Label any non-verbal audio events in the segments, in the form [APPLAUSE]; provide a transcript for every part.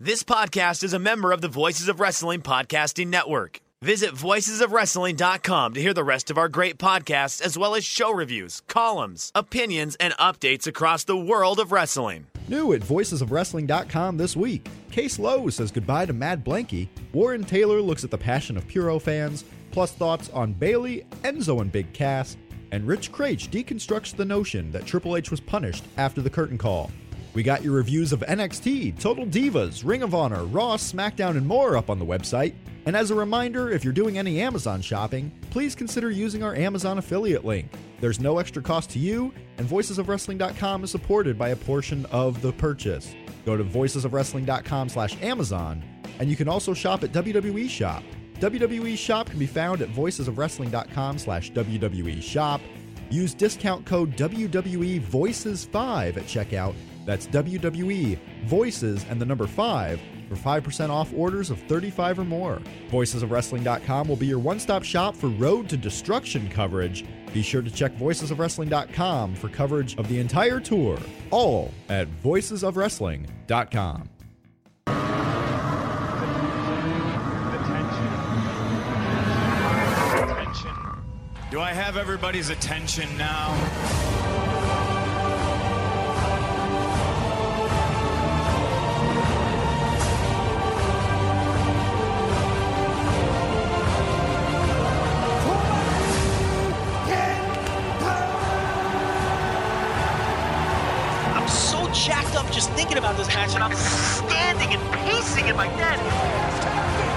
This podcast is a member of the Voices of Wrestling Podcasting Network. Visit voicesofwrestling.com to hear the rest of our great podcasts, as well as show reviews, columns, opinions, and updates across the world of wrestling. New at voicesofwrestling.com this week. Case Lowe says goodbye to Mad Blanky. Warren Taylor looks at the passion of Puro fans, plus thoughts on Bayley, Enzo and Big Cass. And Rich Kraetsch deconstructs the notion that Triple H was punished after the curtain call. We got your reviews of NXT, Total Divas, Ring of Honor, Raw, SmackDown, and more up on the website. And as a reminder, if you're doing any Amazon shopping, please consider using our Amazon affiliate link. There's no extra cost to you, and voicesofwrestling.com is supported by a portion of the purchase. Go to voicesofwrestling.com slash Amazon, and you can also shop at WWE Shop. WWE Shop can be found at voicesofwrestling.com slash WWE Shop. Use discount code WWE Voices 5 at checkout. That's WWE Voices and the number 5 for 5% off orders of 35 or more. Voicesofwrestling.com will be your one stop shop for Road to Destruction coverage. Be sure to check voicesofwrestling.com for coverage of the entire tour, all at voicesofwrestling.com. Attention. Do I have everybody's attention now? Match, and I'm standing and pacing in my bed.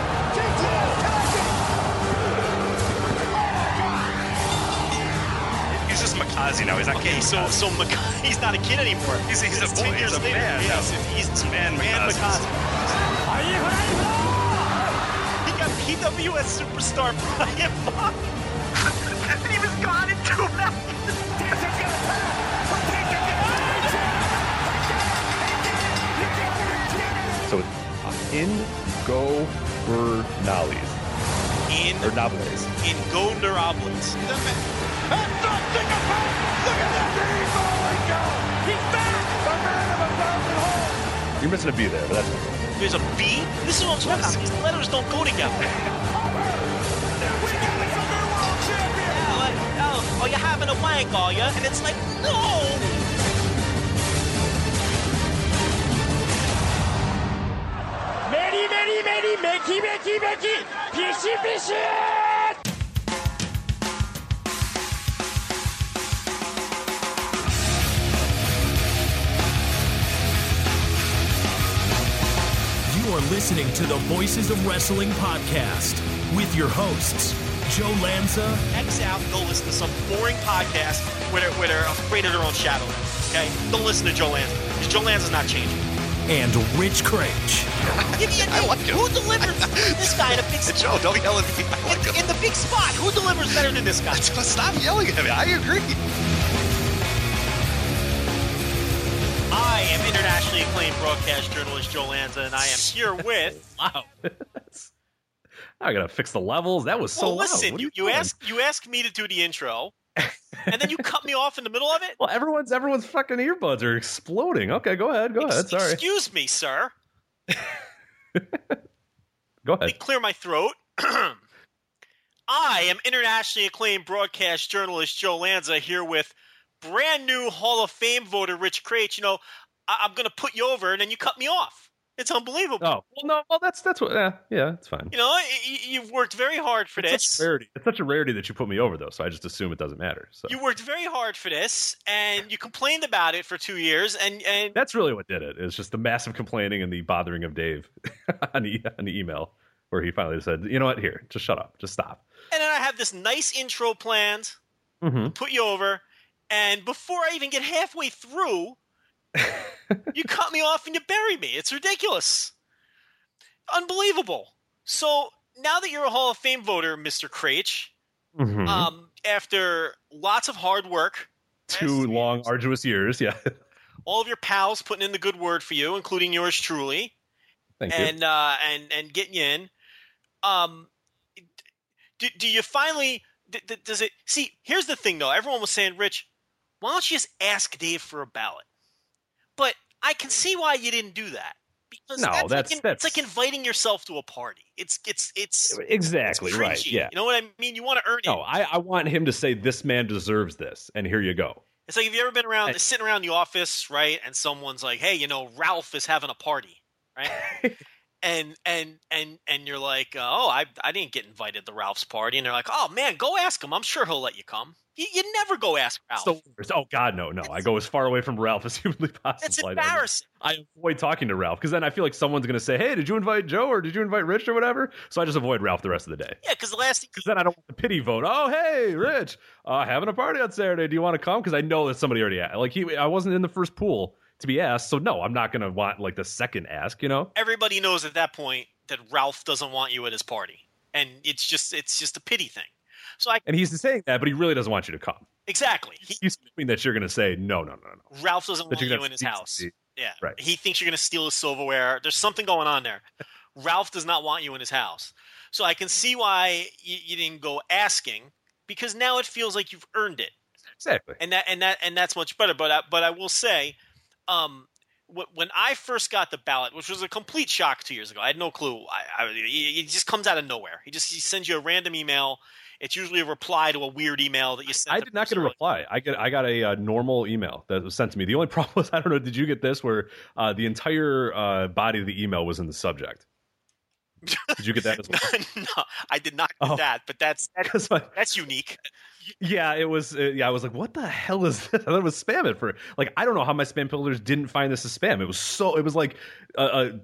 He's just Makazi now. He's not Okay, King so Makazi. so Mc- [LAUGHS] he's not a kid anymore. He's- he's a boy. 10 He's years a later. man Yes, now. he's It's man man Makazi. Makazi. He got PWS superstar Brian Mock. and he was gone in two minutes. It's in Go Bernalis. In Or Nables. in Gondarables. You're missing a B there, but that's okay. There's a B. This is what I'm talking about. These letters don't go together. [LAUGHS] Oh, oh, you're having a wank, are you? And it's like, no. You are listening to the Voices of Wrestling podcast with your hosts, Joe Lanza X out and go listen to some boring podcast where they're, where they're afraid of their own shadow. Okay? Don't listen to Joe Lanza. Because Joe Lanza's not changing. And Rich Kraetsch. Give me a name. like him. Who delivers this guy in a big spot? [LAUGHS] Joe, don't yell at me. Like In, in the big spot, who delivers better than this guy? Stop yelling at me. I agree. I am internationally acclaimed broadcast journalist Joe Lanza, and I am here [LAUGHS] with. Wow. I gotta fix the levels. That was so well, loud. listen, What are you, you doing? asked you asked me to do the intro, and then you [LAUGHS] cut me off in the middle of it. Well, everyone's everyone's fucking earbuds are exploding. Okay, go ahead. Go ahead. Ex- Sorry. Excuse me, sir. [LAUGHS] Go ahead. Let me clear my throat. [CLEARS THROAT] I am internationally acclaimed broadcast journalist Joe Lanza here with brand new Hall of Fame voter Rich Kraetsch. You know, I- I'm going to put you over, and then you cut me off. It's unbelievable. Oh well, no. Well, that's that's what. Yeah, yeah, it's fine. You know, y- y- you've worked very hard for It's this. such a rarity. It's such a rarity that you put me over, though. So I just assume it doesn't matter. So You worked very hard for this, and you complained about it for two years, and and that's really what did it. It's just the massive complaining and the bothering of Dave [LAUGHS] on the on the email where he finally said, "You know what? Here, just shut up. Just stop." and then I have this nice intro planned, Mm-hmm. put you over, and before I even get halfway through, you cut me off and you bury me. It's ridiculous. Unbelievable. So now that you're a Hall of Fame voter, Mr. Kraetsch, Mhm. um, after lots of hard work, Two long, arduous years. Yeah. [LAUGHS] all of your pals putting in the good word for you, including yours truly, Thank you. and uh, and and getting you in. Um, do, do you finally? d- d- Does it? See, here's the thing, though. Everyone was saying, Rich, why don't you just ask Dave for a ballot? But I can see why you didn't do that because No, that's, that's- like, that's- it's like inviting yourself to a party. It's it's it's Exactly it's right. Yeah. You know what I mean? You want to earn it. No, I, I want him to say this man deserves this, and here you go. It's like if you ever been around, sitting around the office, right? And someone's like, "Hey, you know, Ralph is having a party," right? [LAUGHS] and and and and you're like, "Oh, I I didn't get invited to Ralph's party," and they're like, "Oh man, go ask him. I'm sure he'll let you come." You, you never go ask Ralph. So, oh God, no, no! I go as far away from Ralph as [LAUGHS] humanly possible. That's I- I- embarrassing. I avoid talking to Ralph because then I feel like someone's going to say, "Hey, did you invite Joe or did you invite Rich or whatever?" So I just avoid Ralph the rest of the day. Yeah, because the last thing Because then I don't want the pity vote. Oh, hey, Rich, uh, having a party on Saturday. Do you want to come? Because I know that somebody already asked. Like he, I wasn't in the first pool to be asked, so no, I'm not going to want like the second ask. You know? everybody knows at that point that Ralph doesn't want you at his party, and it's just it's just a pity thing. So I And he's saying that, but he really doesn't want you to come. exactly. He, He's hoping that you're going to say no, no, no, no. Ralph doesn't That want you in his house. Yeah. Right. He thinks you're going to steal his silverware. There's something going on there. [LAUGHS] Ralph does not want you in his house. So I can see why you, you didn't go asking because now it feels like you've earned it. Exactly. And that and that and that's much better. But I, but I will say, um, when I first got the ballot, which was a complete shock two years ago, I had no clue. I, I, it just comes out of nowhere. He just he sends you a random email. It's usually a reply to a weird email that you sent. I did not get a reply. I get I got a, uh normal email that was sent to me. The only [LAUGHS] problem was I don't know. Did you get this? Where uh, the entire uh, body of the email was in the subject. Did you get that as [LAUGHS] well? no, I did not get Oh. that. But that's that's, [LAUGHS] that's unique. Yeah, it was. Uh, yeah, I was like, "What the hell is this?" [LAUGHS] I thought it was spam at first. Like, I don't know how my spam filters didn't find this as spam. It was so. It was like a, a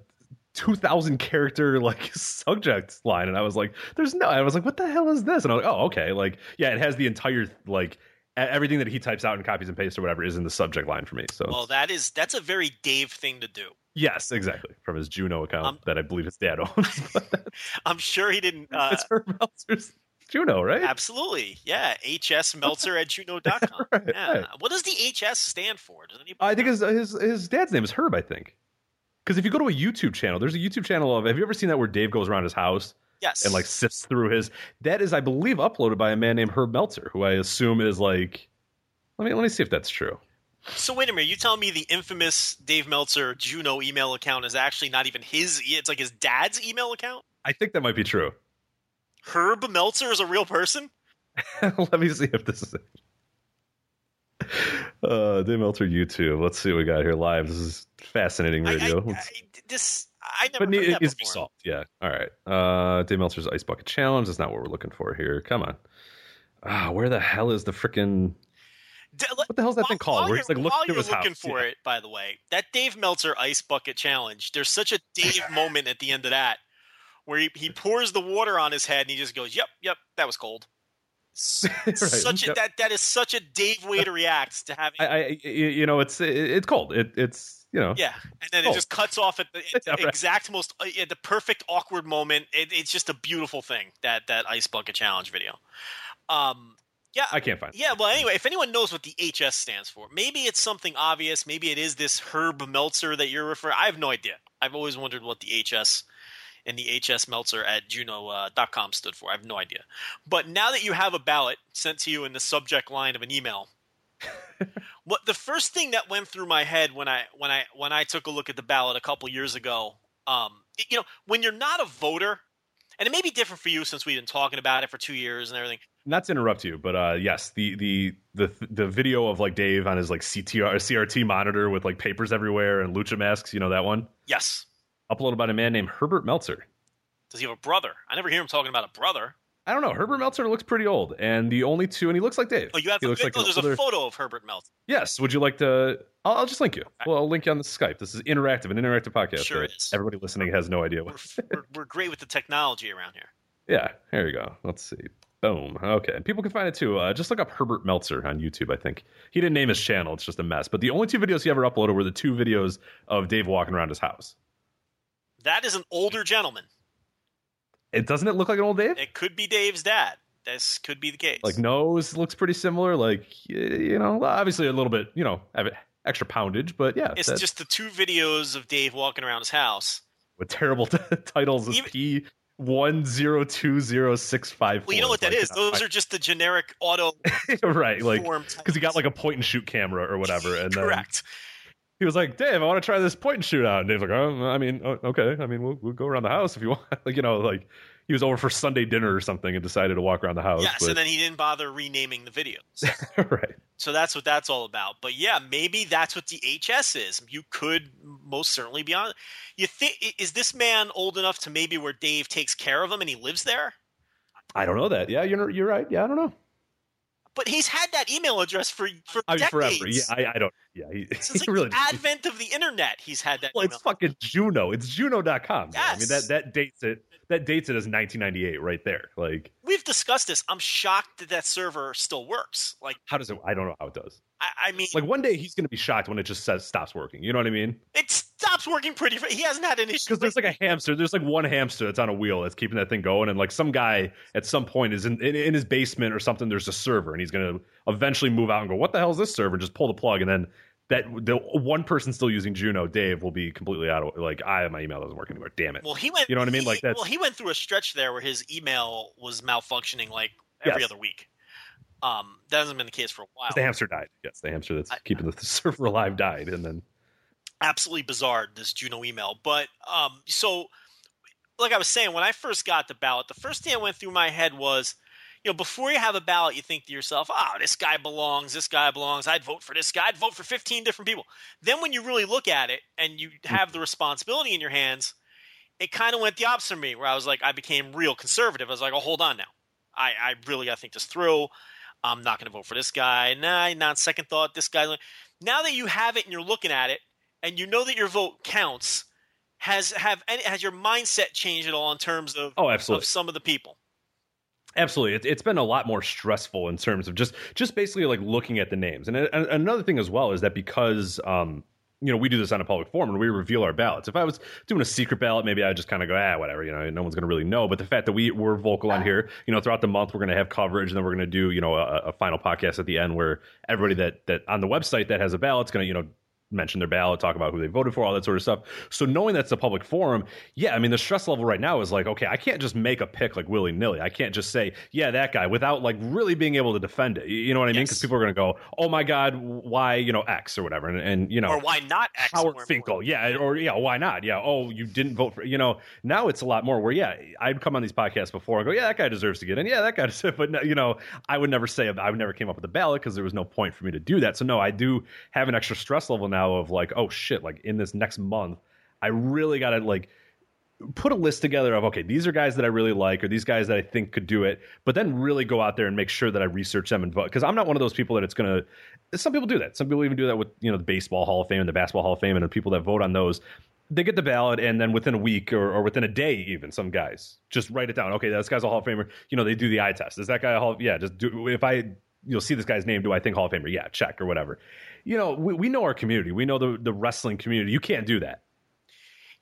two thousand character like [LAUGHS] subject line, and I was like, "There's no." I was like, "What the hell is this?" And I was like, "Oh, okay." Like, yeah, it has the entire like everything that he types out and copies and pastes or whatever is in the subject line for me. So Well, that is that's a very Dave thing to do. yes, exactly from his Juno account Um, that I believe his dad owns. [LAUGHS] I'm sure he didn't. Uh, it's Herb Meltzer's Juno, right? absolutely, yeah. HS Meltzer at Juno.com. [LAUGHS] Right, yeah. right. What does the HS stand for? Does anybody I think his his his dad's name is Herb. I think because if you go to a YouTube channel, there's a YouTube channel of. Have you ever seen that where Dave goes around his house yes, and like sifts through his? That is, I believe, uploaded by a man named Herb Meltzer, who I assume is like. Let me let me see if that's true. So wait a minute, you telling me the infamous Dave Meltzer Juno email account is actually not even his? It's like his dad's email account. I think that might be true. Herb Meltzer is a real person. [LAUGHS] let me see if this is. It. Uh, Dave Meltzer YouTube. Let's see what we got here live. This is fascinating I, I, radio. I, Let's- this I never but heard it needs to be solved. Yeah. All right. Uh, Dave Meltzer's Ice Bucket Challenge. That's not what we're looking for here. Come on. Ah, where the hell is the freaking? What the hell's that thing called? While Where he's like looking while you're looking house. for Yeah. it, by the way, that Dave Meltzer ice bucket challenge. There's such a Dave [LAUGHS] moment at the end of that, where he, he pours the water on his head and he just goes, "Yep, yep, that was cold." Right, [LAUGHS] Such a, yep. that that is such a Dave way to [LAUGHS] react to having. I, I, you know, it's it, it's cold. It, it's you know. yeah, and then Oh. it just cuts off at the, [LAUGHS] at the right. exact most, uh, yeah, the perfect awkward moment. It, it's just a beautiful thing that that ice bucket challenge video. Um, yeah, I can't find. it. Yeah, well, anyway, if anyone knows what the HS stands for, maybe it's something obvious. Maybe it is this Herb Meltzer that you're referring. I have no idea. I've always wondered what the HS and the HS Meltzer at Juno.com stood for. I have no idea. But now that you have a ballot sent to you in the subject line of an email, [LAUGHS] what the first thing that went through my head when I when I when I took a look at the ballot a couple years ago, um, you know, when you're not a voter, and it may be different for you since we've been talking about it for two years and everything. Not to interrupt you, but uh, yes, the the the the video of like Dave on his like CTR CRT monitor with like papers everywhere and lucha masks. You know that one? Yes, Uploaded by a man named Herbert Meltzer. Does he have a brother? I never hear him talking about a brother. I don't know. Herbert Meltzer looks pretty old, and the only two, and he looks like Dave. Oh, you have he a, looks like oh, there's older- a photo of Herbert Meltzer. Yes. Would you like to? I'll, I'll just link you. Well, I'll link you on the Skype. This is interactive, an interactive podcast. Sure right? is. Everybody listening has no idea We're, we're, we're great with the technology around here. yeah. Here you go. Let's see. Boom. Okay. And people can find it too. Uh, just look up Herbert Meltzer on YouTube, I think. He didn't name his channel. It's just a mess. But the only two videos he ever uploaded were the two videos of Dave walking around his house. That is an older gentleman. It doesn't it look like an old Dave? It could be Dave's dad. This could be the case. Like nose looks pretty similar. Like you know, obviously a little bit, you know, extra poundage, but yeah, it's just the two videos of Dave walking around his house. with terrible [LAUGHS] titles as P one zero two zero six five. Well, you know what that is? Those are just the generic auto [LAUGHS] right, like because [LAUGHS] he got like a point and shoot camera or whatever, and correct. He was like, "Dave, I want to try this point and shoot out." And Dave's like, "Oh, I mean, okay. I mean, we'll, we'll go around the house if you [LAUGHS] want." like, you know, like he was over for Sunday dinner or something and decided to walk around the house. Yes, but- and then he didn't bother renaming the videos. [LAUGHS] right. So that's what that's all about. But yeah, maybe that's what the HS is. You could most certainly be on. You think is this man old enough to maybe where Dave takes care of him and he lives there? I don't know that. Yeah, you're you're right. Yeah, I don't know. But he's had that email address for for I mean, decades. forever. Yeah, I, I don't. Yeah, he, Since [LAUGHS] like really. the advent of the internet, he's had that well, email. it's fucking Juno. It's Juno.com. I mean, that that dates it. That dates it as 1998 right there. Like, We've discussed this. I'm shocked that that server still works. Like, how does it? I don't know how it does. I, I mean, Like one day he's going to be shocked when it just says stops working. You know what I mean? it stops working pretty. Fast. He hasn't had an issue. Because there's like a hamster. There's like one hamster that's on a wheel that's keeping that thing going, and like some guy at some point is in in, in his basement or something. There's a server, and he's going to eventually move out and go, "What the hell is this server?" And just pull the plug, and then that the one person still using Juno, Dave, will be completely out of like, I my email doesn't work anymore. Damn it. Well, he went. You know what I mean? he- Like that's Well, he went through a stretch there where his email was malfunctioning like every Yes. other week. Um, that hasn't been the case for a while. the hamster died. Yes, the hamster that's I- keeping the server alive died, and then Absolutely bizarre this Juno email, but um, so like I was saying, when I first got the ballot, the first thing that went through my head was, you know, before you have a ballot, you think to yourself, "Ah, this guy belongs. This guy belongs. I'd vote for this guy. I'd vote for 15 different people." Then when you really look at it and you have the responsibility in your hands, it kind of went the opposite for me, where I was like, I became real conservative. I was like, "Oh, hold on now. I, I really got to think this through. I'm not going to vote for this guy. Nah, not second thought. This guy." Now that you have it and you're looking at it, and you know that your vote counts, has have any, has your mindset changed at all in terms of Oh, absolutely. of some of the people? Absolutely, it, it's been a lot more stressful in terms of just just basically like looking at the names. And, a- another thing as well is that because um, you know we do this on a public forum and we reveal our ballots. If I was doing a secret ballot, maybe I would just kind of go ah whatever, you know, no one's going to really know. But the fact that we we're vocal on here, you know, throughout the month we're going to have coverage, and then we're going to do you know a, a final podcast at the end where everybody that that on the website that has a ballot is going to you know mention their ballot, talk about who they voted for, all that sort of stuff. So knowing that's a public forum, yeah, I mean the stress level right now is like, okay, I can't just make a pick like willy nilly. I can't just say, yeah, that guy without like really being able to defend it. You- know what I mean? Because people are going to go, oh my god, why you know X or whatever, and, and you know Or why not X? Howard Finkel, yeah, or yeah, why not? Yeah, oh, you didn't vote for, you know. Now it's a lot more where, yeah, I'd come on these podcasts before and go, yeah, that guy deserves to get in, yeah, that guy [LAUGHS] deserves, but no, you know, I would never say I would never came up with a ballot because there was no point for me to do that. So no, I do have an extra stress level now of like, oh shit, like in this next month, I really got to like put a list together of okay these are guys that i really like or these guys that i think could do it but then really go out there and make sure that i research them and vote. Because i'm not one of those people that it's going to some people do that. Some people even do that with you know the baseball hall of fame and the basketball hall of fame and the people that vote on those. They get the ballot and then within a week or, or within a day even some guys just write it down. Okay this guy's a hall of famer. You know they do the eye test. Is that guy a hall of, yeah just do if i you'll see this guy's name do i think hall of famer? Yeah check or whatever you know we, we know our community we know the, the wrestling community you can't do that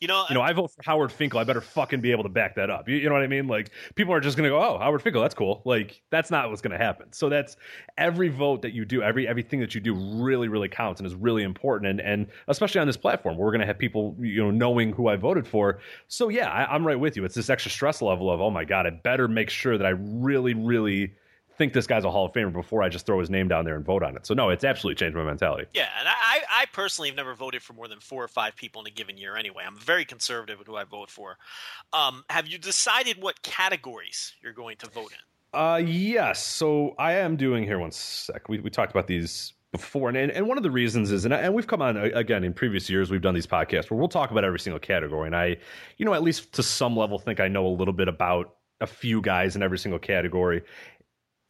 You know, you know, I vote for Howard Finkel. I better fucking be able to back that up. You, you know what I mean? Like, people are just going to go, "Oh, Howard Finkel, that's cool." Like, that's not what's going to happen. So that's every vote that you do, every everything that you do, really, really counts and is really important. And and especially on this platform, where we're going to have people, you know, knowing who I voted for. So yeah, I, I'm right with you. It's this extra stress level of, oh my god, I better make sure that I really, really think this guy's a Hall of Famer before I just throw his name down there and vote on it. So no, it's absolutely changed my mentality. Yeah, and I, I personally have never voted for more than four or five people in a given year anyway. I'm very conservative with who I vote for. Um, have you decided what categories you're going to vote in? Uh, yes. So I am doing here one sec. We we talked about these before, and and one of the reasons is, and, I- and we've come on uh, again in previous years. We've done these podcasts where we'll talk about every single category, and I, you know, at least to some level, think I know a little bit about a few guys in every single category.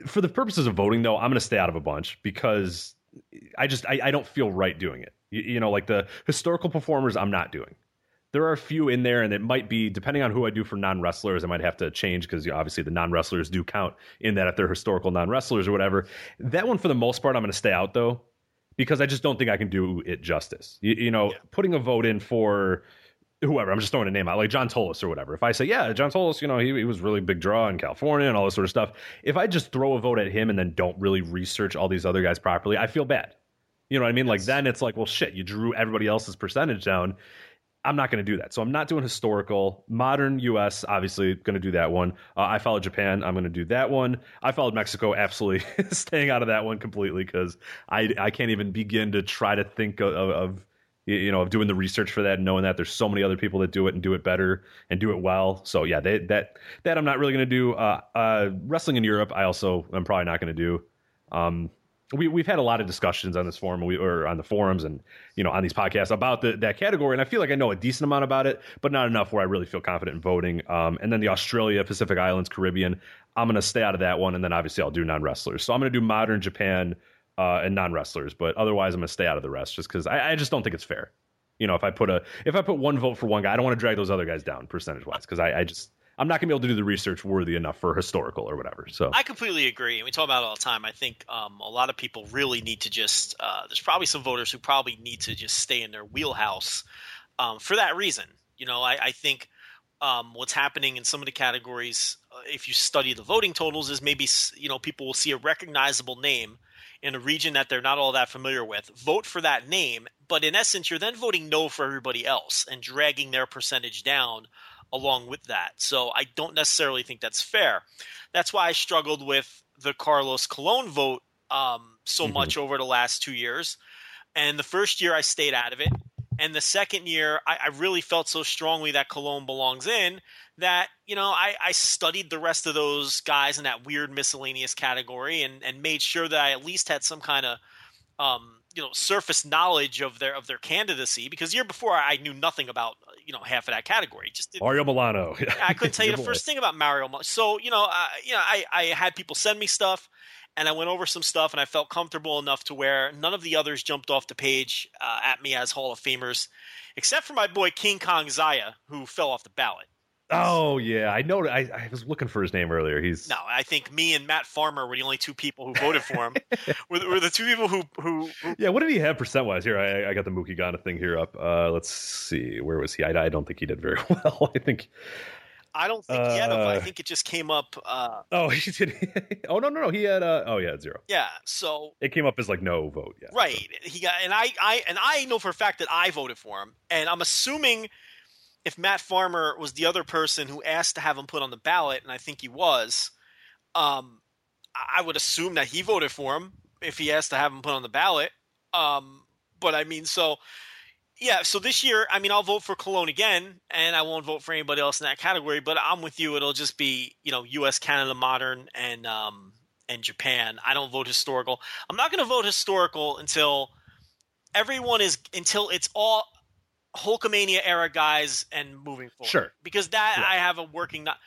For the purposes of voting, though, I'm going to stay out of a bunch because I just I, I don't feel right doing it. You, you know, like the historical performers, I'm not doing there are a few in there, and it might be depending on who I do for non wrestlers. I might have to change because you know, obviously the non wrestlers do count in that if they're historical non wrestlers or whatever. That one, for the most part, I'm going to stay out though because I just don't think I can do it justice. You, you know, putting a vote in for whoever, I'm just throwing a name out, like John Tolos or whatever. If I say, yeah, John Tolos, you know, he, he was really big draw in California and all this sort of stuff. If I just throw a vote at him and then don't really research all these other guys properly, I feel bad. You know what I mean? Like then it's like, well, shit, you drew everybody else's percentage down. I'm not going to do that. So I'm not doing historical. Modern US, obviously, going to do that one. Uh, I followed Japan. I'm going to do that one. I followed Mexico. Absolutely [LAUGHS] staying out of that one completely because I I can't even begin to try to think of, of you know of doing the research for that and knowing that there's so many other people that do it and do it better and do it well. So yeah, they, that that I'm not really going to do. Uh, uh, wrestling in Europe, I also I'm probably not going to do. Um, we we've had a lot of discussions on this forum we, or on the forums and you know on these podcasts about the, that category and I feel like I know a decent amount about it but not enough where I really feel confident in voting um, and then the Australia Pacific Islands Caribbean I'm going to stay out of that one and then obviously I'll do non wrestlers so I'm going to do modern Japan uh, and non wrestlers but otherwise I'm to stay out of the rest just because I, I just don't think it's fair you know if I put a if I put one vote for one guy I don't want to drag those other guys down percentage wise because I, I just I'm not to be able to do the research worthy enough for historical or whatever. So I completely agree, and we talk about it all the time. I think um, a lot of people really need to just. Uh, there's probably some voters who probably need to just stay in their wheelhouse um, for that reason. You know, I, I think um, what's happening in some of the categories, uh, if you study the voting totals, is maybe you know people will see a recognizable name in a region that they're not all that familiar with, vote for that name, but in essence, you're then voting no for everybody else and dragging their percentage down along with that. So I don't necessarily think that's fair. That's why I struggled with the Carlos Colon vote um, so mm-hmm. much over the last two years. And the first year I stayed out of it. And the second year, I, I really felt so strongly that Colon belongs in that, you know, I, I, studied the rest of those guys in that weird miscellaneous category and, and made sure that I at least had some kind of um, you know surface knowledge of their of their candidacy because the year before I knew nothing about you know half of that category. Just Mario Milano. I couldn't [LAUGHS] tell you the first thing about Mario. So you know, uh, you know, I I had people send me stuff, and I went over some stuff, and I felt comfortable enough to where none of the others jumped off the page uh, at me as Hall of Famers, except for my boy King Kong Czaja, who fell off the ballot. Oh yeah, I know. I, I was looking for his name earlier. He's no. I think me and Matt Farmer were the only two people who voted for him. [LAUGHS] were, were, the two people who, who, who Yeah. What did he have percent wise? Here, I, I got the Mookie Ghana thing here up. Uh, let's see. Where was he? I, I don't think he did very [LAUGHS] well. I think. I don't think he had a. I uh, think it just came up. Uh, oh, [LAUGHS] he did. [LAUGHS] oh no, no, no. He had. Uh, oh yeah, zero. Yeah. So it came up as like no vote. Yeah. Right. So. He got, and I, I, and I know for a fact that I voted for him, and I'm assuming if Matt Farmer was the other person who asked to have him put on the ballot, and I think he was, um, I would assume that he voted for him if he asked to have him put on the ballot. Um, but I mean, so yeah, so this year, I mean, I'll vote for Colon again, and I won't vote for anybody else in that category. But I'm with you; it'll just be you know U.S., Canada, modern, and um, and Japan. I don't vote historical. I'm not going to vote historical until everyone is until it's all Hulkamania era guys and moving forward. Sure. Because that yeah. I have a working not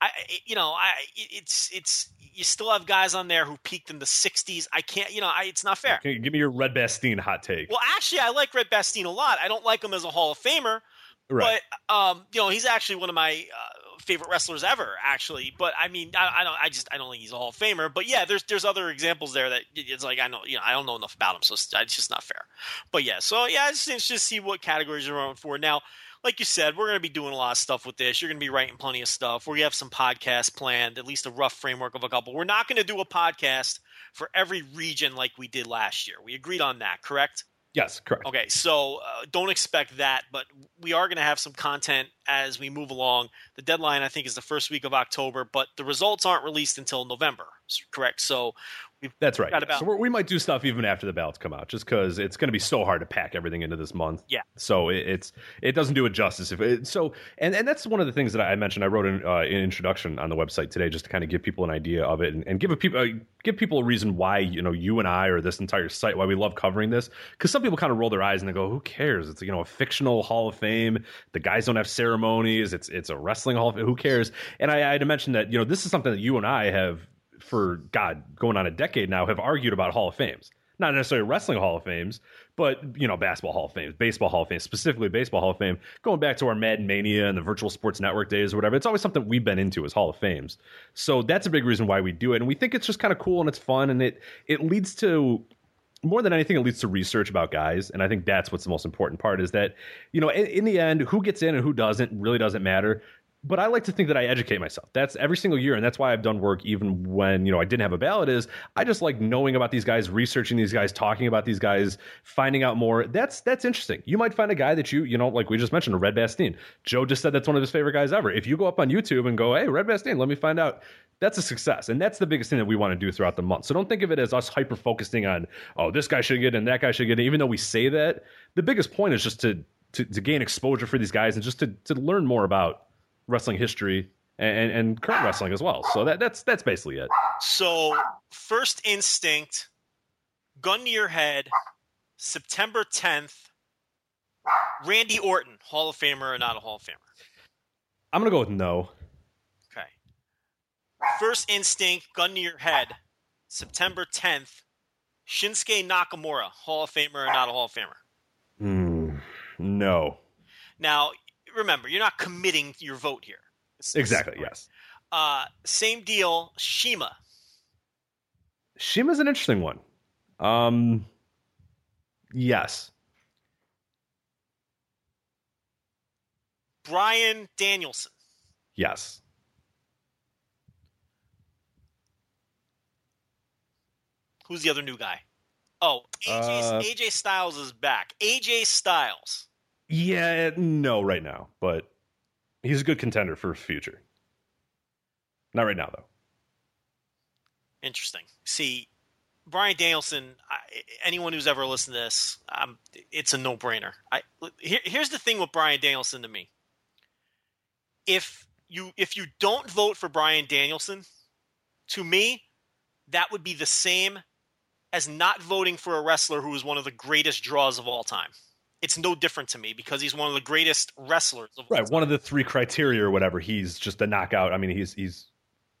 I you know, I it's it's you still have guys on there who peaked in the 60s. I can't, you know, I, it's not fair. give me your Red Bastien hot take. Well, actually I like Red Bastien a lot. I don't like him as a Hall of Famer, right. but um, you know, he's actually one of my uh, favorite wrestlers ever, actually. But I mean, I, I, don't, I just, I don't think he's a Hall of Famer. But yeah, there's, there's other examples there that it's like I know, you know, I don't know enough about him, so it's, it's just not fair. But yeah, so yeah, it's interesting to see what categories you're on for now. Like you said, we're going to be doing a lot of stuff with this. You're going to be writing plenty of stuff. We have some podcasts planned, at least a rough framework of a couple. We're not going to do a podcast for every region like we did last year. We agreed on that, correct? Yes, correct. Okay, so uh, don't expect that, but we are going to have some content as we move along. The deadline, I think, is the first week of October, but the results aren't released until November, correct? So We've That's right. So we might do stuff even after the ballots come out, just because it's going to be so hard to pack everything into this month. Yeah. So it, it's it doesn't do it justice. If it, so, and and that's one of the things that I mentioned. I wrote an, uh, an introduction on the website today, just to kind of give people an idea of it and, and give a people uh, give people a reason why you know you and I or this entire site why we love covering this. Because some people kind of roll their eyes and they go, "Who cares? It's you know a fictional Hall of Fame. The guys don't have ceremonies. It's it's a wrestling Hall of Fame. Who cares?" And I, I had to mention that you know this is something that you and I have for God, going on a decade now, have argued about Hall of Fames. not necessarily wrestling Hall of Fames, but you know, basketball Hall of Fame, baseball Hall of Fame, specifically baseball Hall of Fame, going back to our Madden Mania and the Virtual Sports Network days or whatever. It's always something we've been into as Hall of Fames. So that's a big reason why we do it, and we think it's just kind of cool and it's fun, and it it leads to more than anything, it leads to research about guys, and I think that's what's the most important part. Is that you know, in, in the end, who gets in and who doesn't really doesn't matter but I like to think that I educate myself. That's every single year, and that's why I've done work even when you know I didn't have a ballot. Is I just like knowing about these guys, researching these guys, talking about these guys, finding out more. That's that's interesting. You might find a guy that you you know like we just mentioned, Red Bastien. Joe just said that's one of his favorite guys ever. If you go up on YouTube and go, hey, Red Bastien, let me find out. That's a success, and that's the biggest thing that we want to do throughout the month. So don't think of it as us hyper focusing on oh this guy should get in, that guy should get in. Even though we say that, the biggest point is just to to, to gain exposure for these guys and just to to learn more about wrestling history and, and current wrestling as well. So that, that's that's basically it. So, first instinct, gun to your head, September 10th, Randy Orton, Hall of Famer or not a Hall of Famer? I'm gonna go with no. Okay. First instinct, gun to your head, September 10th, Shinsuke Nakamura, Hall of Famer or not a Hall of Famer? Mm, no. Now, remember, you're not committing your vote here. Exactly. Yes. Uh, same deal, Shima. Shima's an interesting one. Um. Yes. Bryan Danielson. Yes. Who's the other new guy? Oh, AJ, Uh, AJ Styles is back. AJ Styles. Yeah. No. Right now, but he's a good contender for future. Not right now, though. Interesting. See, Bryan Danielson. I, anyone who's ever listened to this, um, it's a no-brainer. I here, here's the thing with Bryan Danielson to me. If you if you don't vote for Bryan Danielson, to me, that would be the same as not voting for a wrestler who is one of the greatest draws of all time. It's no different to me because he's one of the greatest wrestlers of all Right. One of the three criteria or whatever. He's just a knockout. I mean, he's he's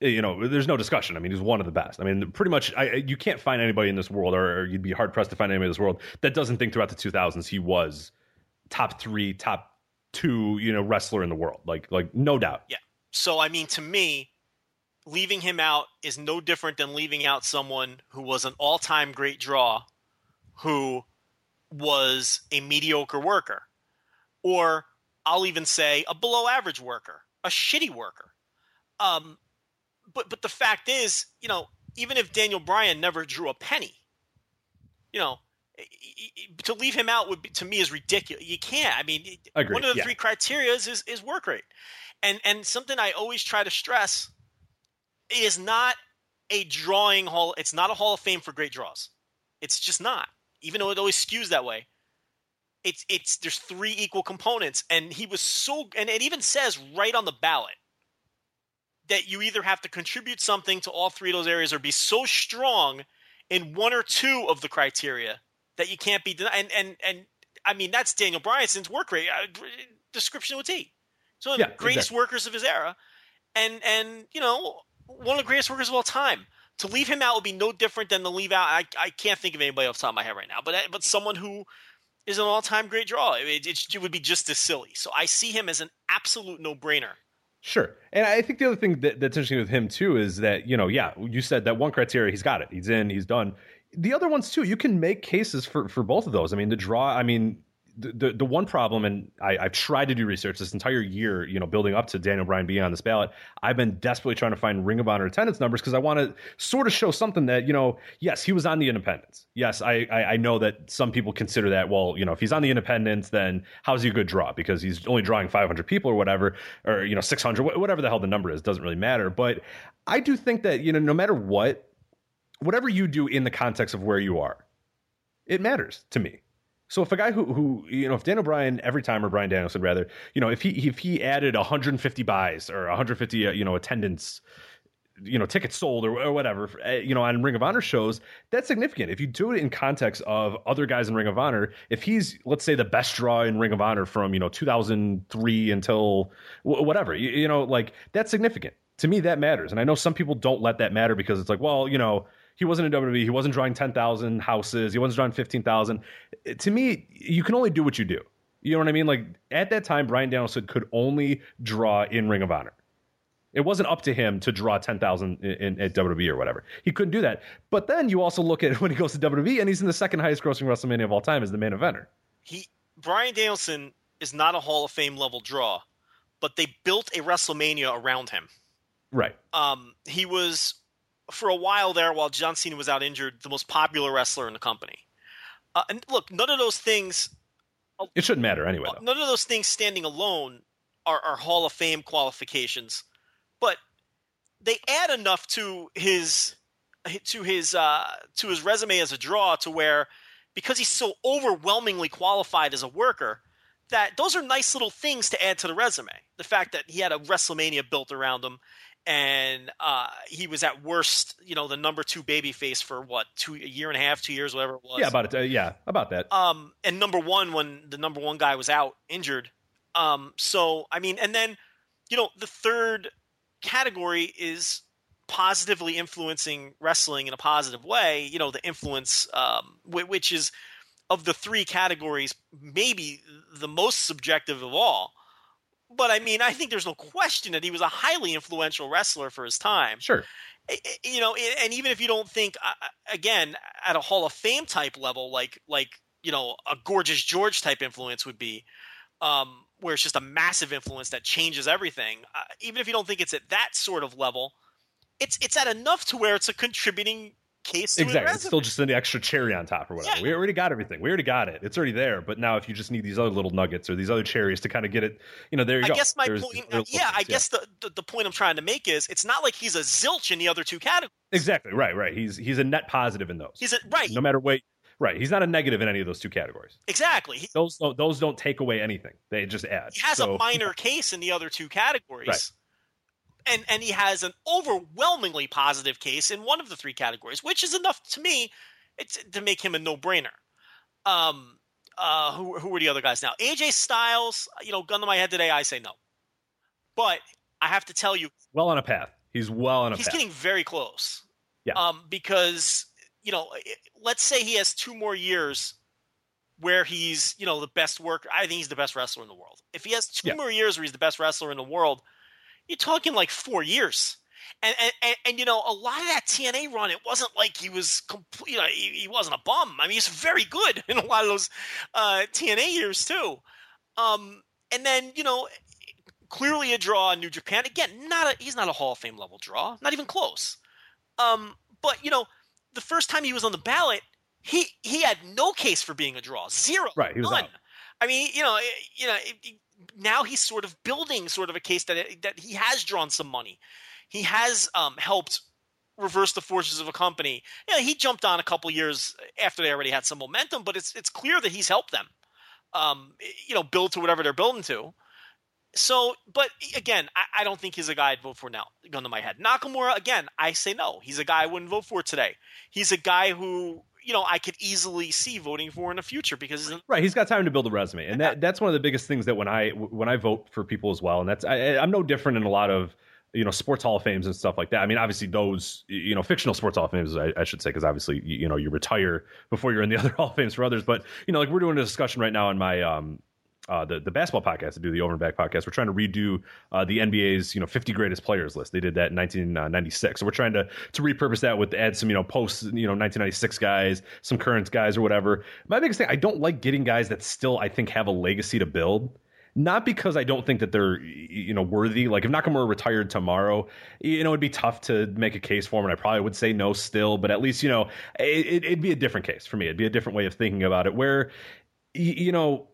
you know, there's no discussion. I mean, he's one of the best. I mean, pretty much, I, you can't find anybody in this world, or, or you'd be hard pressed to find anybody in this world that doesn't think throughout the 2000s he was top three, top two, you know, wrestler in the world. Like, like no doubt. Yeah. So I mean, to me, leaving him out is no different than leaving out someone who was an all-time great draw, who was a mediocre worker, or I'll even say a below-average worker, a shitty worker. Um, but but the fact is, you know, even if Daniel Bryan never drew a penny, you know, to leave him out would be, to me is ridiculous. You can't. I mean, Agreed, one of the yeah. three criteria is is work rate, and and something I always try to stress it is not a drawing hall. It's not a Hall of Fame for great draws. It's just not. Even though it always skews that way. It's it's there's three equal components, and he was so and it even says right on the ballot that you either have to contribute something to all three of those areas or be so strong in one or two of the criteria that you can't be denied. And and and I mean that's Daniel Bryanson's work rate uh, description with T. So one of Yeah, the greatest exactly. workers of his era, and and you know one of the greatest workers of all time. To leave him out would be no different than to leave out. I, I can't think of anybody off the top of my head right now, but but someone who is an all time great draw. It, it, it would be just as silly. So I see him as an absolute no brainer. Sure. And I think the other thing that, that's interesting with him too is that, you know, yeah, you said that one criteria, he's got it. He's in, he's done. The other ones too, you can make cases for for both of those. I mean, the draw, I mean, the the, one problem, and I, I've tried to do research this entire year, you know, building up to Daniel Bryan being on this ballot. I've been desperately trying to find Ring of Honor attendance numbers because I want to sort of show something that, you know, yes, he was on the independents. Yes, I, I I know that some people consider that, well, you know, if he's on the independents, then how's he a good draw? Because he's only drawing 500 people or whatever, or, you know, 600, whatever the hell the number is, doesn't really matter. But I do think that, you know, no matter what, whatever you do in the context of where you are, it matters to me. So if a guy who who you know if Dan O'Brien every time or Bryan Danielson rather you know if he if he added 150 buys or 150 uh, you know attendance you know tickets sold or, or whatever uh, you know on Ring of Honor shows that's significant. If you do it in context of other guys in Ring of Honor if he's let's say the best draw in Ring of Honor from you know 2003 until wh- whatever you, you know like that's significant. To me that matters. And I know some people don't let that matter because it's like well you know he wasn't in WWE. He wasn't drawing ten thousand houses. He wasn't drawing fifteen thousand. To me, you can only do what you do. You know what I mean? Like at that time, Bryan Danielson could only draw in Ring of Honor. It wasn't up to him to draw ten thousand in, at WWE or whatever. He couldn't do that. But then you also look at [LAUGHS] when he goes to WWE and he's in the second highest grossing WrestleMania of all time as the main eventer. He Bryan Danielson is not a Hall of Fame level draw, but they built a WrestleMania around him. Right. Um, he was for a while there while John Cena was out injured, the most popular wrestler in the company. Uh, and look, none of those things. It shouldn't matter anyway. Though. None of those things standing alone are, are Hall of Fame qualifications, but they add enough to his to his uh, to his resume as a draw to where because he's so overwhelmingly qualified as a worker that those are nice little things to add to the resume. The fact that he had a WrestleMania built around him and uh, he was at worst, you know, the number two baby face for what two a year and a half, two years, whatever it was. Yeah, about it. Uh, yeah, about that. Um, and number one when the number one guy was out injured. Um, so I mean, and then you know the third category is positively influencing wrestling in a positive way. You know, the influence, um, which is of the three categories, maybe the most subjective of all but I mean, I think there's no question that he was a highly influential wrestler for his time. Sure. You know, and even if you don't think, again, at a Hall of Fame type level, like like you know a Gorgeous George type influence would be, um, where it's just a massive influence that changes everything. Uh, even if you don't think it's at that sort of level, it's it's at enough to where it's a contributing case. exactly, it's still just an extra cherry on top or whatever. Yeah. We already got everything. We already got it. It's already there. But now, if you just need these other little nuggets or these other cherries to kind of get it, you know, there you I go. I guess my There's, point. Yeah, I guess the, the, the point I'm trying to make is it's not like he's a zilch in the other two categories. Exactly. Right. Right. He's he's a net positive in those. He's a right. No matter what. Right, he's not a negative in any of those two categories. Exactly. He, those don't, those don't take away anything; they just add. He has so, a minor case in the other two categories. Right and and he has an overwhelmingly positive case in one of the three categories, which is enough to me to make him a no brainer. Um, uh, who who are the other guys now? AJ Styles, you know, gun to my head today, I say no, but I have to tell you, well on a path. He's well on a path. he's path. getting very close. Yeah. Um, because you know, let's say he has two more years where he's you know the best worker. I think he's the best wrestler in the world. If he has two yeah. more years where he's the best wrestler in the world, you're talking like four years. And, and, and, and, you know, a lot of that TNA run, it wasn't like he was complete. You know, he, he, wasn't a bum. I mean, he's very good [LAUGHS] in a lot of those uh, TNA years too. Um, and then you know, clearly a draw in New Japan. Again, not a, he's not a Hall of Fame level draw, not even close. Um, but you know, the first time he was on the ballot, he he had no case for being a draw, zero, right? He was none. Out. I mean, you know, you know. Now he's sort of building sort of a case that that he has drawn some money. He has um, helped reverse the forces of a company. Yeah, he jumped on a couple years after they already had some momentum, but it's it's clear that he's helped them. Um, you know, build to whatever they're building to. So, but again, I, I, don't think he's a guy I'd vote for now. Gun to my head. Nakamura, again, I say no. He's a guy I wouldn't vote for today. He's a guy who you know I could easily see voting for in the future because right he's got time to build a resume and that that's one of the biggest things that when I when I vote for people as well and that's I, I'm no different in a lot of you know sports hall of fames and stuff like that. I mean, obviously those you know fictional sports hall of fames, I, I should say, because obviously you, you, know you retire before you're in the [LAUGHS] other hall of fames for others. But you know, like we're doing a discussion right now on my um, uh, the the basketball podcast to do the over and back podcast. We're trying to redo uh, the NBA's you know 50 greatest players list. They did that in 1996, so we're trying to to repurpose that with add some you know post you know 1996 guys, some current guys or whatever. My biggest thing, I don't like getting guys that still I think have a legacy to build. Not because I don't think that they're you know worthy. Like if Nakamura retired tomorrow, you know it'd be tough to make a case for him, and I probably would say no still. But at least you know it, it'd be a different case for me. It'd be a different way of thinking about it. Where you know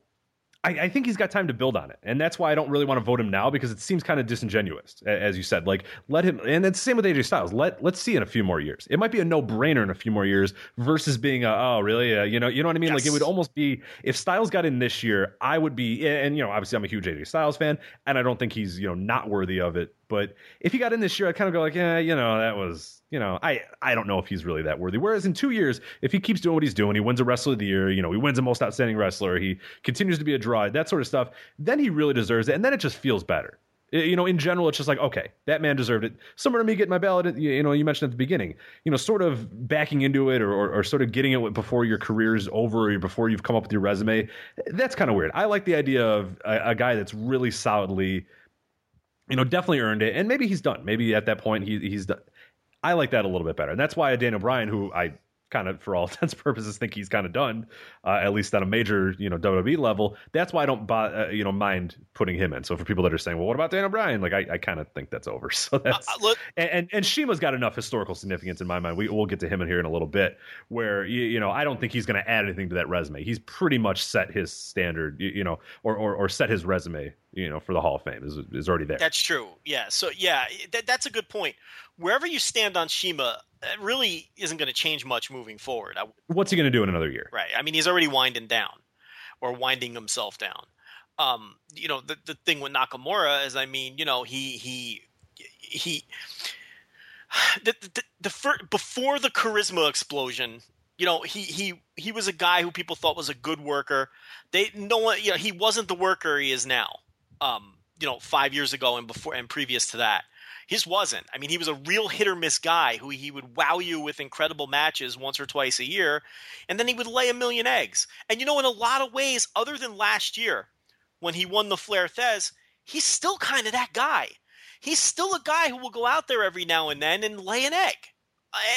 I, I, think he's got time to build on it, and that's why I don't really want to vote him now because it seems kind of disingenuous, as you said. Like let him, and it's the same with AJ Styles. Let let's see in a few more years. It might be a no brainer in a few more years versus being a oh really uh, you know you know what I mean. Yes. Like it would almost be if Styles got in this year, I would be and you know obviously I'm a huge AJ Styles fan, and I don't think he's you know not worthy of it. But if he got in this year, I kind of go like yeah you know that was you know, I I don't know if he's really that worthy. Whereas in two years, if he keeps doing what he's doing, he wins a wrestler of the year, you know, he wins a most outstanding wrestler, he continues to be a draw, that sort of stuff, then he really deserves it. And then it just feels better. Eh, you know, in general, it's just like, okay, that man deserved it. Similar to me getting my ballot, you know, you mentioned at the beginning, you know, sort of backing into it or, or, or sort of getting it before your career's over or before you've come up with your resume. That's kind of weird. I like the idea of a, a guy that's really solidly, you know, definitely earned it. And maybe he's done. Maybe at that point he, he's done. I like that a little bit better. And that's why Daniel Bryan, who I kind of, for all [LAUGHS] intents and purposes, think he's kind of done, uh, at least on a major, you know, WWE level. That's why I don't, uh, you know, mind putting him in. So for people that are saying, well, what about Daniel Bryan? Like, I, I kind of think that's over. [LAUGHS] So that's Uh, look- and, and and Shima's got enough historical significance in my mind. We we'll get to him in here in a little bit, where you, you know I don't think he's going to add anything to that resume. He's pretty much set his standard, you, you know, or, or or set his resume, you know, for the Hall of Fame is is already there. That's true. Yeah. So yeah, that, that's a good point. Wherever you stand on Shima, it really isn't going to change much moving forward. I, What's he going to do in another year? right. I mean, he's already winding down, or winding himself down. Um, you know, the the thing with Nakamura is, I mean, you know, he he he. The, the, the fir- before the charisma explosion, you know, he he he was a guy who people thought was a good worker. They no one, you know, he wasn't the worker he is now. Um, you know, five years ago and before and previous to that, his wasn't. I mean, he was a real hit or miss guy who he would wow you with incredible matches once or twice a year, and then he would lay a million eggs. And you know, in a lot of ways, other than last year when he won the Flair Thesz, he's still kind of that guy. He's still a guy who will go out there every now and then and lay an egg.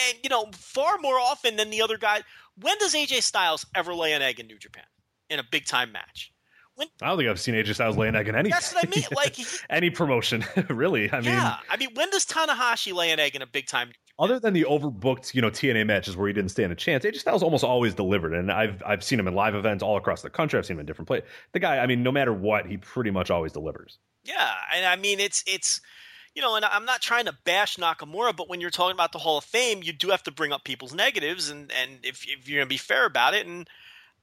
And you know, far more often than the other guy. When does AJ Styles ever lay an egg in New Japan in a big time match? When I don't think I've seen AJ Styles lay an egg in any. That's what I mean. [LAUGHS] Like, he- any promotion, [LAUGHS] really. I mean, yeah, I mean, when does Tanahashi lay an egg in a big time? other than the overbooked, you know, TNA matches where he didn't stand a chance, AJ Styles almost always delivered. And I've I've seen him in live events all across the country. I've seen him in different places. The guy, I mean, no matter what, he pretty much always delivers. Yeah, and I mean, it's it's you know, and I'm not trying to bash Nakamura, but when you're talking about the Hall of Fame, you do have to bring up people's negatives, and and if, if you're gonna be fair about it, and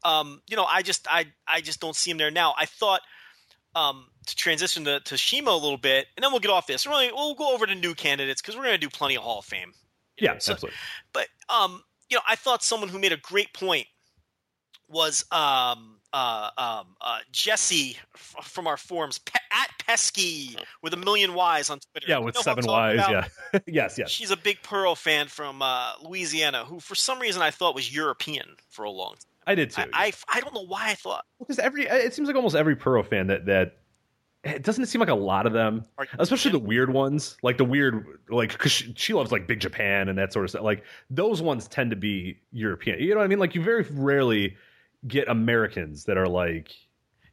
um, you know, I just I I just don't see him there now. I thought um, to transition to, to Shima a little bit, and then we'll get off this. Really, we'll go over to new candidates because we're gonna do plenty of Hall of Fame. Yeah, So- absolutely. But um, you know, I thought someone who made a great point was um uh um uh Jesse f- from our forums Pe- at Pesky with a million Y's on Twitter. Yeah, You with know seven Ys. about? Yeah, [LAUGHS] yes, yes. She's a big Puro fan from uh, Louisiana, who for some reason I thought was European for a long time. I did too. I, I I don't know why I thought. because every it seems like almost every Puro fan that that it doesn't seem like a lot of them, especially the weird ones, like the weird like because she, she loves like Big Japan and that sort of stuff. Like those ones tend to be European. You know what I mean? Like you very rarely get Americans that are like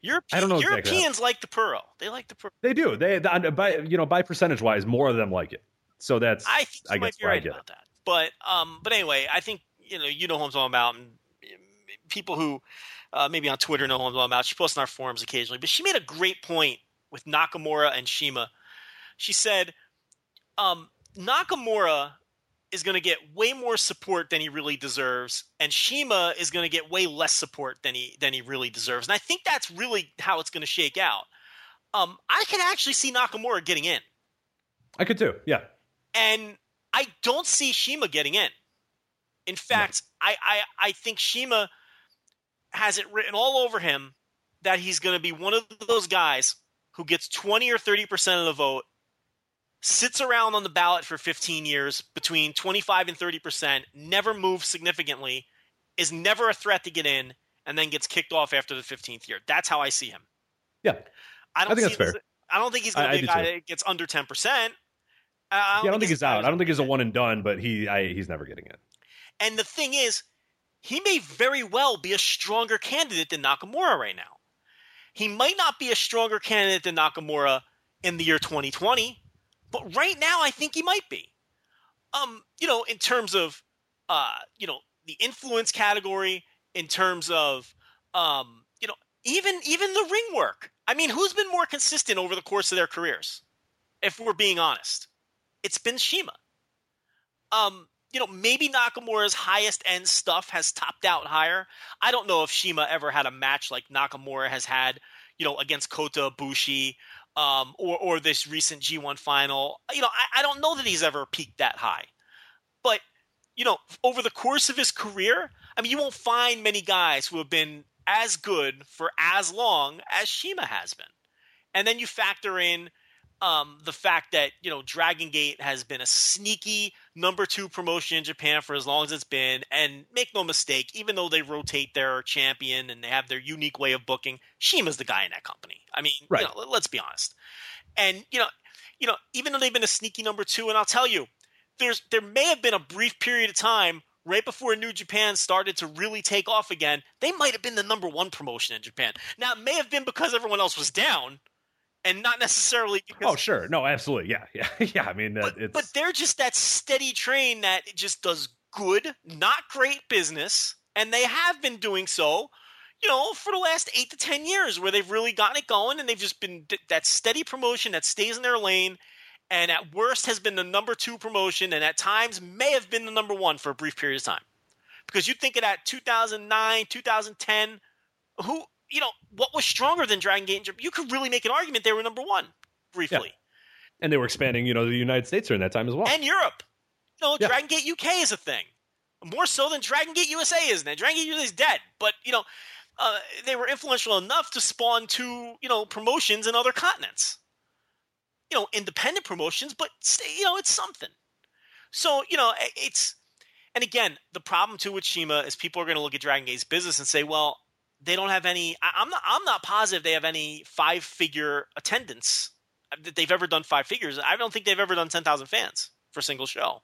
Europe, I don't know exactly Europeans like the Puro. They like the Puro. they do. They by you know by percentage wise, more of them like it. So that's I think you I might guess be where I right about that. But um, but anyway, I think you know you know who I'm talking about, and people who uh, maybe on Twitter know who I'm about. She posts in our forums occasionally, but she made a great point with Nakamura and Shima. She said, um, Nakamura is going to get way more support than he really deserves, and Shima is going to get way less support than he than he really deserves. And I think that's really how it's going to shake out. Um, I can actually see Nakamura getting in I could too. Yeah, and I don't see Shima getting in. In fact, I, I I think Shima has it written all over him that he's going to be one of those guys who gets 20 or 30 percent of the vote, sits around on the ballot for 15 years, between 25 and 30 percent, never moves significantly, is never a threat to get in, and then gets kicked off after the 15th year. That's how I see him. yeah. I don't I think see that's him as- I don't think he's going to be a guy too. that gets under 10 percent. yeah, I don't think he's out. I don't think he's a one. and done, but he I, he's never getting it. And the thing is, he may very well be a stronger candidate than Nakamura right now. He might not be a stronger candidate than Nakamura in the year 2020, but right now I think he might be. Um, you know, in terms of uh, you know, the influence category, in terms of um, you know, even even the ring work. I mean, who's been more consistent over the course of their careers? If we're being honest, it's been Shima. Um, you know, maybe Nakamura's highest end stuff has topped out higher. I don't know if Shima ever had a match like Nakamura has had, you know, against Kota Ibushi, um, or or this recent G1 final. You know, I, I don't know that he's ever peaked that high. But, you know, over the course of his career, I mean, you won't find many guys who have been as good for as long as Shima has been. And then you factor in um, the fact that you know Dragon Gate has been a sneaky number two promotion in Japan for as long as it's been, and make no mistake, even though they rotate their champion and they have their unique way of booking, Shima's the guy in that company. I mean, Right. you know, let's be honest. And you know, you know, even though they've been a sneaky number two, and I'll tell you, there's there may have been a brief period of time right before New Japan started to really take off again. They might have been the number one promotion in Japan. Now, it may have been because everyone else was down, and not necessarily because Oh, sure. No, absolutely. Yeah, [LAUGHS] yeah, yeah. I mean, uh, that it's but they're just that steady train that just does good, not great business, and they have been doing so, you know, for the last eight to ten years, where they've really gotten it going, and they've just been th- that steady promotion that stays in their lane, and at worst has been the number two promotion, and at times may have been the number one for a brief period of time, because you think of that 2009, 2010, who you know what was stronger than Dragon Gate? Japan? You could really make an argument they were number one briefly Yeah. and they were expanding. You know, the United States during that time as well. and Europe. You know, Yeah. Dragon Gate UK is a thing, more so than Dragon Gate USA is. Now, Dragon Gate USA is dead, but you know, uh, they were influential enough to spawn two, you know, promotions in other continents. You know, independent promotions, but you know, it's something. So you know, it's and again, the problem too with Shima is people are going to look at Dragon Gate's business and say, well, they don't have any. I, I'm not. I'm not positive they have any five figure attendance that they've ever done five figures. I don't think they've ever done ten thousand fans for a single show.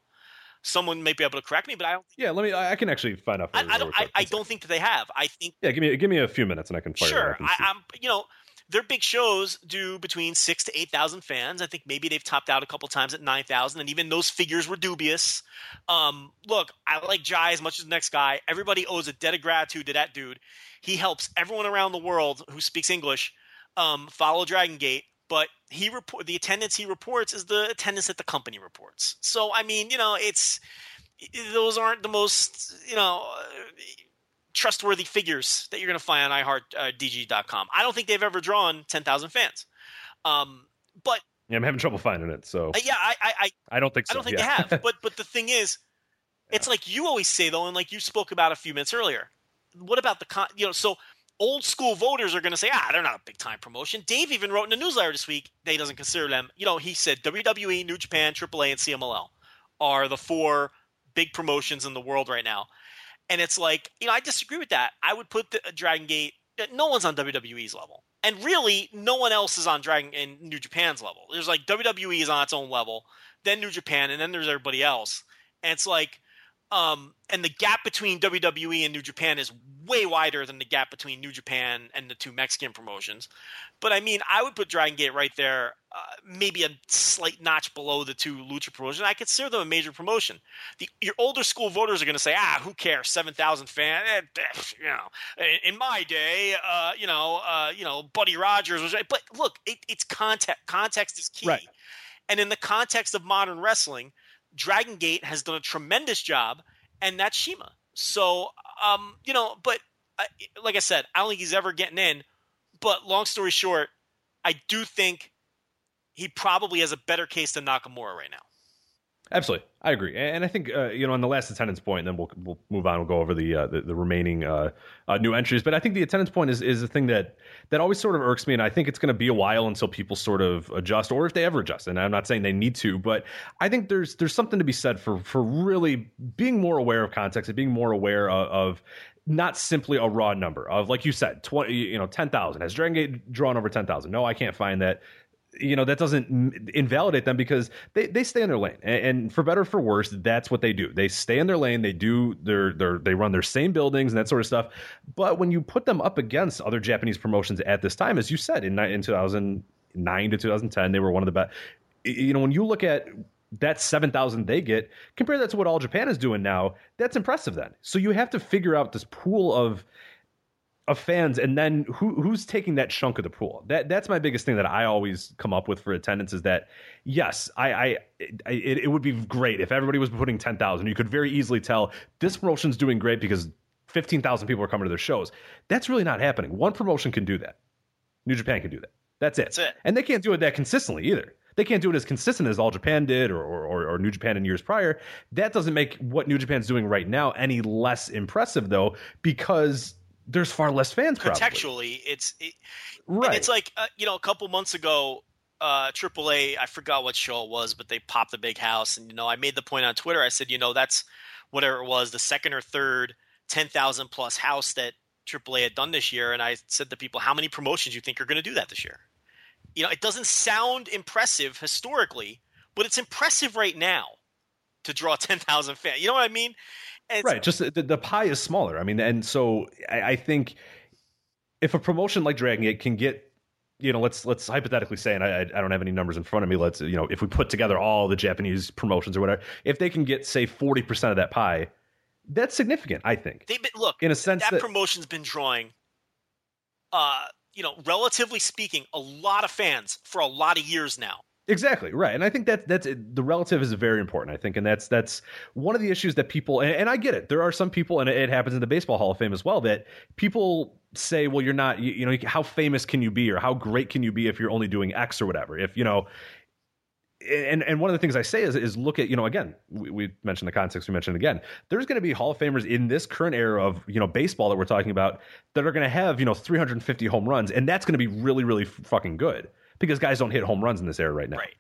Someone may be able to correct me, but I don't. yeah, let me. I I can actually find out. I, I don't. I. I don't think that they have. I think Yeah, give me give me a few minutes and I can fire sure. I, I'm. You know, their big shows do between six to eight thousand fans. I think maybe they've topped out a couple times at nine thousand, and even those figures were dubious. Um, look, I like Jae as much as the next guy. Everybody owes a debt of gratitude to that dude. He helps everyone around the world who speaks English um, follow Dragon Gate. But he report the attendance he reports is the attendance that the company reports. So I mean, you know, it's those aren't the most you know trustworthy figures that you're going to find on iHeartDG.com. I don't think they've ever drawn 10,000 fans. Um, but yeah, I'm having trouble finding it, so uh, yeah, I, I, I, I don't think so. I don't think yeah. they have. [LAUGHS] But but the thing is, it's like you always say though, and like you spoke about a few minutes earlier. What about the con? You know, so old school voters are going to say, ah, they're not a big time promotion. Dave even wrote in the newsletter this week that he doesn't consider them. You know, he said WWE, New Japan, AAA, and CMLL are the four big promotions in the world right now. And it's like, you know, I disagree with that. I would put the uh, Dragon Gate. No one's on WWE's level, and really, no one else is on Dragon in New Japan's level. There's like WWE is on its own level, then New Japan, and then there's everybody else. And it's like, um, and the gap between WWE and New Japan is way wider than the gap between New Japan and the two Mexican promotions. But I mean, I would put Dragon Gate right there, uh, maybe a slight notch below the two Lucha promotions. I consider them a major promotion. The, your older school voters are going to say, ah, who cares? Seven thousand fans, eh, eh, you know. In, in my day, uh, you know, uh, you know, Buddy Rogers was right. But look, it, it's context. Context is key. Right. And in the context of modern wrestling, Dragon Gate has done a tremendous job, and that's Shima. So, um, you know, but uh, like I said, I don't think he's ever getting in. But long story short, I do think he probably has a better case than Nakamura right now. Absolutely, I agree, and I think uh, you know on the last attendance point, then we'll we'll move on. We'll go over the uh, the, the remaining uh, uh, new entries, but I think the attendance point is is a thing that that always sort of irks me, and I think it's going to be a while until people sort of adjust, or if they ever adjust. And I'm not saying they need to, but I think there's there's something to be said for for really being more aware of context and being more aware of. of not simply a raw number of like you said 20 you know 10,000 has Dragon Gate drawn over 10,000 no I can't find that you know that doesn't invalidate them because they, they stay in their lane. And, and for better or for worse that's what they do. They stay in their lane they do their, their they run their same buildings and that sort of stuff. But when you put them up against other japanese promotions at this time as you said in, in 2009 to 2010 they were one of the best you know when you look at that 7,000 they get, compare that to what All Japan is doing now, that's impressive then. So you have to figure out this pool of of fans and then who who's taking that chunk of the pool. That that's my biggest thing that I always come up with for attendance is that yes, I I it, it would be great if everybody was putting 10,000. You could very easily tell this promotion's doing great because 15,000 people are coming to their shows. That's really not happening. One promotion can do that. New Japan can do that. That's it. That's it. And they can't do it that consistently either. They can't do it as consistent as All Japan did or, or, or New Japan in years prior. That doesn't make what New Japan's doing right now any less impressive, though, because there's far less fans. Probably. Contextually, it's it, Right. It's like uh, you know, a couple months ago, uh, AAA, I forgot what show it was, but they popped the big house, and you know, I made the point on Twitter. I said, you know, that's whatever it was, the second or third ten thousand plus house that AAA had done this year, and I said to people, how many promotions you think are going to do that this year? You know, it doesn't sound impressive historically, but it's impressive right now to draw [LAUGHS] ten thousand fans. You know what I mean? And right. Just the, the pie is smaller. I mean, and so I, I think if a promotion like Dragon Gate can get you know, let's let's hypothetically say, and I I don't have any numbers in front of me. Let's you know, if we put together all the Japanese promotions or whatever, if they can get say forty percent of that pie, that's significant. I think. They've been look in a sense that, that promotion's been drawing, uh, you know, relatively speaking, a lot of fans for a lot of years now. Exactly right, and I think that that's the relative is very important. I think, and that's that's one of the issues that people and, and I get it. There are some people, and it happens in the Baseball Hall of Fame as well, that people say, well, you're not, you, you know, how famous can you be, or how great can you be if you're only doing X or whatever. If you know, and and one of the things I say is is look at you know again we, we mentioned the context we mentioned again there's going to be Hall of Famers in this current era of you know baseball that we're talking about that are going to have you know 350 home runs and that's going to be really really fucking good because guys don't hit home runs in this era right now. Right.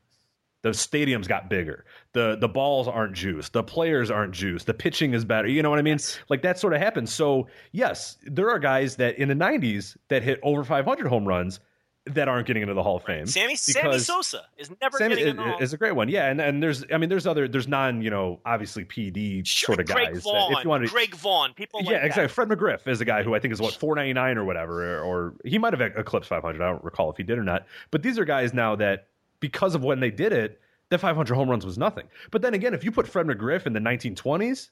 The stadiums got bigger. The the balls aren't juiced. The players aren't juiced. The pitching is better. You know what I mean? Yes. Like that sort of happens. So yes, there are guys that in the '90s that hit over 500 home runs that aren't getting into the Hall of Fame. Sammy Sammy Sosa is never Sammy getting is, in the Hall. is a great one, yeah, and and there's I mean there's other there's non you know obviously PD Sure, sort of Greg guys. Vaughn, that if you want to, Greg Vaughn, people like yeah, that. exactly. Fred McGriff is a guy who I think is what 499 or whatever, or, or he might have eclipsed 500. I don't recall if he did or not. But these are guys now that because of when they did it, that 500 home runs was nothing. But then again, if you put Fred McGriff in the 1920s,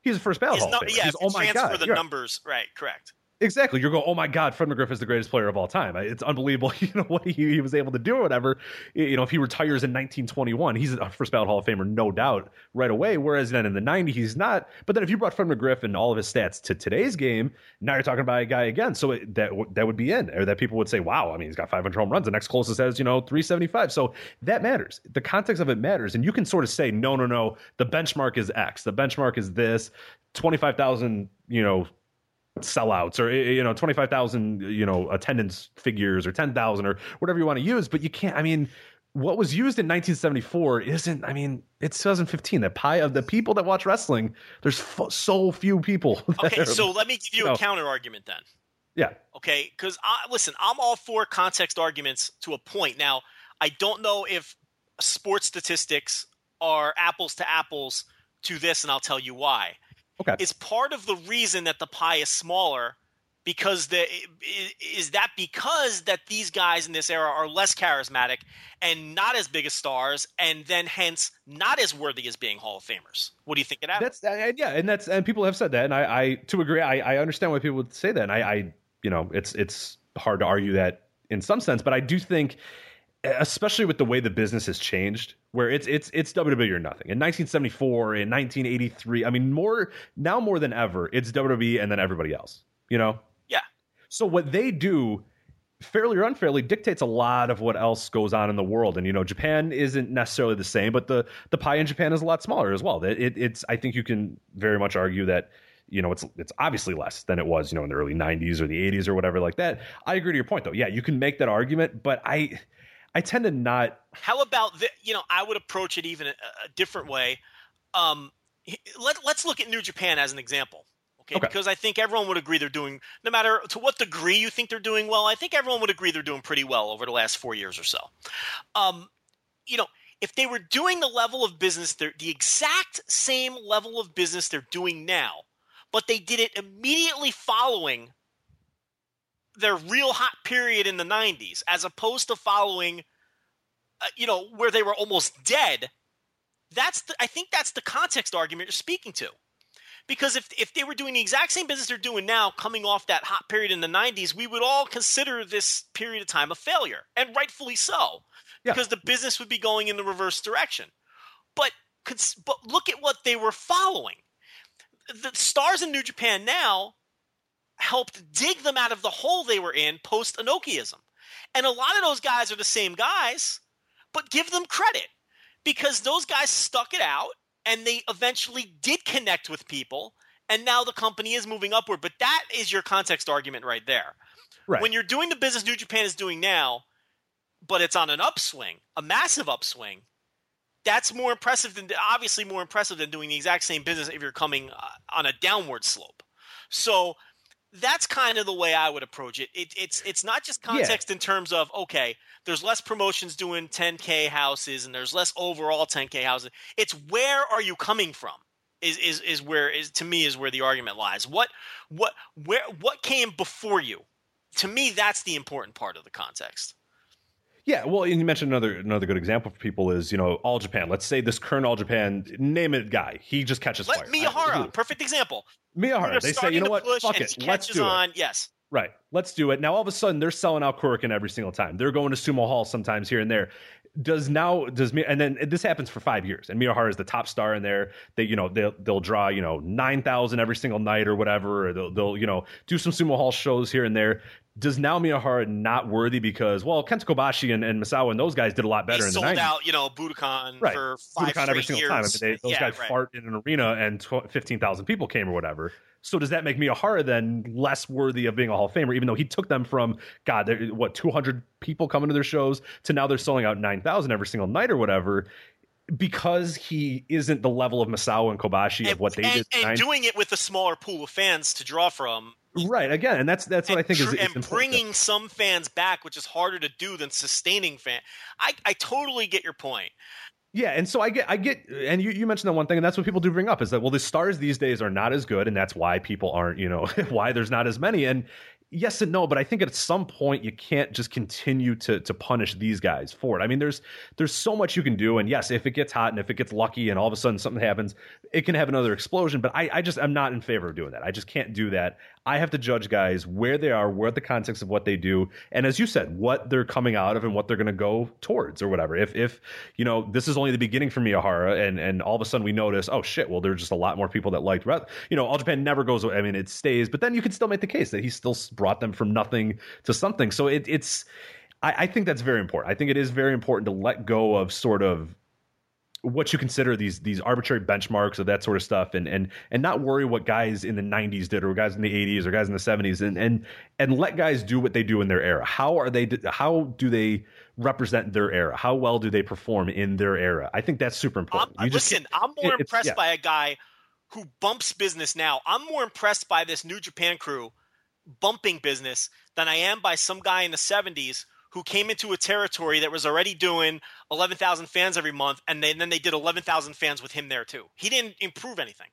he's a first ballot His Hall of Famer. yeah, He's, oh my god, the yeah. numbers, right? Correct. Exactly. You're going, oh my God, Fred McGriff is the greatest player of all time. It's unbelievable, [LAUGHS] you know, what he, he was able to do or whatever. You know, if he retires in 1921, he's a first ballot Hall of Famer, no doubt, right away. Whereas then in the 90s, he's not. But then if you brought Fred McGriff and all of his stats to today's game, now you're talking about a guy again. So it, that that would be in, or that people would say, wow, I mean, he's got 500 home runs. The next closest has, you know, 375. So that matters. The context of it matters. And you can sort of say, no, no, no, the benchmark is X. The benchmark is this. 25,000, you know, sellouts or you know 25,000 you know attendance figures or 10,000 or whatever you want to use but you can't I mean what was used in 1974 isn't I mean it's 2015 the pie of the people that watch wrestling there's f- so few people [LAUGHS] Okay, are- so let me give you No. a counter argument then. yeah Okay, because I listen, I'm all for context arguments to a point. Now, I don't know if sports statistics are apples to apples to this, and I'll tell you why. Okay Is part of the reason that the pie is smaller because the is that because that these guys in this era are less charismatic and not as big as stars, and then hence not as worthy as being Hall of Famers. What do you think of that? That's uh, yeah, and that's and people have said that, and I, I to agree, I, I understand why people would say that. And I, I, you know, it's it's hard to argue that in some sense, but I do think, especially with the way the business has changed, where it's it's it's WWE or nothing. In 1974, in 1983, I mean, more now more than ever, it's WWE and then everybody else. You know, yeah. so what they do fairly or unfairly dictates a lot of what else goes on in the world and you know japan isn't necessarily the same but the the pie in japan is a lot smaller as well it, it, it's i think you can very much argue that you know it's it's obviously less than it was you know in the early 90s or the 80s or whatever like that i agree to your point though yeah you can make that argument but i i tend to not How about the, you know? I would approach it even a, a different way. Um, let Let's look at New Japan as an example, okay? Okay. Because I think everyone would agree they're doing, no matter to what degree you think they're doing well. I think everyone would agree they're doing pretty well over the last four years or so. Um, you know, if they were doing the level of business, the exact same level of business they're doing now, but they did it immediately following their real hot period in the 90s, as opposed to following uh, you know, where they were almost dead. That's the, I think that's the context argument you're speaking to. Because if if they were doing the exact same business they're doing now, coming off that hot period in the '90s, we would all consider this period of time a failure, and rightfully so, Yeah. because the business would be going in the reverse direction. But but look at what they were following. The stars in New Japan now helped dig them out of the hole they were in post Inokiism. And a lot of those guys are the same guys, but give them credit because those guys stuck it out and they eventually did connect with people. And now the company is moving upward. But that is your context argument right there. right When you're doing the business New Japan is doing now, but it's on an upswing, a massive upswing, that's more impressive than obviously more impressive than doing the exact same business if you're coming uh, on a downward slope. So that's kind of the way I would approach it. it it's it's not just context yeah. in terms of okay, there's less promotions doing 10k houses and there's less overall 10k houses. It's where are you coming from? Is is is where is to me is where the argument lies. What what where what came before you? To me, that's the important part of the context. Yeah, well, and you mentioned another another good example for people is you know All Japan. Let's say this current All Japan name it guy, he just catches Let fire. Miyahara, perfect example. Miyahara, they say you know what, fuck it, let's do on. it. Yes, right, let's do it. Now all of a sudden they're selling out Korakuen every single time. They're going to Sumo Hall sometimes here and there. Does now does me and then this happens for five years and Miyahara is the top star in there. They you know they'll they'll draw you know nine thousand every single night or whatever. Or they'll they'll you know do some Sumo Hall shows here and there does now Miyahara not worthy because well Kenta Kobashi and, and Misawa and those guys did a lot better they in sold the 90s. out you know Budokan right. for five Budokan every single years. time. I mean, they, those yeah, guys right. fart in an arena and tw- fifteen thousand people came or whatever. So does that make Miyahara then less worthy of being a Hall of Famer, even though he took them from God, what two hundred people coming to their shows to now they're selling out nine thousand every single night or whatever? because he isn't the level of Misawa and Kobashi and, of what they and, did, and doing it with a smaller pool of fans to draw from, Right. Again, and that's that's what I think tr- is, is and important. bringing some fans back, which is harder to do than sustaining fan. I I totally get your point. Yeah, and so I get, I get, and you, you mentioned that one thing, and that's what people do bring up is that well, the stars these days are not as good, and that's why people aren't, you know, [LAUGHS] why there's not as many. And yes and no, but I think at some point you can't just continue to to punish these guys for it. I mean, there's there's so much you can do, and yes, if it gets hot and if it gets lucky and all of a sudden something happens, it can have another explosion. But I, I just I'm not in favor of doing that. I just can't do that. I have to judge guys where they are, where the context of what they do, and as you said, what they're coming out of and what they're going to go towards or whatever. If if you know this is only the beginning for Miyahara, and and all of a sudden we notice, oh shit, well there's just a lot more people that liked. You know, All Japan never goes. I mean, it stays, but then you can still make the case that he still brought them from nothing to something. So it, it's. I think that's very important. I think it is very important to let go of sort of what you consider these these arbitrary benchmarks of that sort of stuff and and and not worry what guys in the 90s did or guys in the 80s or guys in the 70s and and and let guys do what they do in their era. How are they how do they represent their era? How well do they perform in their era? I think that's super important. I'm, listen i'm more impressed yeah. by a guy who bumps business now. I'm more impressed by this new japan crew bumping business than i am by some guy in the 70s who came into a territory that was already doing 11,000 fans every month, and, they, and then they did 11,000 fans with him there too. He didn't improve anything.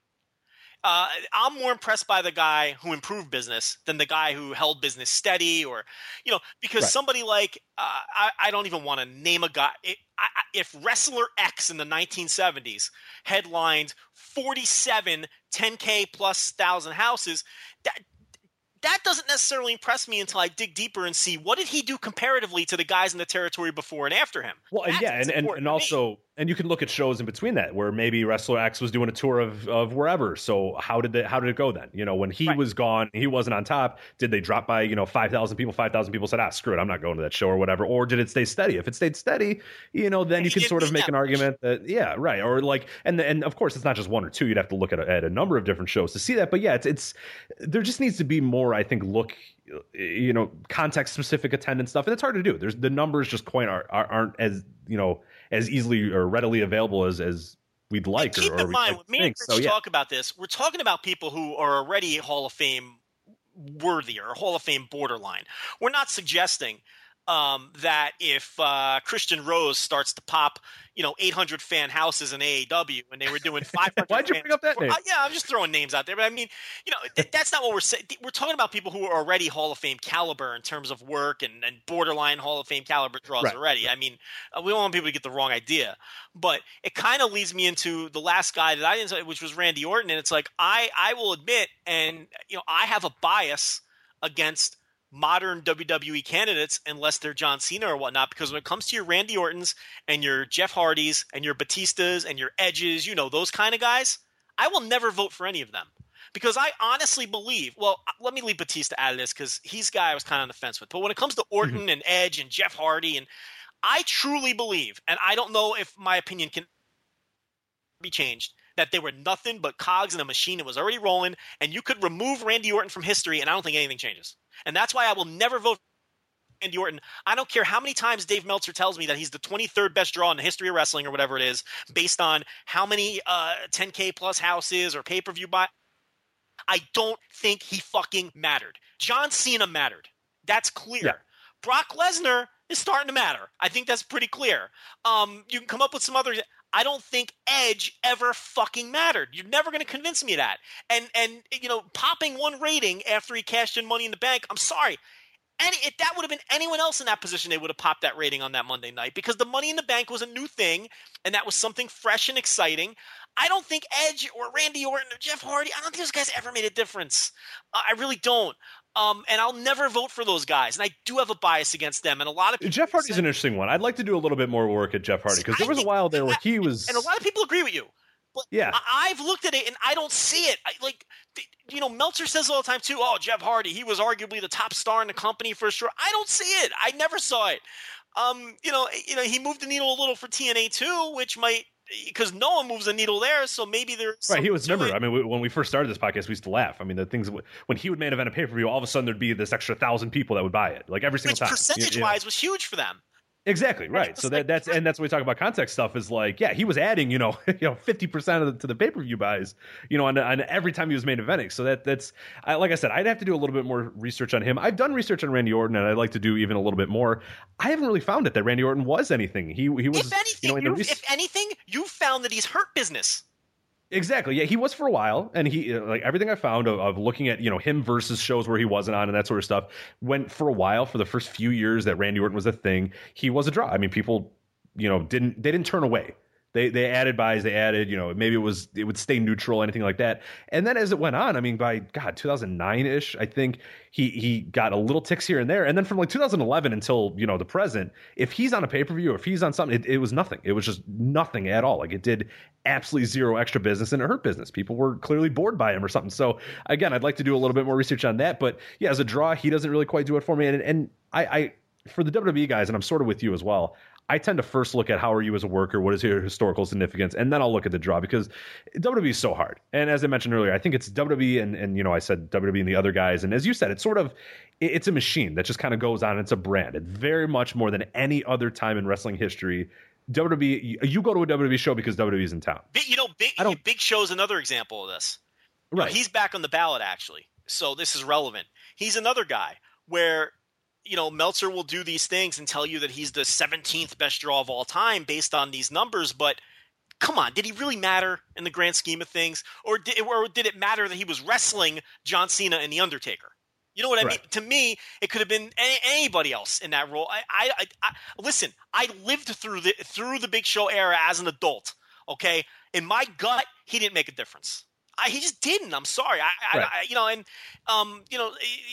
Uh, I'm more impressed by the guy who improved business than the guy who held business steady, or you know, because Right. somebody like uh, I, I don't even want to name a guy. It, I, if wrestler X in the 1970s headlined 47 10k plus thousand houses, that that doesn't necessarily impress me until I dig deeper and see what did he do comparatively to the guys in the territory before and after him. Well, That's yeah, and, and, and also, and you can look at shows in between that where maybe wrestler X was doing a tour of, of wherever. So how did it, how did it go then? You know, when he Right. was gone, he wasn't on top. Did they drop by you know five thousand people? Five thousand people said, ah, screw it, I'm not going to that show or whatever. Or did it stay steady? If it stayed steady, you know, then you can sort of make an argument that yeah, right, or like, and and of course it's not just one or two. You'd have to look at a, at a number of different shows to see that. But yeah, it's it's there just needs to be more. I think look you know context specific attendance stuff and it's hard to do. There's the numbers just quite are, are, aren't as you know as easily or readily available as as we'd like Keep or, in mind, like when me and Rich so yeah. talk about this, we're talking about people who are already Hall of Fame worthy or Hall of Fame borderline. We're not suggesting um, that if uh, Christian Rose starts to pop, you know, 800 fan houses in AAW and they were doing [LAUGHS] 500. Why'd you bring up that name? Uh, yeah, I'm just throwing names out there, but I mean, you know, th- that's not what we're saying. We're talking about people who are already Hall of Fame caliber in terms of work and, and borderline Hall of Fame caliber draws Right. already. I mean, uh, we don't want people to get the wrong idea, but it kind of leads me into the last guy that I didn't, say, which was Randy Orton, and it's like I I will admit, and you know, I have a bias against modern WWE candidates unless they're John Cena or whatnot. Because when it comes to your Randy Ortons and your Jeff Hardys and your Batistas and your Edges, you know, those kind of guys, I will never vote for any of them. Because I honestly believe, well, let me leave Batista out of this because he's a guy I was kind of on the fence with. But when it comes to mm-hmm. Orton and Edge and Jeff Hardy, and I truly believe, and I don't know if my opinion can be changed, that they were nothing but cogs in a machine that was already rolling, and you could remove Randy Orton from history, and I don't think anything changes. And that's why I will never vote Randy Orton. I don't care how many times Dave Meltzer tells me that he's the 23rd best draw in the history of wrestling or whatever it is, based on how many uh, 10K plus houses or pay per view buy. I don't think he fucking mattered. John Cena mattered. That's clear. Yeah. Brock Lesnar is starting to matter. I think that's pretty clear. Um, you can come up with some other. I don't think Edge ever fucking mattered. You're never going to convince me of that. And and you know, popping one rating after he cashed in Money in the Bank. I'm sorry. Any, if that would have been anyone else in that position, they would have popped that rating on that Monday night because the Money in the Bank was a new thing, and that was something fresh and exciting. I don't think Edge or Randy Orton or Jeff Hardy. I don't think those guys ever made a difference. I really don't. Um, and I'll never vote for those guys. And I do have a bias against them. And a lot of people Jeff Hardy's say- an interesting one. I'd like to do a little bit more work at Jeff Hardy because there was a while there where he was. and a lot of people agree with you. But Yeah. I, I've looked at it and I don't see it. I, like, you know, Meltzer says all the time too. Oh, Jeff Hardy, he was arguably the top star in the company for sure. I don't see it. I never saw it. Um, you know, you know, he moved the needle a little for TNA too, which might because no one moves a needle there. So maybe there's Right, he was. Remember. I mean, we- when we first started this podcast, we used to laugh. I mean, the things when he would main event a pay per view, all of a sudden there'd be this extra thousand people that would buy it, like every single which time. Percentage you wise was huge for them. Exactly right. So that that's and that's what we talk about context stuff is like yeah he was adding you know [LAUGHS] you know fifty percent of the, to the pay per view buys you know on, on every time he was main eventing. So that that's I, like I said I'd have to do a little bit more research on him. I've done research on Randy Orton and I'd like to do even a little bit more. I haven't really found it that Randy Orton was anything. He he was If anything, you know in the you- rec- if anything, you found that he's hurt business. Exactly. Yeah, he was for a while, and he uh, like everything I found of, of looking at you know him versus shows where he wasn't on and that sort of stuff. Went for a while for the first few years that Randy Orton was a thing. He was a draw. I mean, people you know didn't they didn't turn away. They they added buys. They added you know maybe it was it would stay neutral anything like that. And then as it went on, I mean by God 2009 ish, I think he he got a little ticks here and there. And then from like 2011 until you know the present, if he's on a pay per view, or if he's on something, it, it was nothing. It was just nothing at all. Like it did absolutely zero extra business and it hurt business. People were clearly bored by him or something. So again, I'd like to do a little bit more research on that. But yeah, as a draw, he doesn't really quite do it for me. And and I, I for the WWE guys, and I'm sort of with you as well. I tend to first look at how are you as a worker, what is your historical significance, and then I'll look at the draw because WWE is so hard. And as I mentioned earlier, I think it's WWE and and you know I said WWE and the other guys, and as you said, it's sort of it's a machine that just kind of goes on. It's a brand. It's very much more than any other time in wrestling history. WWE, you- go to a WWE show because WWE's in town. Big, you know, Big I don't- Big Show's another example of this. You know, Right. he's back on the ballot actually, so this is relevant. He's another guy where you know Meltzer will do these things and tell you that he's the 17th best draw of all time based on these numbers, but come on, did he really matter in the grand scheme of things, or did or did it matter that he was wrestling John Cena and the Undertaker? You know what I mean? To me, it could have been any, anybody else in that role. I, I, I, I listen. I lived through the through the Big Show era as an adult. Okay, in my gut, he didn't make a difference. I, he just didn't. I'm sorry. I, I, Right. I you know, and um, you know,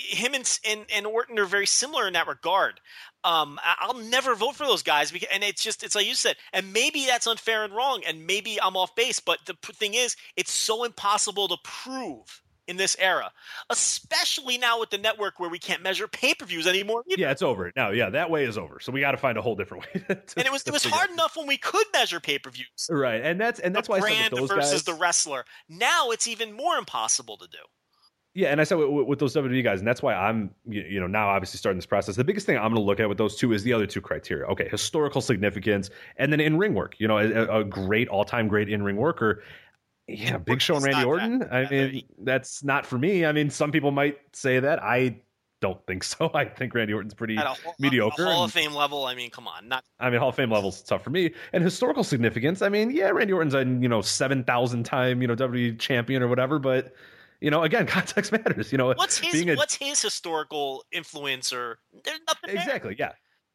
him and, and and Orton are very similar in that regard. Um, I'll never vote for those guys because, and it's just it's like you said, and maybe that's unfair and wrong, and maybe I'm off base. But the thing is, it's so impossible to prove in this era, especially now with the network where we can't measure pay per views anymore. either. Yeah, it's over now. Yeah, that way is over. So we got to find a whole different way. [LAUGHS] to- and it was it was hard enough when we could measure pay per views. Right, and that's and that's the why I brand those versus guys, the wrestler. Now it's even more impossible to do. Yeah, and I said with, with those WWE guys, and that's why I'm, you you know, now obviously starting this process. The biggest thing I'm going to look at with those two is the other two criteria. Okay, historical significance, and then in ring work. You know, a, a great all time great in ring worker. Yeah, Big Show and Randy Orton. that. I mean, that's not for me. I mean, some people might say that. I don't think [LAUGHS] so. I think Randy Orton's pretty a, mediocre. a Hall of Fame level, I mean, come on, not I mean, Hall of Fame levels tough for me. And historical significance, I mean, yeah, Randy Orton's a you know seven thousand time you know WWE champion or whatever, but you know, again, [LAUGHS] context matters. You know, what's his a- what's his historical influence or there's nothing there. exactly, yeah,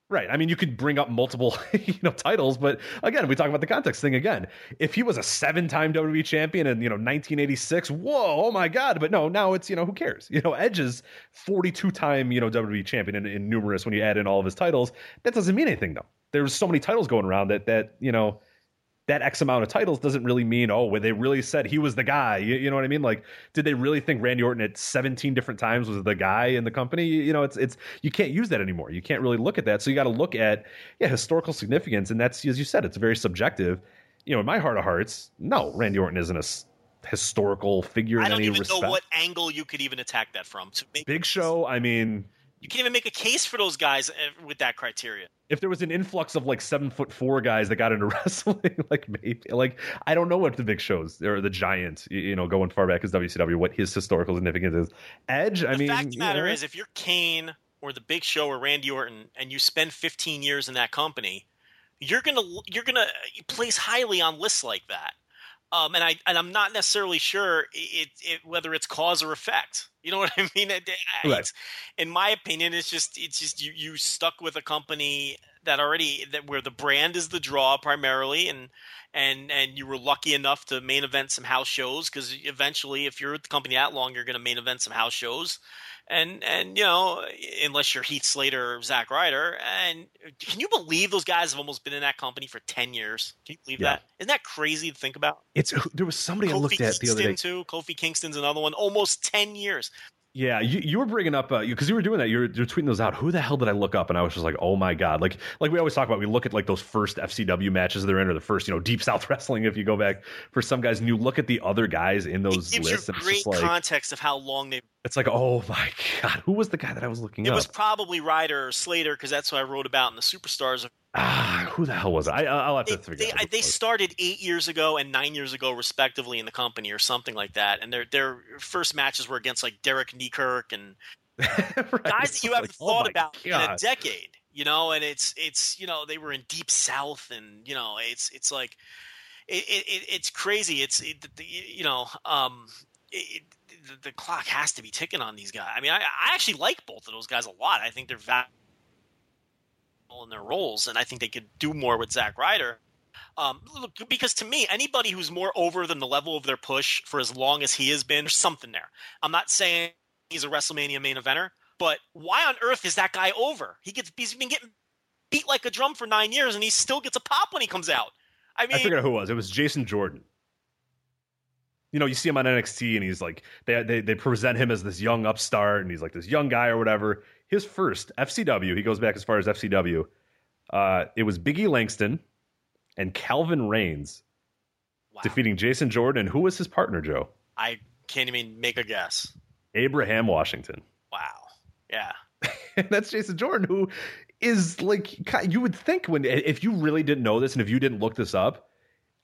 right. I mean, you could bring up multiple [LAUGHS] you know titles, but again, we talk about the context thing again. If he was a seven time WWE champion in you know 1986, whoa, oh my god! But no, now it's you know who cares? [LAUGHS] You know, Edge is 42 time you know WWE champion in numerous when you add in all of his titles. That doesn't mean anything though. There's so many titles going around that that you know that X amount of titles doesn't really mean, oh, well, they really said he was the guy. You, you know what I mean? Like, did they really think Randy Orton at 17 different times was the guy in the company? You, you know, it's, it's, you can't use that anymore. You can't really look at that. So you got to look at, yeah, historical significance. And that's, as you said, it's very subjective. You know, in my heart of hearts, no, Randy Orton isn't a s- historical figure in I don't any even respect. know what angle you could even attack that from. Big Show, I mean, You can't even make a case for those guys uh, with that criteria. If there was an influx of like seven foot four guys that got into [LAUGHS] wrestling, like maybe, like I don't know what the big shows or the giant, you know, going far back as WCW, what his historical significance is. Edge, I the mean, fact of the matter know, is, if you're Kane or the Big Show or Randy Orton, and you spend 15 years in that company, you're gonna you're gonna place highly on lists like that. Um, and I and I'm not necessarily sure it, it whether it's cause or effect. You know [LAUGHS] what I mean? It- Right. in my opinion, it's just it's just you you stuck with a company that already that where the brand is the draw primarily, and and and you were lucky enough to main event some house shows because eventually, if you're at the company that long, you're going to main event some house shows and and you know unless you're Heath Slater or Zack Ryder, and can you believe those guys have almost been in that company for ten years? Can you believe Yeah. that? Isn't that crazy to think about? it's there was somebody I Kofi looked at the other day. too. Kofi Kingston's another one. Almost ten years. Yeah, you, you were bringing up uh, because you were doing that. You're, you're tweeting those out. Who the hell did I look up? And I was just like, oh my god! Like like we always talk about. We look at like those first FCW matches they're in, or the first you know Deep South [LAUGHS] Wrestling. If you go back for some guys, and you look at the other guys in those it gives lists, you and it's great like context of how long they. it's like oh my [LAUGHS] god, who was the guy that I was looking It up? was probably Ryder or Slater because that's what I wrote about in the Superstars. Ah, who the hell was it? I I'll have They, to figure they, out. they started eight years ago and nine years ago, respectively, in the company or something like that. And their their first matches were against like Derrick Neikirk and [LAUGHS] Right. guys that you haven't Like, oh thought my about in a decade. You know, and it's it's you know they were in deep south, and you know it's it's like it, it, it it's crazy. It's it, the, you know um it, it, the, the clock has to be ticking on these guys. I mean, I, I actually like both of those guys a lot. I think they're valuable in their roles, and I think they could do more with Zack Ryder. Um, look, because to me, anybody who's more over than the level of their push for as long as he has been, there's something there. I'm not saying he's a WrestleMania main eventer, but why on earth is that guy over? He gets he's been getting beat like a drum for nine years, and he still gets a pop when he comes out. I mean, I figured out who it was. It was Jason Jordan. You know, you see him on NXT, and he's like they they they present him as this young upstart, and he's like this young guy or whatever. His first FCW, he goes back as far as FCW. Uh, it was Biggie Langston and Calvin Raines wow. defeating Jason Jordan. Who was his partner, Joe? I can't even make a guess. Abraham Washington. Wow. Yeah. [LAUGHS] that's Jason Jordan, who is like you would think when if you really didn't know this and if you didn't look this up,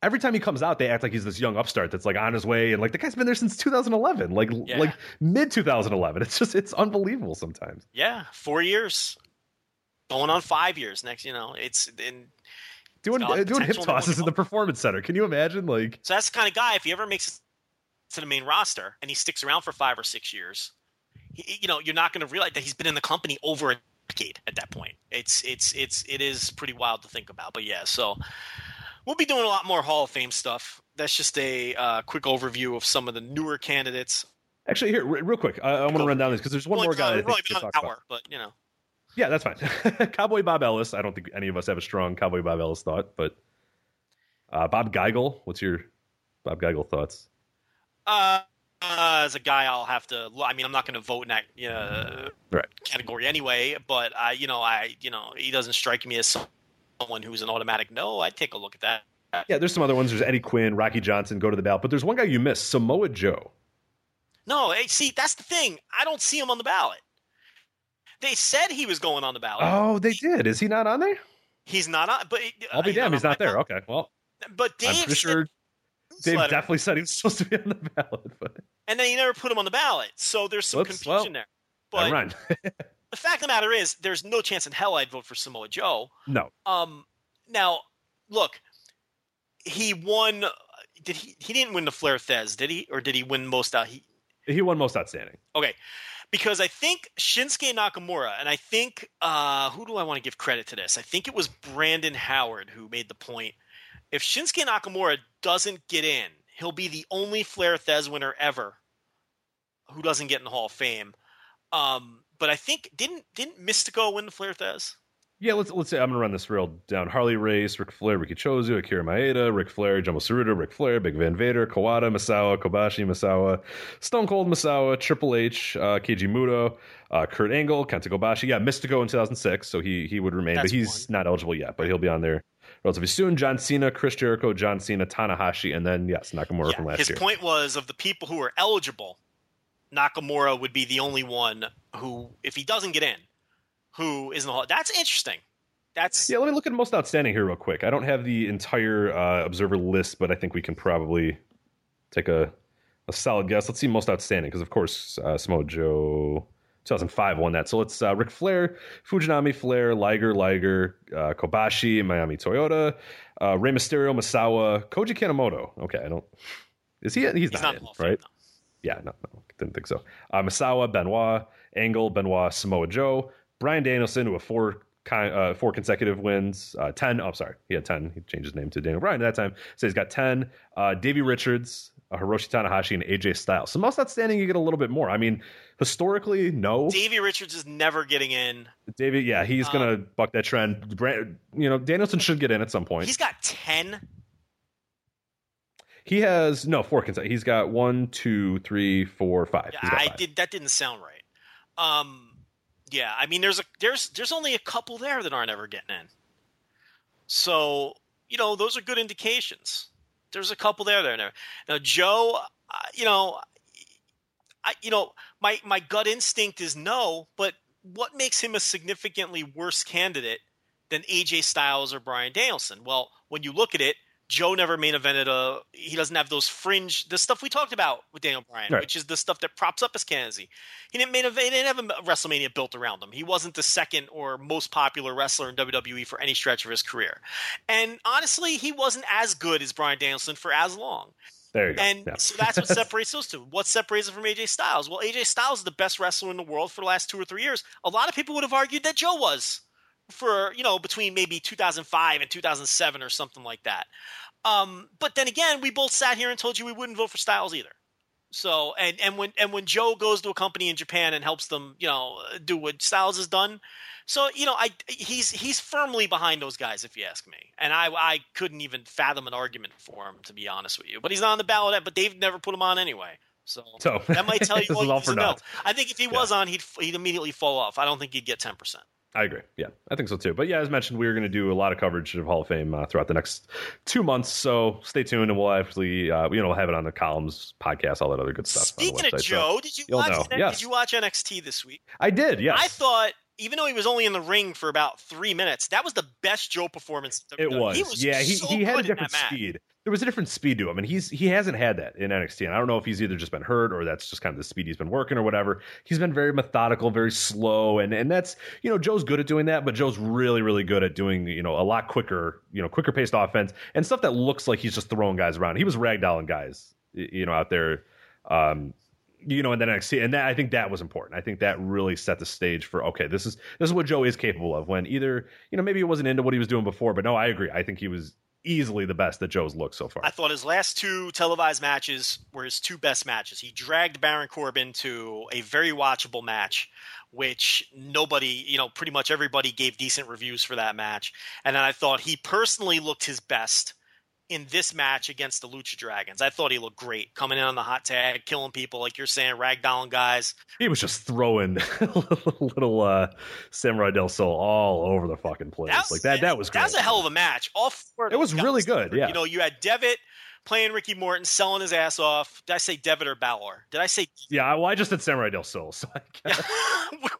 every time he comes out, they act like he's this young upstart that's like on his way, and like the guy's been there since 2011, like Yeah. like mid 2011. It's just it's unbelievable sometimes. Yeah. Four years. Going on five years next, you know, it's in Doing uh, doing hip tosses in the performance center. Can you imagine? Like So that's the kind of guy. If he ever makes it to the main roster and he sticks around for five or six years, he, you know, you're not going to realize that he's been in the company over a decade at that point. It's it's it's it is pretty wild to think about. But yeah, so we'll be doing a lot more Hall of Fame stuff. That's just a uh, quick overview of some of the newer candidates. actually, here re- real quick, I, I want to run down this because there's one Only more guy. about- I think only to about talk an about. hour, but you know, Yeah, that's fine. [LAUGHS] Cowboy Bob Ellis. I don't think any of us have a strong Cowboy Bob Ellis thought, but uh, Bob Geigel. What's your Bob Geigel thoughts? uh, uh, as a guy, I'll have to. I mean, I'm not going to vote in that uh, Right. category anyway. But I, you know, I, you know, he doesn't strike me as someone who's an automatic no. I'd take a look at that. Yeah, there's some other ones. There's Eddie Quinn, Rocky Johnson, go to the ballot. But there's one guy you missed, Samoa Joe. No, hey, see, that's the thing. I don't see him on the ballot. They said he was going on the ballot. Oh, they did. Is he not on there? He's not on. But uh, I'll be know, damned. He's not there. Okay, well, But Dave I'm pretty sure Dave definitely said he was supposed to be on the ballot. But and then he never put him on the ballot. So there's some Whoops, confusion well, there. But run. [LAUGHS] the fact of the matter is, there's no chance in hell I'd vote for Samoa Joe. no, Um, now, look, he won. Did he? He didn't win the Flair Thesz, did he? Or did he win most out? He he won most outstanding. okay, because I think Shinsuke Nakamura, and I think uh, who do I want to give credit to this? I think it was Brandon Howard who made the point. If Shinsuke Nakamura doesn't get in, he'll be the only Flair Thesz winner ever who doesn't get in the Hall of Fame. Um, but I think didn't didn't Mystico win the Flair Thesz? Yeah, let's let's say I'm gonna run this real down. Harley Race, Ric Flair, Riki Choshu, Akira Maeda, Ric Flair, Jumbo Tsuruta, Ric Flair, Big Van Vader, Kawada, Misawa, Kobashi, Misawa, Stone Cold Misawa, Triple H, uh, Keiji Muto, uh, Kurt Angle, Kenta Kobashi. Yeah, Mystico in 2006, so he he would remain, That's but he's one. not eligible yet. But he'll be on there relatively soon. John Cena, Chris Jericho, John Cena, Tanahashi, and then yes, Nakamura from Yeah, last his year. His point was of the people who are eligible, Nakamura would be the only one who, if he doesn't get in, who is in the Hall. That's interesting. That's Yeah, let me look at most outstanding here real quick. I don't have the entire uh, observer list, but I think we can probably take a, a solid guess. Let's see most outstanding because, of course, uh, Samoa Joe 2005 won that. So let's uh, Ric Flair, Fujinami, Flair, Liger, Liger, uh, Kobashi, Manami Toyota, uh, Rey Mysterio, Misawa, Koji Kanemoto. Okay, I don't. Is he? He's, he's not, not in in, the Hall of Fame, right? no. Yeah, no, no, didn't think so. Uh, Misawa, Benoit, Angle, Benoit, Samoa Joe, Bryan Danielson, who have four uh, four consecutive wins, uh, ten. Oh, sorry, he had ten. He changed his name to Daniel Bryan at that time, so he's got ten. Uh, Davey Richards, uh, Hiroshi Tanahashi, and AJ Styles. So most outstanding, you get a little bit more. I mean, historically, no. Davey Richards is never getting in. Davey, yeah, he's Um, gonna buck that trend. Brand, you know, Danielson should get in at some point. He's got ten. He has no four consecutive. He's got one, two, three, four, five. I five. did that didn't sound right. Um, yeah, I mean, there's a there's there's only a couple there that aren't ever getting in. So you know, those are good indications. There's a couple there there. there. Now Joe, uh, you know, I you know my my gut instinct is no, but what makes him a significantly worse candidate than AJ Styles or Bryan Danielson? Well, when you look at it, Joe never main evented a. He doesn't have those fringe, the stuff we talked about with Daniel Bryan, Right. which is the stuff that props up his candidacy. He didn't main event. He didn't have a WrestleMania built around him. He wasn't the second or most popular wrestler in WWE for any stretch of his career. And honestly, he wasn't as good as Bryan Danielson for as long. there you go. And Yeah. so that's what [LAUGHS] separates those two. What separates him from AJ Styles? Well, AJ Styles is the best wrestler in the world for the last two or three years. A lot of people would have argued that Joe was for, you know, between maybe 2005 and 2007 or something like that. Um, but then again, we both sat here and told you we wouldn't vote for Styles either. So and and when and when Joe goes to a company in Japan and helps them, you know, do what Styles has done, so you know, I he's he's firmly behind those guys if you ask me, and I I couldn't even fathom an argument for him to be honest with you. But he's not on the ballot, but Dave never put him on anyway. So, [LAUGHS] So, that might tell [LAUGHS] you all you need for to know. I think if he was on, he'd he'd immediately fall off. I don't think he'd get ten percent. I agree. Yeah, I think so too. But yeah, as mentioned, we are going to do a lot of coverage of Hall of Fame uh, throughout the next two months. So stay tuned, and we'll actually, uh, you know, we'll have it on the columns, podcast, all that other good stuff. Speaking of website. So Joe, did you watch know. Yes. did you watch NXT this week? I did. Yes, I thought, even though he was only in the ring for about three minutes, that was the best Joe performance. It ever was. He was yeah, he, so he had a different speed. There was a different speed to him, and he's he hasn't had that in NXT. And I don't know if he's either just been hurt or that's just kind of the speed he's been working or whatever. He's been very methodical, very slow, and and that's you know Joe's good at doing that, but Joe's really really good at doing you know a lot quicker, you know quicker paced offense and stuff that looks like he's just throwing guys around. He was ragdolling guys, you know, out there. Um, you know, in the NXT, and that I think that was important. I think that really set the stage for okay, this is this is what Joe is capable of. When either you know maybe it wasn't into what he was doing before, but no, I agree. I think he was easily the best that Joe's looked so far. I thought his last two televised matches were his two best matches. He dragged Baron Corbin to a very watchable match, which nobody, you know, pretty much everybody gave decent reviews for that match. And then I thought he personally looked his best in this match against the Lucha Dragons. I thought he looked great coming in on the hot tag, killing people, like you're saying, ragdolling guys. He was just throwing [LAUGHS] little uh, Samuray Del Sol all over the fucking place. That was, like that. That was great. That was a hell of a match. All four. It was really good, yeah. You know, you had Devitt playing Ricky Morton, selling his ass off. Did I say Devitt or Balor? Did I say? yeah. Well, I just said Samuray Del Sol, so I guess. [LAUGHS]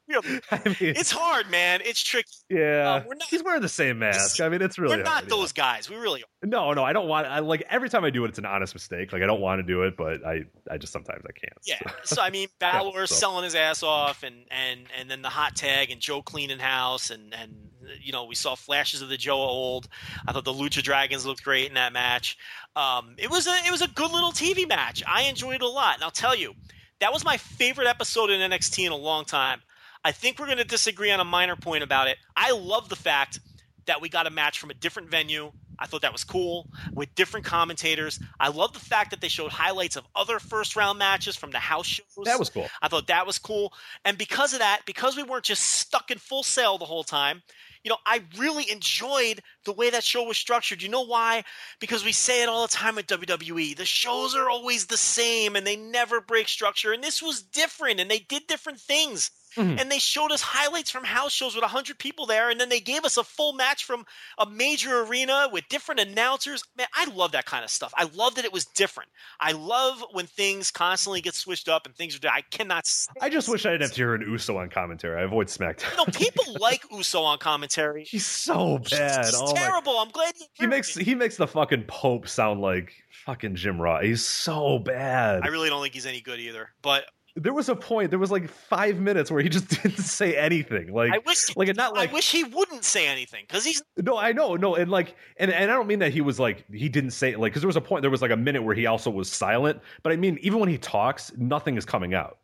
[LAUGHS] I mean, it's hard, man. It's tricky. yeah. uh, we're not- He's wearing the same mask. I mean, it's really We're not hard, yeah. those guys. We really are. No, no, I don't want. I like every time I do it, it's an honest mistake. Like I don't want to do it, but I, I just sometimes I can't. Yeah. So I mean, [LAUGHS] Balor so- selling his ass off, and and and then the hot tag, and Joe cleaning house, and and you know we saw flashes of the Joe old. I thought the Lucha Dragons looked great in that match. Um, it was a it was a good little TV match. I enjoyed it a lot, and I'll tell you, that was my favorite episode in NXT in a long time. I think we're going to disagree on a minor point about it. I love the fact that we got a match from a different venue. I thought that was cool with different commentators. I love the fact that they showed highlights of other first round matches from the house shows. That was cool. I thought that was cool. And because of that, because we weren't just stuck in full sail the whole time, you know, I really enjoyed the way that show was structured. You know why? Because we say it all the time at WWE. The shows are always the same and they never break structure. And this was different and they did different things. Mhm. And they showed us highlights from house shows with 100 people there. And then they gave us a full match from a major arena with different announcers. Man, I love that kind of stuff. I love that it was different. I love when things constantly get switched up and things are. I cannot. I just wish I didn't have to hear an Uso on commentary. I avoid SmackDown. You know, people [LAUGHS] like Uso on commentary. He's so bad. He's oh my- terrible. I'm glad He makes he makes the fucking Pope sound like fucking Jim Ross. He's so bad. I really don't think he's any good either. But there was a point. There was like five minutes where he just [LAUGHS] didn't say anything. Like I wish, like not like I wish he wouldn't say anything because he's No, I know, no, and like, and and I don't mean that he was like he didn't say like because there was a point there was like a minute where he also was silent, but I mean even when he talks, nothing is coming out.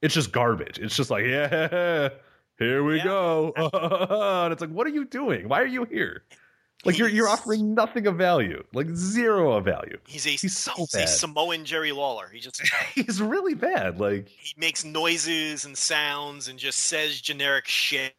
It's just garbage. It's just like [LAUGHS] yeah, here we Yeah. go, [LAUGHS] and it's like, what are you doing? Why are you here? Like you're you're offering nothing of value, like zero of value. he's a He's so he's bad. a Samoan Jerry Lawler. He just [LAUGHS] He's really bad. Like he makes noises and sounds and just says generic shit.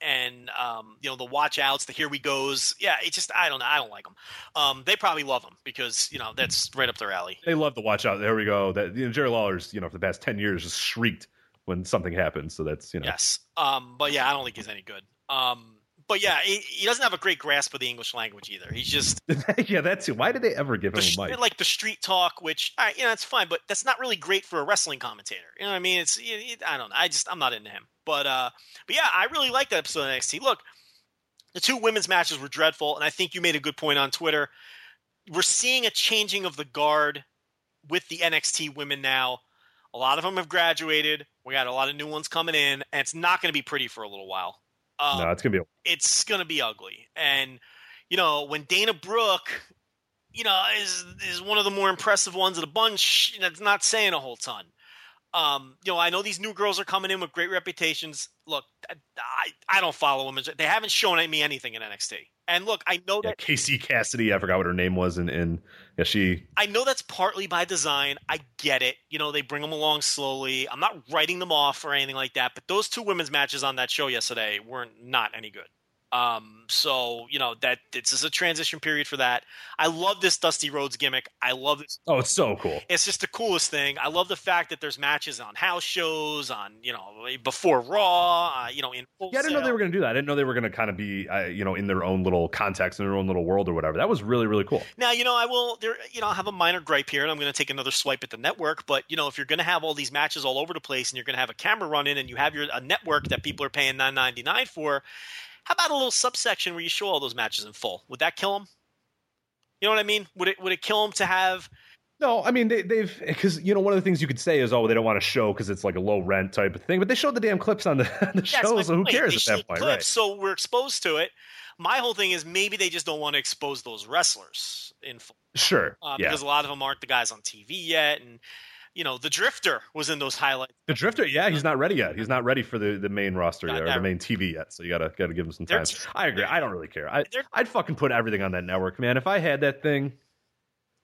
And um, you know the watch outs, the here we goes. Yeah, it just I don't know. I don't like them. Um, they probably love him because you know that's right up their alley. they love the watch out. There we go. That you know, Jerry Lawler's you know for the past ten years just shrieked when something happens. So that's you know Yes. Um, but yeah, I don't think he's any good. Um, but yeah, he, he doesn't have a great grasp of the English language either. He's just [LAUGHS] yeah that's it. Why did they ever give the, him sh- a mic? like the street talk, which all right, you know, it's fine, but that's not really great for a wrestling commentator. You know what I mean? It's it, it- I don't know. I just I'm not into him. But uh, but yeah, I really like that episode of NXT. Look, the two women's matches were dreadful, and I think you made a good point on Twitter. We're seeing a changing of the guard with the NXT women now. A lot of them have graduated. We got a lot of new ones coming in, and it's not going to be pretty for a little while. Um, no, it's gonna be. It's going to be ugly. And you know, when Dana Brooke, you know, is is one of the more impressive ones of the bunch, that's not saying a whole ton. Um, you know, I know these new girls are coming in with great reputations. Look, I I don't follow them. They haven't shown me anything in NXT. And look, I know yeah, that Casey Cassidy. I forgot what her name was, and and yeah, she. I know that's partly by design. I get it. You know, they bring them along slowly. I'm not writing them off or anything like that. But those two women's matches on that show yesterday weren't not any good. Um, so you know that this is a transition period for that. I love this Dusty Rhodes gimmick. I love this. Oh, it's so cool. It's just the coolest thing. I love the fact that there's matches on house shows, on you know before Raw, uh, you know in full Yeah, I didn't know they were going to do that. I didn't know they were going to kind of be, uh, you know, in their own little context, in their own little world or whatever. That was really, really cool. Now, you know, I will there you know, I have a minor gripe here and I'm going to take another swipe at the network, but you know, if you're going to have all these matches all over the place and you're going to have a camera run in and you have your a network that people are paying 9.99 for, how about a little subsection where you show all those matches in full? Would that kill them? You know what I mean? Would it would it kill them to have No, I mean they, they've because you know one of the things you could say is oh they don't want to show because it's like a low rent type of thing, but they showed the damn clips on the, [LAUGHS] the That's show, so who point. cares They at that point, clips, right? So we're exposed to it. My whole thing is maybe they just don't want to expose those wrestlers in full. Sure, uh, yeah. because a lot of them aren't the guys on TV yet, and you know the Drifter was in those highlights. The Drifter, yeah, he's not ready yet. He's not ready for the, the main roster yet, or the main TV yet. So you gotta gotta give him some time. t- I agree. I don't really care. I, I'd fucking put everything on that network, man. If I had that thing,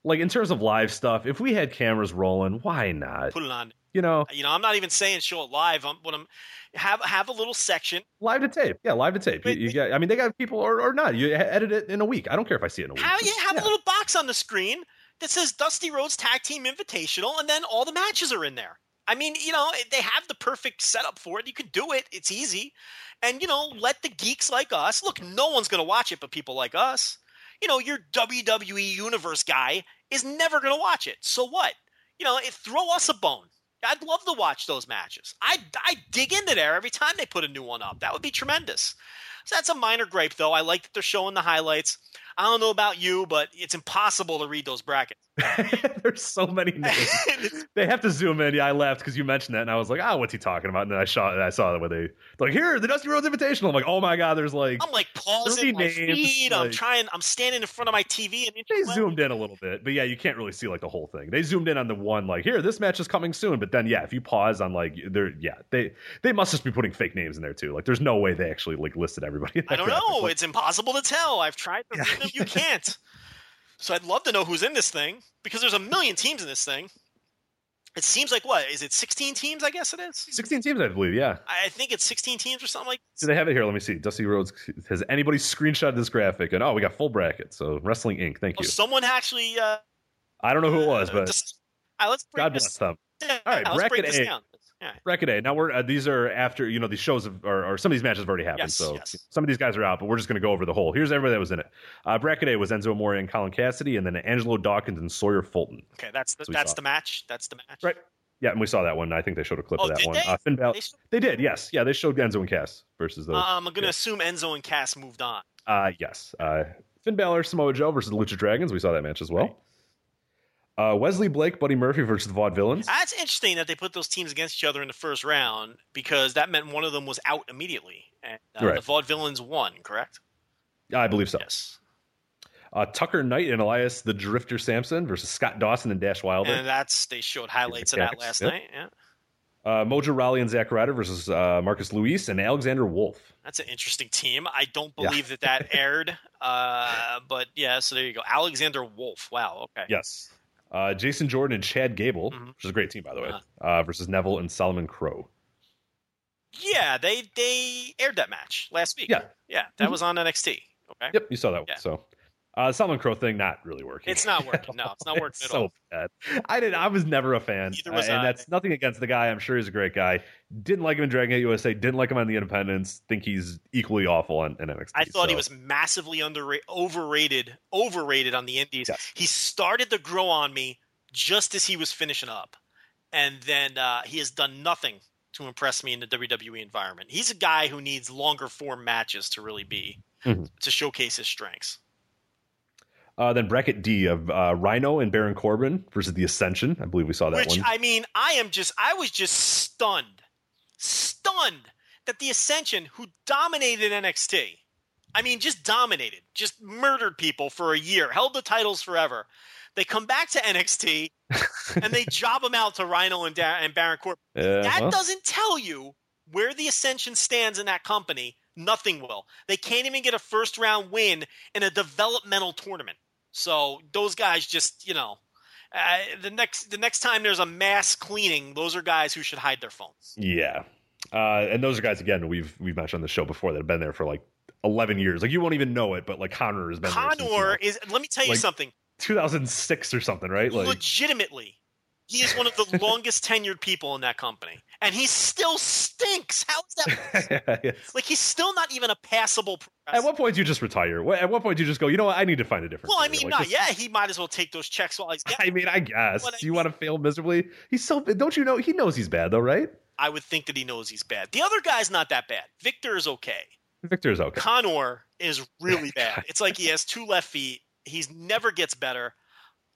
like in terms of live stuff, if we had cameras rolling, why not? Put it on. You know, You know, I'm not even saying show it live. I'm what I'm have have a little section. live to tape. Yeah, live to tape. You, you get. I mean, they got people or, or not. You edit it in a week. I don't care if I see it in a week. How Just- have yeah. a little box on the screen that says Dusty Rhodes Tag Team Invitational, and then all the matches are in there. I mean, you know, they have the perfect setup for it. You can do it. It's easy. And, you know, let the geeks like us look, no one's going to watch it but people like us. You know, your WWE Universe guy is never going to watch it. So what? You know, it, throw us a bone. I'd love to watch those matches. I I dig into there every time they put a new one up. That would be tremendous. So that's a minor gripe, though. I like that they're showing the highlights. I don't know about you, but it's impossible to read those brackets. [LAUGHS] There's so many [LAUGHS] names. they have to zoom in. Yeah, I laughed because you mentioned that, and I was like, "Oh, what's he talking about?" And then I saw, I saw that where they like here the Dusty Rhodes Invitational. I'm like, "Oh my god!" There's like I'm like pausing my names, feed. I'm trying. I'm standing in front of my TV and they zoomed in a little bit, but yeah, you can't really see like the whole thing. They zoomed in on the one like here, this match is coming soon. But then yeah, if you pause on like they're yeah, they they must just be putting fake names in there too. Like there's no way they actually like listed everybody. I don't know. Like, It's impossible to tell. I've tried to read them. You [LAUGHS] can't. So I'd love to know who's in this thing because there's a million teams in this thing. It seems like what is it? Sixteen teams, I guess it is. 16 teams, I believe. Yeah. I think it's sixteen teams or something like. Do they have it here? Let me see. Dusty Rhodes. Has anybody screenshotted this graphic? And oh, we got full bracket. So Wrestling Inc. Thank Oh, you. someone actually. Uh, I don't know who it was, but just- all right, God this- bless them. yeah, All right, break bracket A. down. Right. Bracket A. Now we're uh, these are after you know these shows have, or, or some of these matches have already happened. Yes, so yes. some of these guys are out, but we're just going to go over the whole. Here's everybody that was in it. Uh, bracket A was Enzo Amore and Colin Cassady, and then Angelo Dawkins and Sawyer Fulton. Okay, that's the, So that's the match. That's the match. Right. Yeah, and we saw that one. I think they showed a clip Oh, of that one. they? Uh, Finn Balor. They showed- They did. Yes. Yeah, they showed Enzo and Cass versus those. Uh, I'm gonna yeah. assume Enzo and Cass moved on. Uh, yes. Uh, Finn Balor, Samoa Joe versus the Lucha Dragons. We saw that match as well. Uh, Wesley Blake, Buddy Murphy versus the Vaudevillains. That's interesting that they put those teams against each other in the first round because that meant one of them was out immediately, and uh, Right. the Vaudevillains won. Correct? I believe so. Yes. Uh, Tucker Knight and Elias the Drifter Samson versus Scott Dawson and Dash Wilder. And that's they showed highlights of that last night. Yeah, Uh, Mojo Rawley and Zack Ryder versus uh, Marcus Louis and Alexander Wolf. that's an interesting team. I don't Yeah. believe that that aired, uh, but yeah. So there you go. Alexander Wolf. Wow. Okay. Yes. Uh, Jason Jordan and Chad Gable, Mhm. which is a great team, by the way, Uh-huh. uh, versus Neville and Solomon Crowe. Yeah, they they aired that match last week. Yeah. Mm-hmm. Yeah, that was on NXT. Okay. Yep, you saw that one. Yeah. So, uh, Solomon Crowe thing not really working. It's not working. No, it's not [LAUGHS] working It's at so all. bad. I did. I was never a fan, Neither was Uh, and I. that's nothing against the guy. I'm sure he's a great guy. Didn't like him in Dragon Gate USA. Didn't like him on the Independents. Think he's equally awful on, in NXT. I thought he was massively underrated, overrated, overrated on the Indies. Yes. He started to grow on me just as he was finishing up, and then uh, he has done nothing to impress me in the WWE environment. He's a guy who needs longer form matches to really be Mhm. to showcase his strengths. Uh, then bracket D of uh, Rhino and Baron Corbin versus the Ascension. I believe we saw that Which one. I mean, I am just, I was just stunned, stunned that the Ascension, who dominated NXT, I mean, just dominated, just murdered people for a year, held the titles forever. They come back to NXT [LAUGHS] and they job them out to Rhino and, da- and Baron Corbin. Uh, that well, doesn't tell you where the Ascension stands in that company. Nothing will. They can't even get a first round win in a developmental tournament. So those guys just, you know, uh, the next the next time there's a mass cleaning, those are guys who should hide their phones. yeah. Uh, and those are guys again we've we've mentioned on the show before that have been there for like 11 years. Like you won't even know it, but like Connor has been there since, you Connor know, is. Let me tell you like, something. 2006 or something, right? Like Legitimately, he is one of the [LAUGHS] longest tenured people in that company, and he still stinks. How is that? [LAUGHS] Yes. like he's still not even a passable. At what point do you just retire? At what point do you just go? You know what? I need to find a different. Well, I mean, Like, not this- yeah. He might as well take those checks while he's [LAUGHS] getting. I mean, I guess. I do you want to fail miserably? He's so. Don't you know? He knows he's bad, though, right? I would think that he knows he's bad. The other guy's not that bad. Victor is okay. Victor is okay. Connor is really bad. It's like he has two left feet. He's never gets better.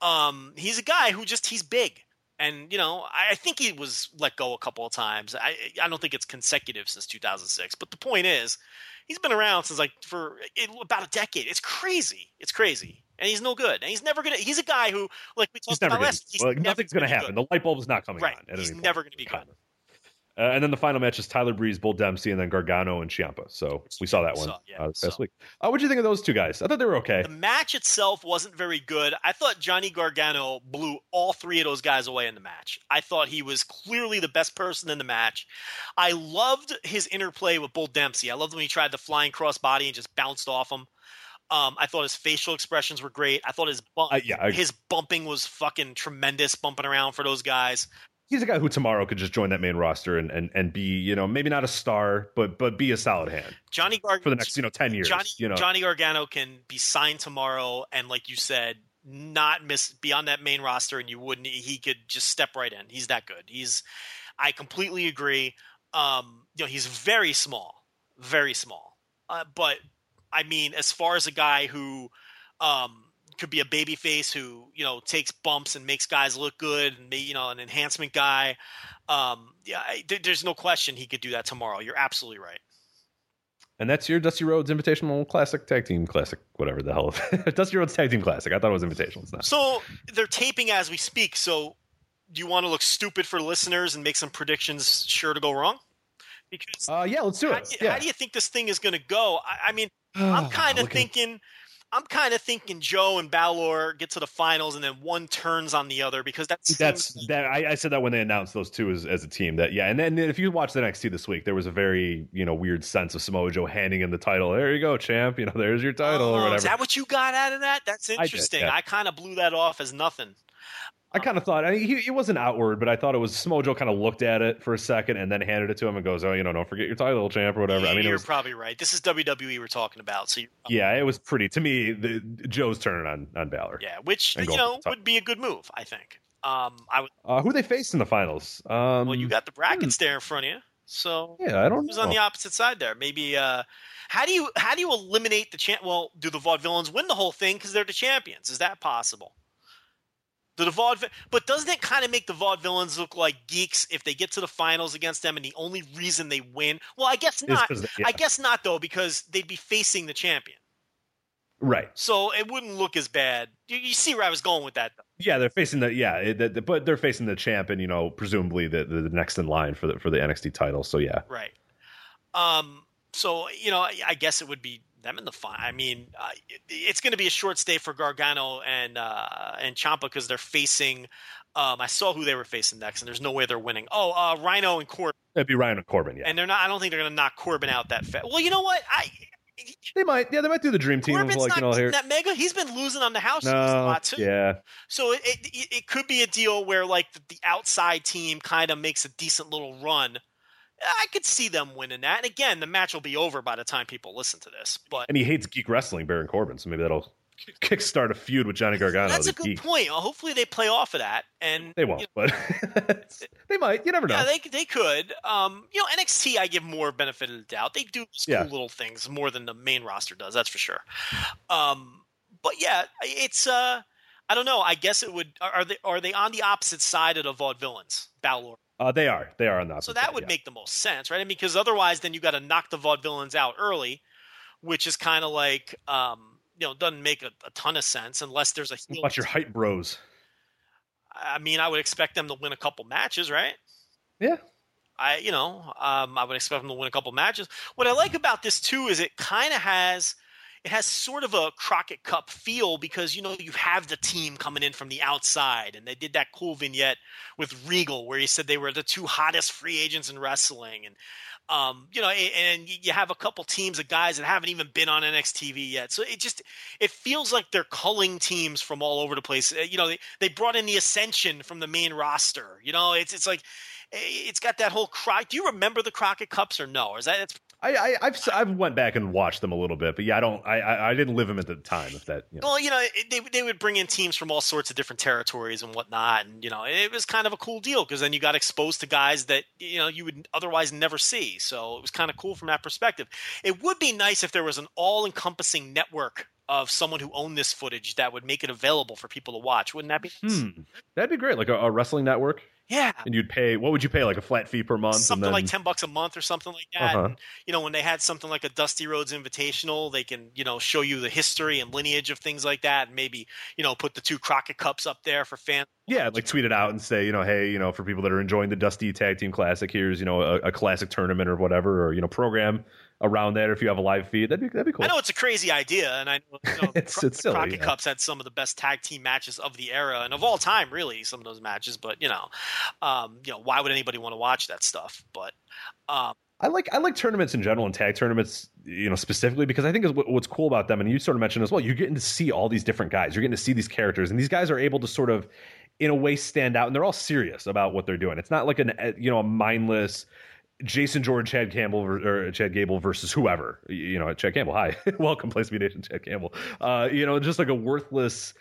Um, he's a guy who just he's big, and you know I, think he was let go a couple of times. I I don't think it's consecutive since 2006. But the point is, he's been around since like for it, about a decade. It's crazy. It's crazy. And he's no good. And he's never gonna. He's a guy who, like we He's talked never about last. he's never nothing's going to gonna happen. good. The light bulb is not coming Right. on. at He's never point. gonna be good. Uh, and then the final match is Tyler Breeze, Bull Dempsey, and then Gargano and Ciampa. So we saw that one yeah, uh, saw. week. Uh, what do you think of those two guys? I thought they were okay. The match itself wasn't very good. I thought Johnny Gargano blew all three of those guys away in the match. I thought he was clearly the best person in the match. I loved his interplay with Bull Dempsey. I loved when he tried the flying crossbody and just bounced off him. Um, I thought his facial expressions were great. I thought his bump, Uh, yeah, I- his bumping was fucking tremendous, bumping around for those guys. He's a guy who tomorrow could just join that main roster and, and, and be, you know, maybe not a star, but but be a solid hand Johnny Gargano for the next, you know, ten years. Johnny, you know, Johnny Gargano can be signed tomorrow, and like you said, not miss be on that main roster, and you wouldn't. He could just step right in. He's that good. He's. I completely agree. Um, you know, he's very small, very small. Uh, but I mean, as far as a guy who um, could be a baby face who you know takes bumps and makes guys look good, and you know, an enhancement guy. Um, yeah, I, there- there's no question he could do that tomorrow. You're absolutely right. and that's your Dusty Rhodes Invitational Classic Tag Team Classic, whatever the hell. Of [LAUGHS] Dusty Rhodes Tag Team Classic. I thought it was Invitational. It's not. So they're taping as we speak. So do you want to look stupid for listeners and make some predictions sure to go wrong? Because Uh, yeah, let's do how, it. do you, yeah. how do you think this thing is going to go? I, I mean, [SIGHS] I'm kind of thinking I'm kind of thinking Joe and Balor get to the finals, and then one turns on the other because that's That's that. I, I said that when they announced those two as, as a team. That yeah, and then if you watch the NXT this week, there was a very you know weird sense of Samoa Joe handing him the title. There you go, champ. You know, there's your title or Oh, whatever. Is that what you got out of that? That's interesting. I, yeah. kind of blew that off as nothing. I kind of thought I mean, he, it wasn't outward, but I thought it was Samoa Joe kind of looked at it for a second and then handed it to him and goes, "Oh, you know, don't forget your title, champ, or whatever." Yeah, I mean, you're was probably right. This is WWE we're talking about, so yeah, it was pretty to me. The Joe's turning on on Balor. yeah, which you know would be a good move, I think. Um, I would. Uh, who they faced in the finals? Um, Well, you got the brackets there in front of you, so yeah, I don't know. who's know. on the opposite side there? Maybe. Uh, how do you how do you eliminate the champ? Well, do the Vaudevillains win the whole thing because they're the champions? Is that possible? Do the Vaude, but doesn't it kind of make the Vaudevillains look like geeks if they get to the finals against them and the only reason they win? Well, I guess not. they- yeah. I guess not though because they'd be facing the champion, right. so it wouldn't look as bad. You, you see where I was going with that? Though. Yeah, they're facing the yeah, it, the, the- but they're facing the champ, and you know, presumably the, the, the next in line for the for the NXT title. So yeah, Right. Um. So you know, I, I guess it would be them in the final. I mean, uh, it, it's going to be a short stay for Gargano and uh, and Ciampa because they're facing. Um, I saw who they were facing next, and there's no way they're winning. Oh, uh, Rhino and Corbin, that'd be Ryan and Corbin. Yeah, and they're not. I don't think they're going to knock Corbin out that fast. Well, you know what? I they might. Yeah, they might do the dream team. Corbin's like you know not that mega. He's been losing on the house shows a lot too. yeah, So it, it it could be a deal where like the, the outside team kind of makes a decent little run. I could see them winning that. And again, the match will be over by the time people listen to this. But and he hates geek wrestling, Baron Corbin. So maybe that'll kickstart a feud with Johnny Gargano. that's a good geek. point. Well, hopefully they play off of that. And They won't, you know, but [LAUGHS] they might. You never know. yeah, they they could. Um, you know, NXT I give more benefit of the doubt. They do cool Yeah. little things more than the main roster does. That's for sure. Um, but yeah, it's uh, I don't know. I guess it would. Are they are they on the opposite side of the vaudevillains? Balor. Uh, they are. They are on So that would yeah. make the most sense, right? I mean, because otherwise, then you got to knock the vaudevillains out early, which is kind of like, um, you know, doesn't make a, a ton of sense unless there's a heel. Watch your hype bros. I mean, I would expect them to win a couple matches, right? Yeah. I, you know, um, I would expect them to win a couple matches. What I like about this too is it kind of has, it has sort of a Crockett Cup feel because you know you have the team coming in from the outside, and they did that cool vignette with Regal where he said they were the two hottest free agents in wrestling, and um, you know, and you have a couple teams of guys that haven't even been on NXTV yet. So it just it feels like they're culling teams from all over the place. Uh, You know, they they brought in the Ascension from the main roster. You know, it's it's like eh, it's got that whole cry. Do you remember the Crockett Cups or no? Is that it's I, I I've s- I've went back and watched them a little bit, but yeah, I don't. I I, didn't live them at the time. If that, you know. well, you know, they they would bring in teams from all sorts of different territories and whatnot, and you know, it was kind of a cool deal because then you got exposed to guys that you know you would otherwise never see. So it was kind of cool from that perspective. It would be nice if there was an all-encompassing network of someone who owned this footage that would make it available for people to watch. Wouldn't that be? nice? Hmm. That'd be great, like a, a wrestling network. Yeah. And you'd pay. What would you pay? Like a flat fee per month, something then like 10 bucks a month or something like that Uh-huh. and, you know when they had something like a Dusty Rhodes invitational they can you know show you the history and lineage of things like that and maybe you know put the two crockett cups up there for fans yeah, like tweet it out and say, you know, hey, you know, for people that are enjoying the Dusty Tag Team Classic, here's you know a, a classic tournament or whatever, or you know, program around that. If you have a live feed, that'd be that'd be cool. i know it's a crazy idea and i know, you know [LAUGHS] It's- it's the silly, crockett yeah. cups had some of the best tag team matches of the era and of all time really some of those matches but you know um, you know why would anybody want to watch that stuff but um, I like I like tournaments in general and tag tournaments, you know, specifically because I think is what, what's cool about them, and you sort of mentioned as well. You're getting to see all these different guys. You're getting to see these characters, and these guys are able to sort of, in a way, stand out, and they're all serious about what they're doing. It's not like an uh, you know a mindless. Jason George, Chad Campbell, or Chad Gable versus whoever. You know, Chad Campbell. Hi, [LAUGHS] welcome, Place to Be Nation, Chad Campbell. Uh, you know, just like a worthless,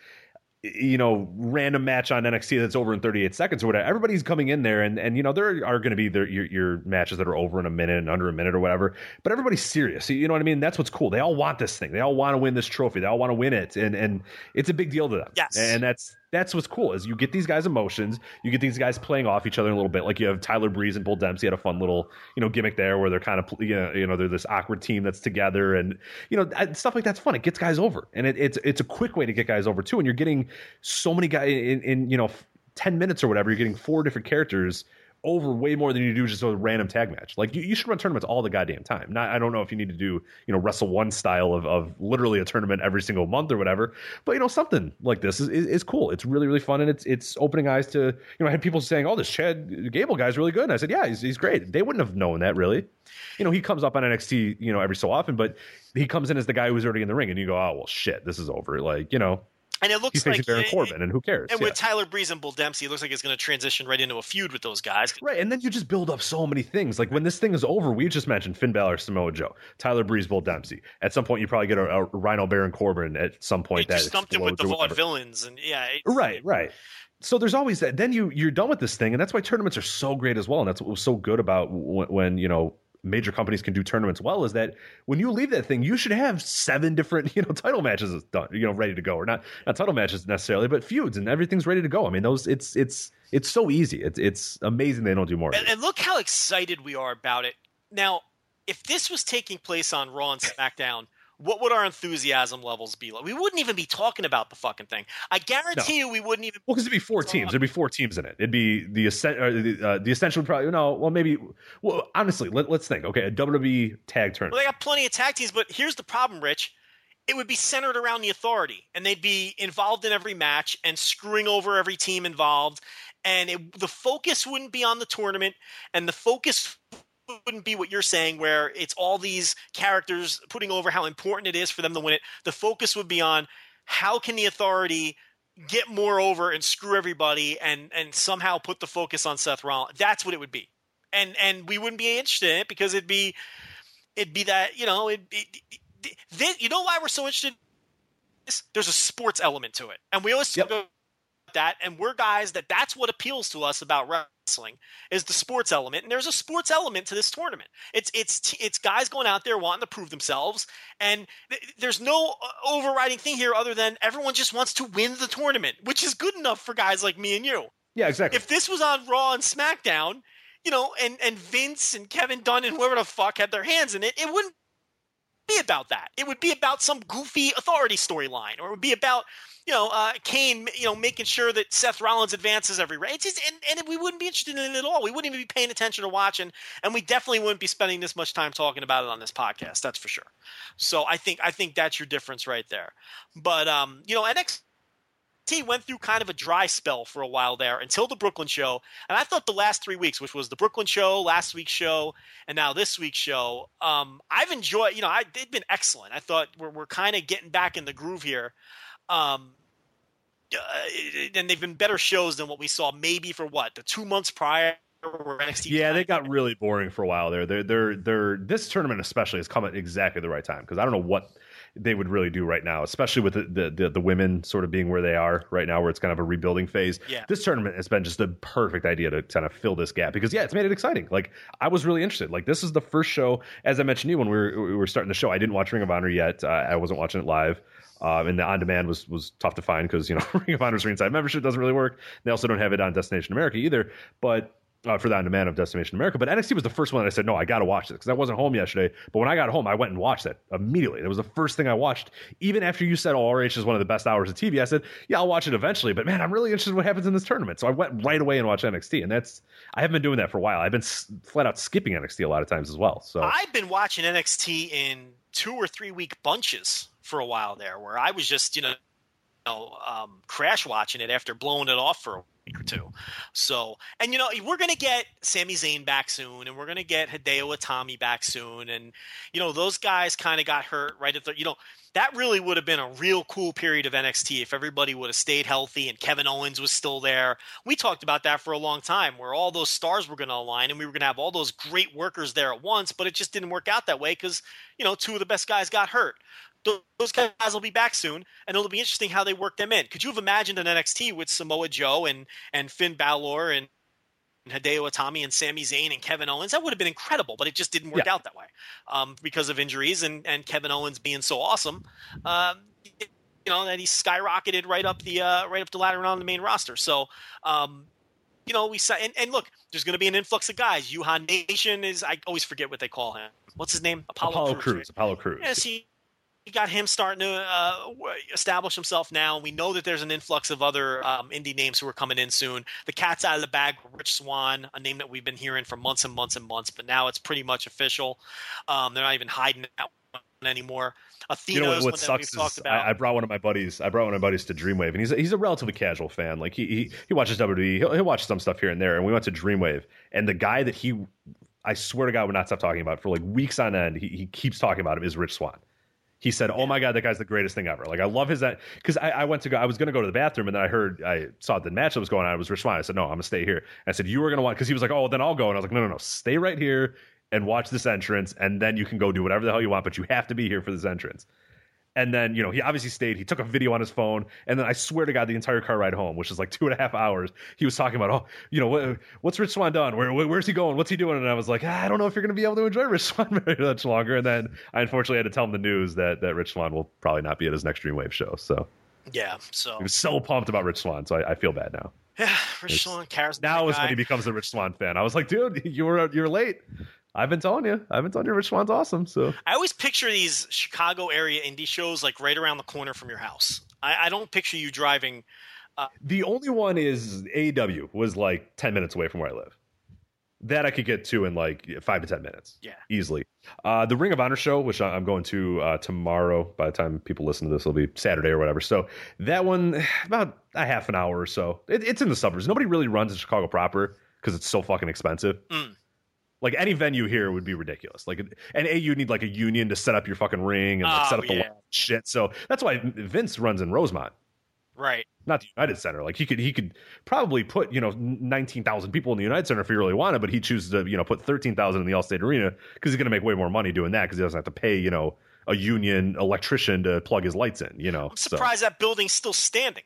you know, random match on NXT that's over in 38 seconds or whatever. Everybody's coming in there, and and you know there are going to be their, your your matches that are over in a minute and under a minute or whatever. But everybody's serious. You know what I mean? That's what's cool. They all want this thing. They all want to win this trophy. They all want to win it, and and it's a big deal to them. Yes. and that's that's what's cool is you get these guys emotions. You get these guys playing off each other a little bit. Like you have Tyler Breeze and Bull Dempsey had a fun little you know gimmick there where they're kind of you know, they're this awkward team that's together and you know stuff like that's fun. It gets guys over, and it, it's it's a quick way to get guys over too. And you're getting so many guys in, in you know. 10 minutes or whatever you're getting four different characters over way more than you do just a random tag match. Like you, you should run tournaments all the goddamn time. Not, I don't know if you need to do you know Wrestle One style of, of literally a tournament every single month or whatever, but you know something like this is, is, is cool. It's really really fun and it's it's opening eyes to you know I had people saying, oh this Chad Gable guy's really good, and I said yeah he's he's great. They wouldn't have known that really. You know he comes up on NXT you know every so often, but he comes in as the guy who's already in the ring, and you go oh well shit this is over. Like you know and it looks like Baron Corbin, and who cares? And Yeah. with Tyler Breeze and Bull Dempsey, it looks like it's going to transition right into a feud with those guys. Right, and then you just build up so many things. Like when this thing is over, we just mentioned Finn Balor, Samoa Joe, Tyler Breeze, Bull Dempsey. At some point, you probably get a, a Rhino Baron Corbin. At some point, They that him with the Vaude villains, and yeah, it- Right, right. So there's always that. Then you you're done with this thing, and that's why tournaments are so great as well. And that's what was so good about when, when you know major companies can do tournaments well is that when you leave that thing, you should have seven different [LAUGHS] you know title matches done, you know, ready to go, or not not title matches necessarily, but feuds, and everything's ready to go. I mean, those it's it's it's so easy. It's it's amazing they don't do more. And, and look how excited we are about it. Now, if this was taking place on Raw and SmackDown, what would our enthusiasm levels be like? We wouldn't even be talking about the fucking thing. I guarantee you we wouldn't even. Well, because it'd be four teams. There'd be four teams in it. It'd be the the, uh, the ascension would probably no. Well, maybe. Well, honestly, let, let's think. Okay, a WWE tag tournament. Well, they got plenty of tag teams, but here's the problem, Rich. It would be centered around the authority, and they'd be involved in every match and screwing over every team involved. And it, the focus wouldn't be on the tournament, and the focus wouldn't be what you're saying, where it's all these characters putting over how important it is for them to win it. The focus would be on how can the authority get more over and screw everybody, and and somehow put the focus on Seth Rollins. That's what it would be, and and we wouldn't be interested in it because it'd be it'd be that you know it, it, it, you know why we're so interested in there's a sports element to it. And we always talk about that. And we're guys that that's what appeals to us about wrestling is the sports element and there's a sports element to this tournament it's it's it's guys going out there wanting to prove themselves and th- there's no uh, overriding thing here other than everyone just wants to win the tournament which is good enough for guys like me and you Yeah, exactly. if this was on Raw and SmackDown, you know, and and Vince and Kevin Dunn and whoever the fuck had their hands in it, it wouldn't be about that. It would be about some goofy authority storyline, or it would be about you know uh, Kane, you know, making sure that Seth Rollins advances every race, just, and and we wouldn't be interested in it at all. We wouldn't even be paying attention to watching, and we definitely wouldn't be spending this much time talking about it on this podcast. That's for sure. So I think I think that's your difference right there. But um, you know, NXT T went through kind of a dry spell for a while there until the Brooklyn show. And I thought the last three weeks, which was the Brooklyn show, last week's show, and now this week's show, um, I've enjoyed, you know, I, they've been excellent. I thought we're, we're kind of getting back in the groove here. Um, uh, and they've been better shows than what we saw maybe for what, the two months prior yeah, they got really boring for a while there. They're they're they're this tournament especially has come at exactly the right time because I don't know what they would really do right now, especially with the, the the the women sort of being where they are right now, where it's kind of a rebuilding phase. Yeah. This tournament has been just the perfect idea to kind of fill this gap because yeah, it's made it exciting. Like I was really interested. Like this is the first show, as I mentioned to you when we were we were starting the show. I didn't watch Ring of Honor yet. Uh, I wasn't watching it live. Um, and the on demand was was tough to find because you know [LAUGHS] Ring of Honor's ringside membership doesn't really work. They also don't have it on Destination America either. But uh, for that on demand of Destination America. But NXT was the first one that I said, no, I got to watch this because I wasn't home yesterday. But when I got home, I went and watched it immediately. It was the first thing I watched. Even after you said, oh, RH is one of the best hours of TV, I said, yeah, I'll watch it eventually. But man, I'm really interested in what happens in this tournament. So I went right away and watched NXT. And that's, I haven't been doing that for a while. I've been s- flat out skipping NXT a lot of times as well. So I've been watching NXT in two or three week bunches for a while there, where I was just you know, you know um, crash watching it after blowing it off for a week or two. So, and you know, we're gonna get Sami Zayn back soon, and we're gonna get Hideo Itami back soon, and you know, those guys kind of got hurt right at the you know. That really would have been a real cool period of NXT if everybody would have stayed healthy and Kevin Owens was still there. We talked about that for a long time, where all those stars were going to align and we were going to have all those great workers there at once, but it just didn't work out that way because, you know, two of the best guys got hurt. Tho- Those guys will be back soon, and it'll be interesting how they work them in. Could you have imagined an NXT with Samoa Joe and, and Finn Balor and Hideo Itami and Sami Zayn and Kevin Owens? That would have been incredible, but it just didn't work Yeah. out that way um, because of injuries and, and Kevin Owens being so awesome. Um, you know that he skyrocketed right up the uh, right up the ladder and on the main roster. So, um, you know, we saw and, and look, there's going to be an influx of guys. Uhaa Nation is I always forget what they call him. What's his name? Apollo Crews, right? Apollo Crews. Yeah, see, got him starting to uh, establish himself now. We know that there's an influx of other um, indie names who are coming in soon. The cat's out of the bag. Rich Swann, a name that we've been hearing for months and months and months, but now it's pretty much official. Um, they're not even hiding that one anymore. Athena you know what, is what one that we've sucks talked is about. I, I brought one of my buddies. I brought one of my buddies to Dreamwave, and he's a, he's a relatively casual fan. Like he he, he watches WWE. He'll, he'll watch some stuff here and there. And we went to Dreamwave, and the guy that he, I swear to God, would not stop talking about for like weeks on end. He he keeps talking about him is Rich Swann. He said, "Oh my God, that guy's the greatest thing ever." Like I love his uh, that because I, I went to go. I was going to go to the bathroom, and then I heard I saw the match that was going on. It was Rich Swann. I said, "No, I'm gonna stay here." I said, "You were going to watch," because he was like, "Oh, then I'll go." And I was like, "No, no, no, stay right here and watch this entrance, and then you can go do whatever the hell you want, but you have to be here for this entrance." And then, you know, he obviously stayed. He took a video on his phone. And then I swear to God, the entire car ride home, which is like two and a half hours, he was talking about, oh, you know, what, what's Rich Swann done? Where, where, where's he going? What's he doing? And I was like, ah, I don't know if you're going to be able to enjoy Rich Swann [LAUGHS] very much longer. And then I unfortunately had to tell him the news that, that Rich Swann will probably not be at his next Dreamwave show. So yeah, so he was so pumped about Rich Swann. So I, I feel bad now. yeah, Rich Swann, charismatic Now is when he becomes a Rich Swann fan. I was like, dude, you were you're late. I've been telling you. I've been telling you Rich Swann's awesome. So I always picture these Chicago area indie shows like right around the corner from your house. I, I don't picture you driving. The only one is AAW was like 10 minutes away from where I live. That I could get to in like five to 10 minutes. Yeah. Easily. Uh, the Ring of Honor show, which I'm going to uh, tomorrow, by the time people listen to this, it'll be Saturday or whatever. So that one, about a half an hour or so. It, it's in the suburbs. Nobody really runs in Chicago proper because it's so fucking expensive. Mm. Like any venue here would be ridiculous. Like, and A, you need like a union to set up your fucking ring and like, Oh, set up oh, the yeah. [LAUGHS] shit. So that's why Vince runs in Rosemont Right. not the United Center. Like he could he could probably put you know nineteen thousand people in the United Center if he really wanted, but he chooses to you know put thirteen thousand in the Allstate Arena because he's going to make way more money doing that because he doesn't have to pay you know a union electrician to plug his lights in. You know, I'm surprised that building's still standing.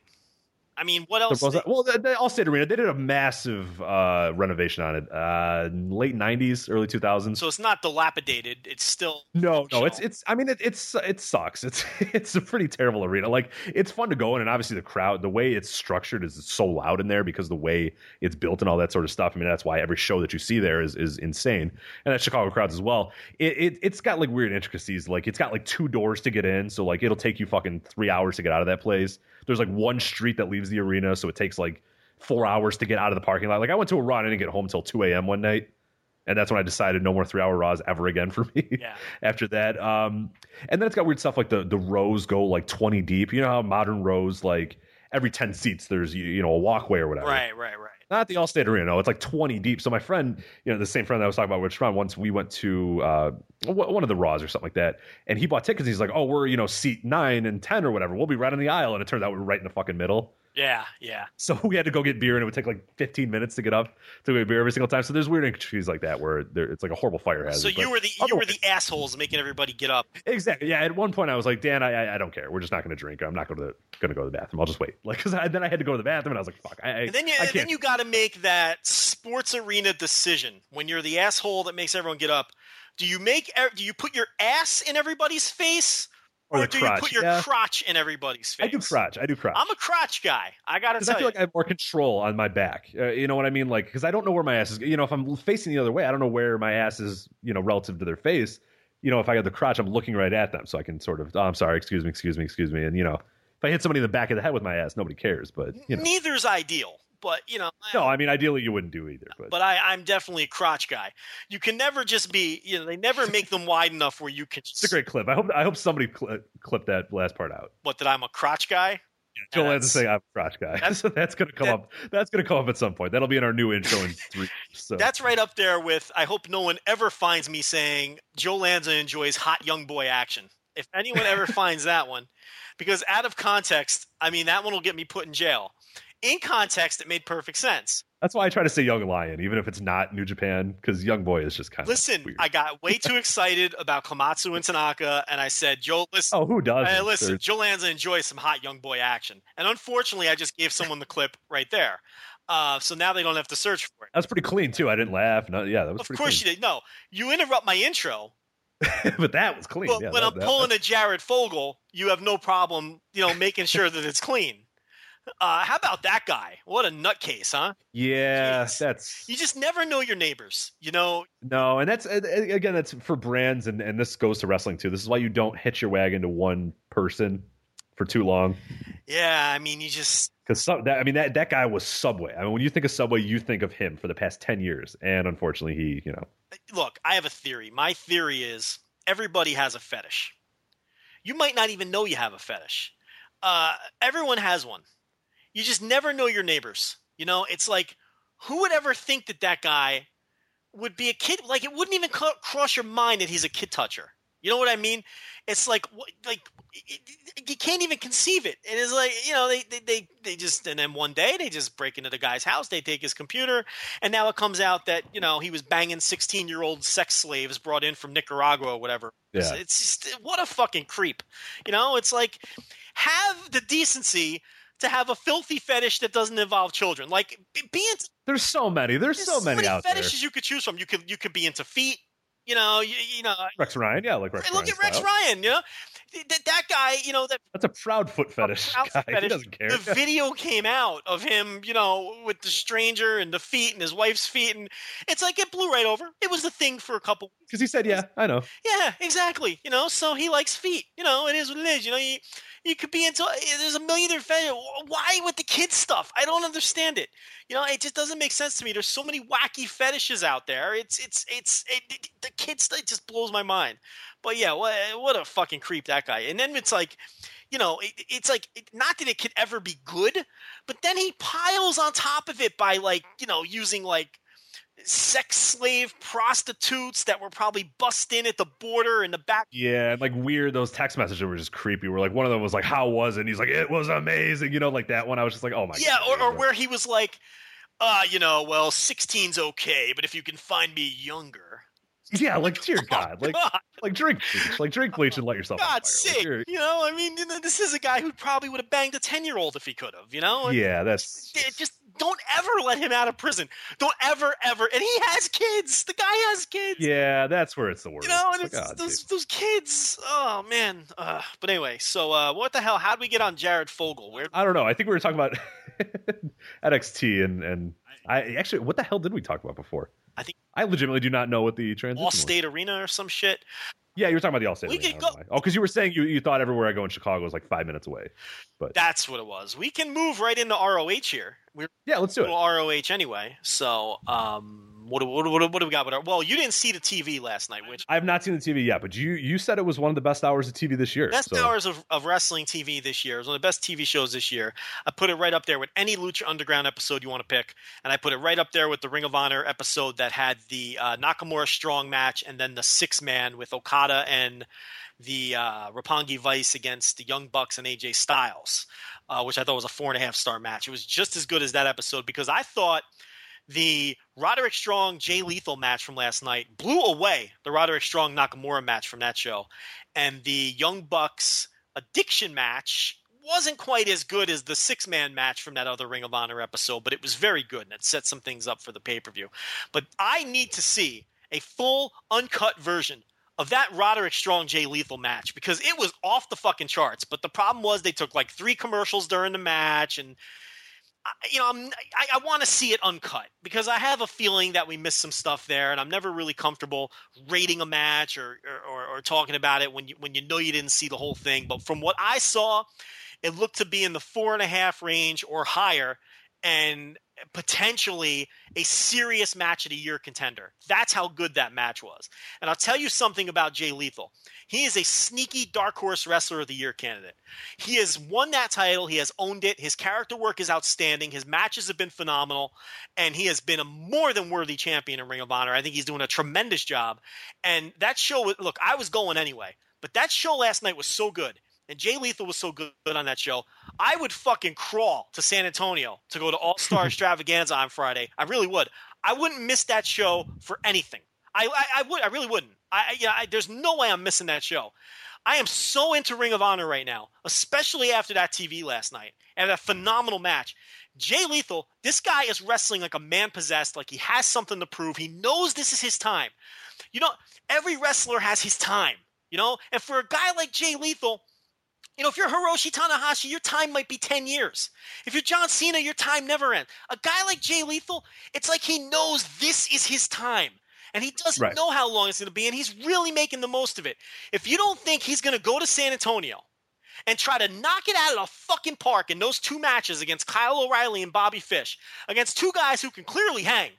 I mean, what else? So, well, the, the Allstate Arena they did a massive uh, renovation on it, uh, late '90s, early 2000s. so it's not dilapidated. It's still No, no, it's it's. I mean, it, it's it sucks. It's [LAUGHS] it's a pretty terrible arena. Like it's fun to go in, and obviously the crowd, the way it's structured is so loud in there because the way it's built and all that sort of stuff. I mean, that's why every show that you see there is is insane, and that Chicago crowds as well. It, it it's got like weird intricacies. Like it's got like two doors to get in, so like it'll take you fucking three hours to get out of that place. There's like one street that leaves the arena, so it takes like four hours to get out of the parking lot. Like I went to a run, I didn't get home till two a.m. one night and that's when I decided no more three hour Raws ever again for me. Yeah. [LAUGHS] After that, um, and then it's got weird stuff like the the rows go like twenty deep. You know how modern rows like every ten seats there's you, you know a walkway or whatever. right, right, right. Not the Allstate Arena. No, it's like twenty deep. So my friend, you know, the same friend that I was talking about, Rich Ron, once we went to uh, one of the Raws or something like that, and he bought tickets. He's like, "Oh, we're you know seat nine and ten or whatever. We'll be right in the aisle." And it turned out we were right in the fucking middle. Yeah, yeah. [LAUGHS] So we had to go get beer, and it would take like 15 minutes to get up to get beer every single time. So there's weird intricacies like that where there, it's like a horrible fire hazard. So you were the you were the assholes making everybody get up. exactly yeah. At one point, I was like, Dan, I I, I don't care. We're just not going to drink. I'm not going to going to go to the bathroom. I'll just wait. [LAUGHS] Like because then I had to go to the bathroom, and I was like, fuck. I, And then you I and then you got to make that sports arena decision when you're the asshole that makes everyone get up. Do you make do you put your ass in everybody's face Or or, do crotch, you put your yeah. crotch in everybody's face? I do crotch. I do crotch. I'm a crotch guy. I got to because I tell feel you. like I have more control on my back. Uh, you know what I mean? Like, because I don't know where my ass is. You know, if I'm facing the other way, I don't know where my ass is. You know, relative to their face. You know, if I got the crotch, I'm looking right at them, so I can sort of. Oh, I'm sorry. Excuse me. Excuse me. Excuse me. And you know, if I hit somebody in the back of the head with my ass, nobody cares. But you know, Neither's ideal, but you know. no. I mean, ideally, you wouldn't do either. But, But I, I'm definitely a crotch guy. You can never just be, you know, they never make them wide enough where you can. it's a great clip. I hope. I hope somebody cl- uh, clipped that last part out. What that I'm a crotch guy? Joel Yeah, has to say I'm a crotch guy. that's- [LAUGHS] so that's gonna come that- up. That's gonna come up at some point. That'll be in our new intro in [LAUGHS] three. So That's right up there with. I hope no one ever finds me saying Joe Lanza enjoys hot young boy action. If anyone ever [LAUGHS] finds that one, because out of context, I mean that one will get me put in jail. In context, it made perfect sense. that's why I try to say Young Lion, even if it's not New Japan, because Young Boy is just kind of Listen, Weird. I got way [LAUGHS] too excited about Komatsu and Tanaka, and I said, Joe, listen. Oh, who does? Hey, listen, Joe Lanza enjoys some hot young boy action, and unfortunately, I just gave someone the clip right there. Uh, so now they don't have to search for it. That's pretty clean too. I didn't laugh. No, yeah, that was Of pretty course you did. No, you interrupt my intro, [LAUGHS] but that was clean. but yeah, when that- I'm that- pulling a Jared Fogle, you have no problem, you know, making sure that it's clean. Uh, how about that guy? What a nutcase, huh? Yeah, Jeez. that's You just never know your neighbors. You know, no, and that's uh, uh, again that's for brands, and and this goes to wrestling too. This is why you don't hitch your wagon to one person for too long. yeah. I mean, you just Because I mean that that guy was Subway. I mean, when you think of Subway, you think of him for the past ten years, and unfortunately, he you know look. I have a theory. My theory is everybody has a fetish. You might not even know you have a fetish. Uh, everyone has one. You just never know your neighbors. You know, it's like who would ever think that that guy would be a kid? Like it wouldn't even co- cross your mind that he's a kid toucher. You know what I mean? It's like like you can't even conceive it. And It is like you know they, they they they just and then one day they just break into the guy's house. They take his computer, and now it comes out that you know he was banging sixteen year old sex slaves brought in from Nicaragua or whatever. Yeah. it's just what a fucking creep. You know, it's like have the decency to have a filthy fetish that doesn't involve children. Like be, into there's so many. There's, there's so many out fetishes there. you could choose from. You could you could be into feet. You know, you, you know. Rex Ryan, yeah, like Rex Look Ryan at Rex style. Ryan. You know, that, that guy. You know that That's a proud foot fetish Proud guy. fetish. He doesn't care. The [LAUGHS] video came out of him, you know, with the stranger and the feet and his wife's feet, and it's like it blew right over. It was the thing for a couple. Because he said, "Yeah, I know." Yeah, exactly. You know, so he likes feet. You know, it is what it is. You know, you you could be into. Eh, there's a million different. Why with the kids stuff? I don't understand it. You know, it just doesn't make sense to me. There's so many wacky fetishes out there. It's it's it's it, it- the kids stuff just blows my mind. But yeah, what what a fucking creep that guy. And then it's like, you know, it, it's like it, not that it could ever be good, but then he piles on top of it by like you know using like sex slave prostitutes that were probably bussed in at the border in the back. Yeah, and like weird. Those text messages were just creepy. Where like one of them was like, "How was it?" And he's like, "It was amazing." You know, like that one. I was just like, "Oh my yeah, god." or, or where he was like, uh, you know, well, 16's okay, but if you can find me younger. yeah, like dear [LAUGHS] God, like God, like drink bleach, like drink bleach and let yourself. on God's fire. Like, you're- know, I mean, you know, this is a guy who probably would have banged a 10 year old if he could have, you know? And yeah, that's it just don't ever let him out of prison. Don't ever, ever. And he has kids. The guy has kids. yeah, that's where it's the worst. You know, and it's oh, those, dude. those kids. Oh, man. Uh, but anyway, so uh, what the hell? How'd we get on Jared Fogle? Where I don't know. I think we were talking about [LAUGHS] NXT and and I actually, what the hell did we talk about before? I think I legitimately do not know what the transition was. Allstate Arena or some shit? Yeah, you were talking about the Allstate. We Arena, could I don't know why. Oh, because you were saying you, you thought everywhere I go in Chicago was like five minutes away. But That's what it was. We can move right into ROH here. We're yeah, let's do it. ROH anyway. So, um, what, do- what, what, what do we got with our? Well, you didn't see the TV last night, which I have not seen the TV yet, but you you said it was one of the best hours of TV this year. best so- hours of, of wrestling TV this year. It was one of the best TV shows this year. I put it right up there with any Lucha Underground episode you want to pick, and I put it right up there with the Ring of Honor episode that had the uh, Nakamura Strong match, and then the six man with Okada and the uh, Roppongi Vice against the Young Bucks and AJ Styles, uh, which I thought was a four and a half star match. It was just as good as that episode because I thought the Roderick Strong Jay Lethal match from last night blew away the Roderick Strong Nakamura match from that show, and the Young Bucks addiction match wasn't quite as good as the six man match from that other Ring of Honor episode, but it was very good and it set some things up for the pay per view. But I need to see a full uncut version of that Roderick Strong Jay Lethal match because it was off the fucking charts. But the problem was they took like three commercials during the match and you know, I'm, I, I want to see it uncut because I have a feeling that we missed some stuff there, and I'm never really comfortable rating a match or, or, or, or talking about it when you when you know you didn't see the whole thing. But from what I saw, it looked to be in the four and a half range or higher, and potentially a serious match of the year contender. That's how good that match was. And I'll tell you something about Jay Lethal. He is a sneaky dark horse wrestler of the year candidate. He has won that title. He has owned it. His character work is outstanding. His matches have been phenomenal, and he has been a more than worthy champion in Ring of Honor. I think he's doing a tremendous job. And that show, look, I was going anyway, but that show last night was so good. And Jay Lethal was so good on that show. I would fucking crawl to San Antonio to go to All Star [LAUGHS] Extravaganza on Friday. I really would. I wouldn't miss that show for anything. I, I, I would. I really wouldn't. I, I- yeah. I, there's no way I'm missing that show. I am so into Ring of Honor right now, especially after that TV last night and that phenomenal match. Jay Lethal, this guy is wrestling like a man possessed, like he has something to prove. He knows this is his time. You know, every wrestler has his time, you know? And for a guy like Jay Lethal, You know, if you're Hiroshi Tanahashi, your time might be 10 years. If you're John Cena, your time never ends. A guy like Jay Lethal, it's like he knows this is his time. And he doesn't Right. know how long it's going to be, and he's really making the most of it. If you don't think he's going to go to San Antonio and try to knock it out of the fucking park in those two matches against Kyle O'Reilly and Bobby Fish, against two guys who can clearly hang,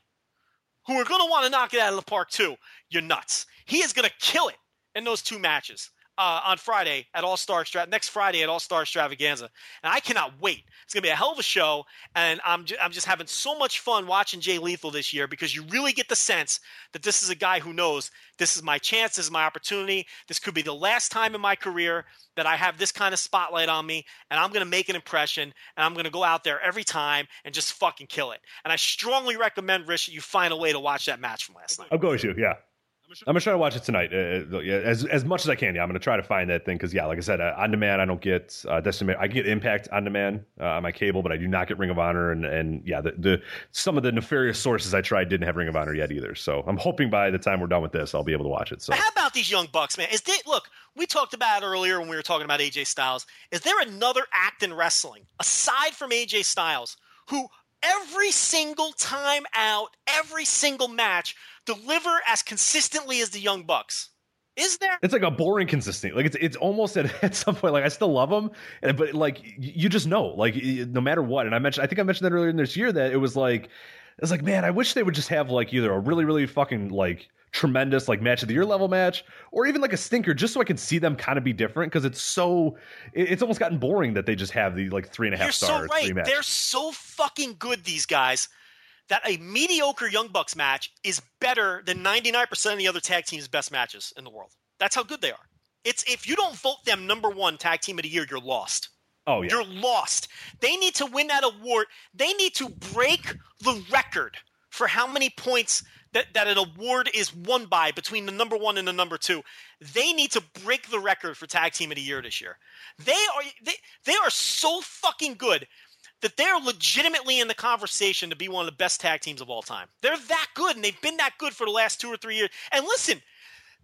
who are going to want to knock it out of the park too, you're nuts. He is going to kill it in those two matches uh, on Friday at All Star Extra- next Friday at All Star Extravaganza, and I cannot wait. It's going to be a hell of a show, and I'm ju- I'm just having so much fun watching Jay Lethal this year because you really get the sense that this is a guy who knows this is my chance, this is my opportunity, this could be the last time in my career that I have this kind of spotlight on me, and I'm going to make an impression, and I'm going to go out there every time and just fucking kill it. And I strongly recommend Rich that you find a way to watch that match from last night. I'm going to, yeah. I'm gonna try to watch it tonight, uh, uh, as as much as I can. Yeah, I'm gonna try to find that thing because, yeah, like I said, uh, on demand I don't get uh. I get Impact on demand uh, on my cable, but I do not get Ring of Honor, and and yeah, the, the some of the nefarious sources I tried didn't have Ring of Honor yet either. So I'm hoping by the time we're done with this, I'll be able to watch it. So how about these young bucks, man? Is they look? We talked about earlier when we were talking about AJ Styles. Is there another act in wrestling aside from AJ Styles who every single time out, every single match, deliver as consistently as the young bucks? Is there? It's like a boring consistency. Like it's it's almost at, [LAUGHS] at some point like I still love them, but like you just know like no matter what. And I mentioned I think I mentioned that earlier in this year that it was like it's like man I wish they would just have like either a really really fucking like tremendous like match of the year level match or even like a stinker just so I can see them kind of be different because it's so it- it's almost gotten boring that they just have the like three and a half You're so three right. They're so fucking good, these guys, that a mediocre Young Bucks match is better than 99% of the other tag teams' best matches in the world. That's how good they are. It's if you don't vote them number one tag team of the year, you're lost. Oh yeah, You're lost. They need to win that award. They need to break the record for how many points that, that an award is won by between the number one and the number two. They need to break the record for tag team of the year this year. They are they, they are so fucking good that they're legitimately in the conversation to be one of the best tag teams of all time. They're that good, and they've been that good for the last two or three years. And listen,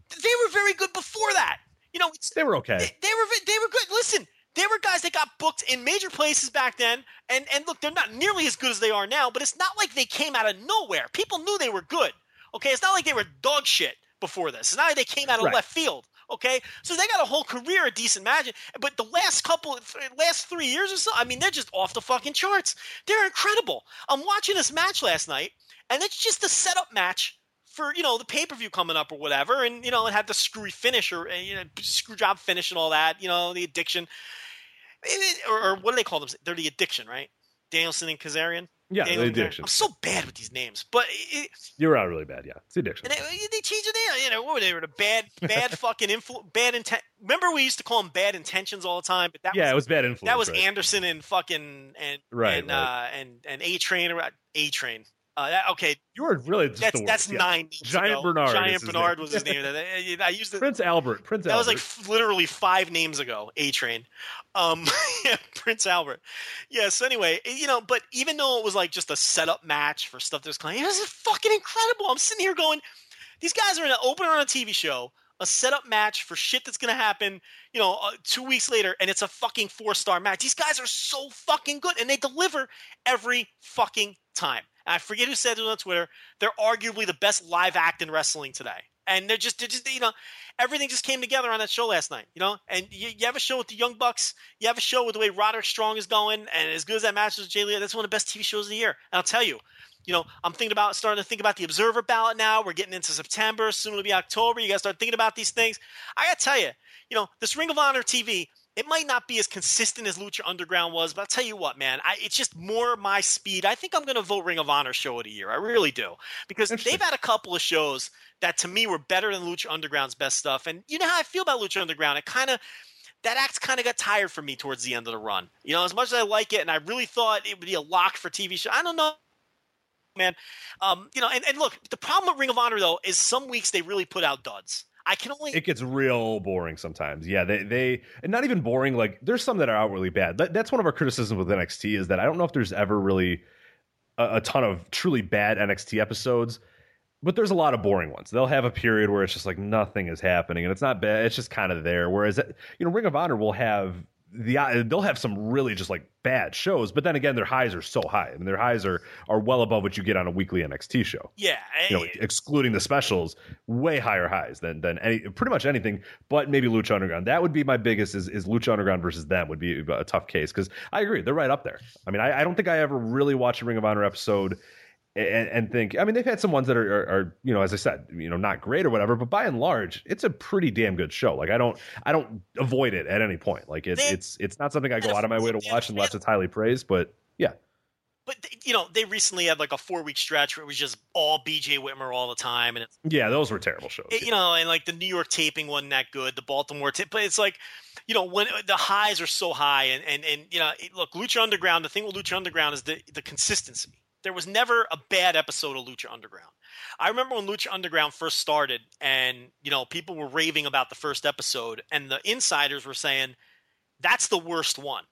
they were very good before that. You know, they were okay. they, they were they were good. Listen, they were guys that got booked in major places back then, and and look, they're not nearly as good as they are now. But it's not like they came out of nowhere. People knew they were good. Okay, it's not like they were dog shit before this. It's not like they came out of Right. left field. Okay, so they got a whole career of decent magic, but the last couple, last three years or so, I mean, they're just off the fucking charts. They're incredible. I'm watching this match last night, and it's just a setup match for you know the pay per view coming up or whatever, and you know it had the screwy finish or you know screw job finish and all that. You know the addiction, or, or what do they call them? They're the addiction, right? Danielson and Kazarian. Yeah, Daniel the addiction. I'm so bad with these names, but it, You're out really bad. Yeah, it's the addiction. and they, they changed the name. You know, what were they? Were the bad, bad [LAUGHS] fucking influ- bad intent. Remember, we used to call them bad intentions all the time, but that yeah, was, it was bad influence. that was right? Anderson and fucking and Right, and right. uh and and A Train or A Train. Uh, that, okay, You were really just that's the that's yeah. nine. Giant ago. Bernard Giant Bernard was his name. I I used the, Prince Albert. Prince Albert. that Albert. was like f- literally five names ago. A Train, um, [LAUGHS] yeah, Prince Albert. Yeah. So anyway, you know, but even though it was like just a setup match for stuff that was coming, it was fucking incredible. I'm sitting here going, these guys are in an opener on a TV show, a setup match for shit that's gonna happen, you know, uh, two weeks later, and it's a fucking four star match. These guys are so fucking good, and they deliver every fucking time. I forget who said it on Twitter. They're arguably the best live act in wrestling today, and they're just, they're just, you know, everything just came together on that show last night. You know, and you, you have a show with the Young Bucks, you have a show with the way Roderick Strong is going, and as good as that match was with Jay Lethal, that's one of the best TV shows of the year. And I'll tell you, you know, I'm thinking about starting to think about the Observer ballot now. We're getting into September, soon it'll be October. You guys start thinking about these things. I gotta tell you, you know, this Ring of Honor TV, it might not be as consistent as Lucha Underground was, but I'll tell you what, man, I, it's just more my speed. I think I'm going to vote Ring of Honor show of the year. I really do because they've had a couple of shows that to me were better than Lucha Underground's best stuff. And you know how I feel about Lucha Underground. It kind of that act kind of got tired for me towards the end of the run. You know, as much as I like it, and I really thought it would be a lock for TV show. I don't know, man. Um, you know, and, and look, the problem with Ring of Honor though is some weeks they really put out duds. I can only it gets real boring sometimes. Yeah, they they and not even boring. Like there's some that are outwardly bad. That, that's one of our criticisms with NXT is that I don't know if there's ever really a, a ton of truly bad NXT episodes, but there's a lot of boring ones. They'll have a period where it's just like nothing is happening and it's not bad. It's just kind of there. Whereas you know Ring of Honor will have the uh, they'll have some really just like bad shows, but then again, their highs are so high. I mean, their highs are are well above what you get on a weekly NXT show. Yeah, You know, excluding the specials, way higher highs than than any pretty much anything, but maybe Lucha Underground. That would be my biggest is is Lucha Underground versus them would be a tough case because I agree they're right up there. I mean, I, I don't think I ever really watched a Ring of Honor episode and, and think I mean they've had some ones that are, are, are you know as I said you know not great or whatever, but by and large it's a pretty damn good show. Like I don't I don't avoid it at any point. Like it's They- it's it's not something I go out of my way to watch unless it's highly praised. But yeah, but you know they recently had like a four week stretch where it was just all BJ Whitmer all the time, and it's yeah, those were terrible shows. it- you know, and like the New York taping wasn't that good. The Baltimore tip, but it's like, you know, when the highs are so high, and and and you know, look, Lucha Underground. The thing with Lucha Underground is the the consistency. There was never a bad episode of Lucha Underground. I remember when Lucha Underground first started, and you know, people were raving about the first episode, and the insiders were saying that's the worst one,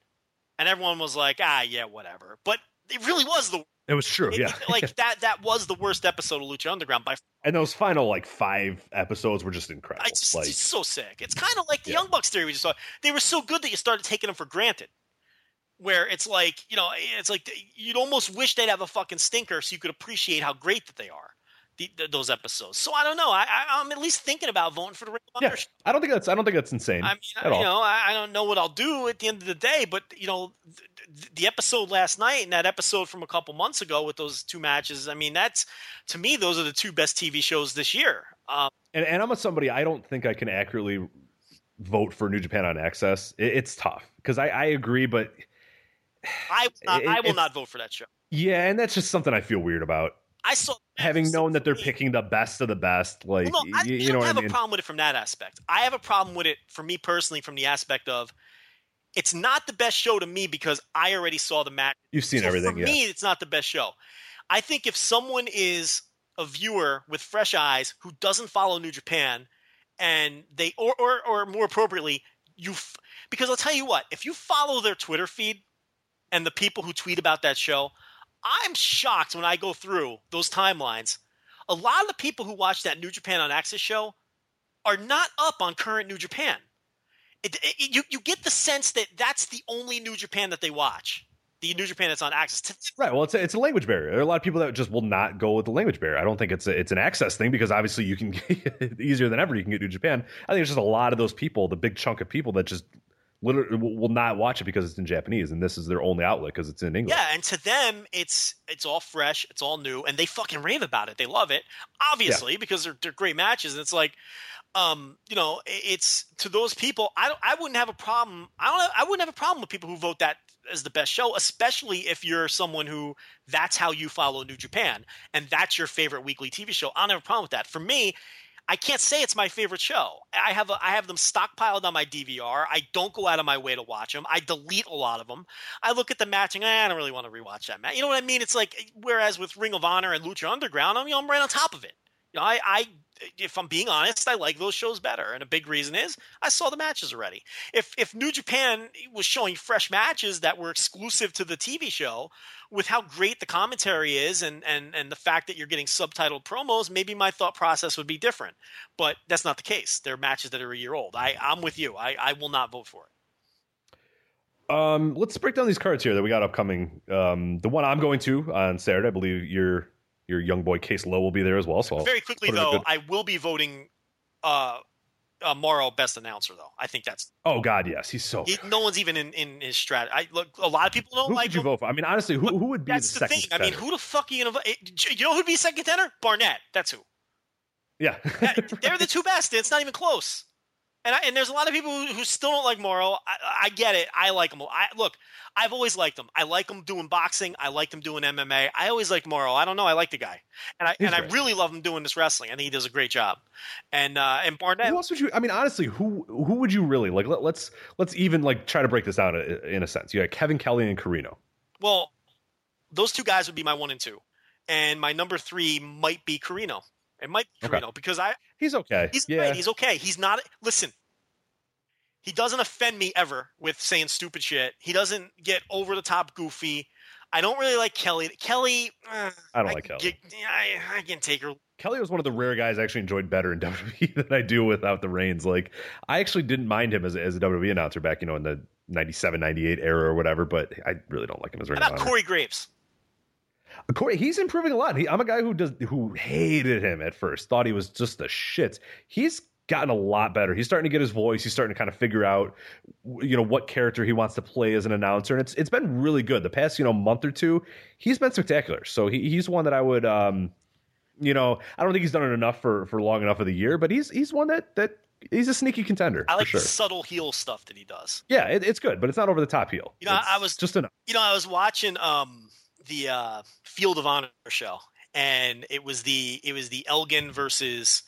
and everyone was like, ah, yeah, whatever. But it really was the it was true. it- Yeah, like [LAUGHS] that. That was the worst episode of Lucha Underground by and those final like five episodes were just incredible. I just, like it's so sick. It's kind of like the Yeah. Young Bucks theory we just saw. They were so good that you started taking them for granted. Where it's like, you know, it's like you'd almost wish they'd have a fucking stinker so you could appreciate how great that they are. The, the, those episodes. So I don't know. I, I, I'm at least thinking about voting for the Ring of yeah, Honor. I don't think that's I don't think that's insane I mean, at all. you know, I, I don't know what I'll do at the end of the day, but you know, th- th- the episode last night and that episode from a couple months ago with those two matches. I mean, that's to me, those are the two best TV shows this year. Um, and, and I'm a somebody I don't think I can accurately vote for New Japan on AXS. It, it's tough because I, I agree, but I will not, I will not vote for that show. yeah, and that's just something I feel weird about. I saw Having known that they're picking the best of the best, like Well, no, I, you, I you know what I have mean. a problem with it from that aspect. I have a problem with it for me personally from the aspect of it's not the best show to me because I already saw the match. You've seen So everything, For yeah. me, it's not the best show. I think if someone is a viewer with fresh eyes who doesn't follow New Japan, and they or or, or more appropriately, you f- because I'll tell you what, if you follow their Twitter feed and the people who tweet about that show, I'm shocked when I go through those timelines. A lot of the people who watch that New Japan on AXS show are not up on current New Japan. It, it- you you get the sense that that's the only New Japan that they watch. The New Japan that's on AXS. To- Right. Well, it's a, it's a language barrier. There are a lot of people that just will not go with the language barrier. I don't think it's a, it's an access thing because obviously you can [LAUGHS] get easier than ever. You can get New Japan. I think it's just a lot of those people, the big chunk of people that just literally will not watch it because it's in Japanese and this is their only outlet because it's in English. Yeah, and to them, it's it's all fresh, it's all new, and they fucking rave about it. They love it, obviously, because they're they're great matches. And it's like, um, you know, it's to those people. I don't, I wouldn't have a problem. I don't. Have, I wouldn't have a problem with people who vote that as the best show, especially if you're someone who that's how you follow New Japan and that's your favorite weekly TV show. I don't have a problem with that. For me. I can't say it's my favorite show. I have a, I have them stockpiled on my DVR. I don't go out of my way to watch them. I delete a lot of them. I look at the match and eh, I don't really want to rewatch that match. You know what I mean? It's like whereas with Ring of Honor and Lucha Underground, I'm you know, I'm right on top of it. You know, I, I if I'm being honest, I like those shows better, and a big reason is I saw the matches already. If if New Japan was showing fresh matches that were exclusive to the TV show, with how great the commentary is and and and the fact that you're getting subtitled promos, maybe my thought process would be different. But that's not the case. They're matches that are a year old. I I'm with you. I I will not vote for it. Um, let's break down these cards here that we got upcoming. Um, the one I'm going to on Saturday, I believe your your young boy Case Low will be there as well. So I'll Very quickly put in a though, good- I will be voting uh, uh Mauro best announcer though. I think that's oh God, yes, he's so. he, no one's even in in his strat. I look a lot of people don't Who like would you vote for? I mean, honestly, who, who would be That's the second? thing. I mean, who the fuck are you gonna vote? You know who'd be second contender? Barnett. That's who. Yeah, They're the two best. It's not even close. And I, and there's a lot of people who, who still don't like Mauro. I, I get it. I like him. I look. I've always liked him. I like him doing boxing. I like him doing MMA. I always liked Mauro. I don't know. I like the guy, and I He's and I really love him doing this wrestling. I think he does a great job. And uh, and Barnett. who else would you? I mean, honestly, who who would you really like? Let, let's let's even like try to break this out i- in a sense. You got Kevin Kelly and Corino. Well, those two guys would be my one and two, and my number three might be Corino. It might be Okay. Because I He's okay. he's yeah, great. He's okay. He's not. Listen, he doesn't offend me ever with saying stupid shit. He doesn't get over the top goofy. I don't really like Kelly. Kelly, uh, I don't like can Kelly. get- I, I can take her. Kelly was one of the rare guys I actually enjoyed better in [LAUGHS] WWE than I do without the reins. Like, I actually didn't mind him as a, as a WWE announcer back, you know, in the 97, 98 era or whatever. But I really don't like him as Ring How about Corey Graves? Corey, he's improving a lot. He, I'm a guy who does who hated him at first, thought he was just a shit. He's gotten a lot better. He's starting to get his voice. He's starting to kind of figure out, you know, what character he wants to play as an announcer, and it's it's been really good. The past you know month or two, he's been spectacular. So he, he's one that I would, um, you know, I don't think he's done it enough for for long enough of the year, but he's he's one that that he's a sneaky contender. I like sure. the subtle heel stuff that he does. Yeah, it, it's good, but it's not over the top heel. You know, It's I was just enough. You know, I was watching um the uh, Field of Honor show, and it was the it was the Elgin versus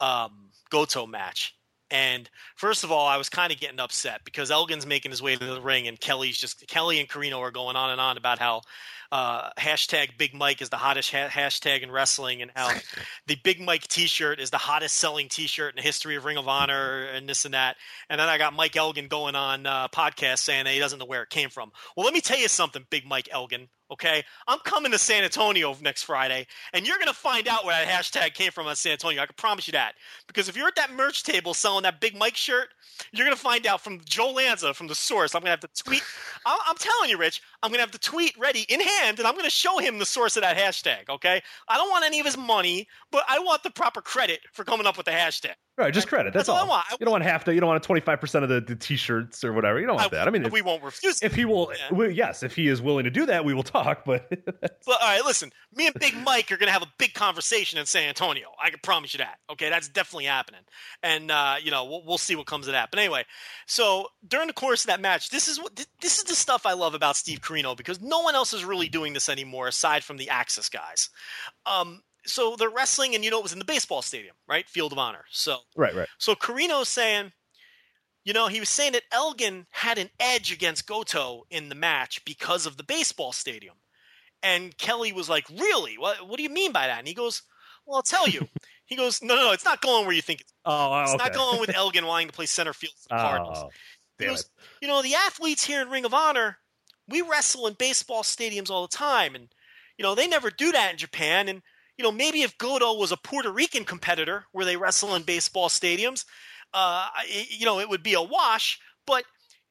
um, Goto match. And first of all, I was kind of getting upset because Elgin's making his way to the ring, and Kelly's just Kelly and Corino are going on and on about how uh, hashtag Big Mike is the hottest ha- hashtag in wrestling, and how [LAUGHS] the Big Mike T-shirt is the hottest selling T-shirt in the history of Ring of Honor, and this and that. And then I got Mike Elgin going on uh, podcast saying that he doesn't know where it came from. Well, let me tell you something, Big Mike Elgin. Okay, I'm coming to San Antonio next Friday, and you're gonna find out where that hashtag came from on San Antonio. I can promise you that. Because if you're at that merch table selling that Big Mike shirt, you're gonna find out from Joe Lanza from the source. I'm gonna have to tweet. [LAUGHS] I'm, I'm telling you, Rich, I'm gonna have the tweet ready in hand, and I'm gonna show him the source of that hashtag. Okay, I don't want any of his money, but I want the proper credit for coming up with the hashtag. Right, just credit. That's, That's all I want. You don't want half to. You don't want twenty five percent of the, the t-shirts or whatever. You don't want that. I mean, if, we won't refuse. if he will, we, yes, if he is willing to do that, we will talk. [LAUGHS] But But all right, listen, me and Big Mike are gonna have a big conversation in San Antonio. I can promise you that. Okay, that's definitely happening, and uh, you know we'll, we'll see what comes of that. But anyway, so during the course of that match, this is what this is the stuff I love about Steve Corino because no one else is really doing this anymore aside from the AXS guys. Um, so they're wrestling, and you know it was in the baseball stadium, right? Field of Honor. So right, right. so Corino's saying, you know, he was saying that Elgin had an edge against Goto in the match because of the baseball stadium. And Kelly was like, Really? What, what do you mean by that? And he goes, Well, I'll tell you. [LAUGHS] he goes, No, no, no, it's not going where you think it's Oh, It's okay. not going with [LAUGHS] Elgin wanting to play center field for the Cardinals. Oh, He goes, it. You know, the athletes here in Ring of Honor, we wrestle in baseball stadiums all the time. And, you know, they never do that in Japan. And, you know, maybe if Goto was a Puerto Rican competitor where they wrestle in baseball stadiums, uh, you know, it would be a wash. But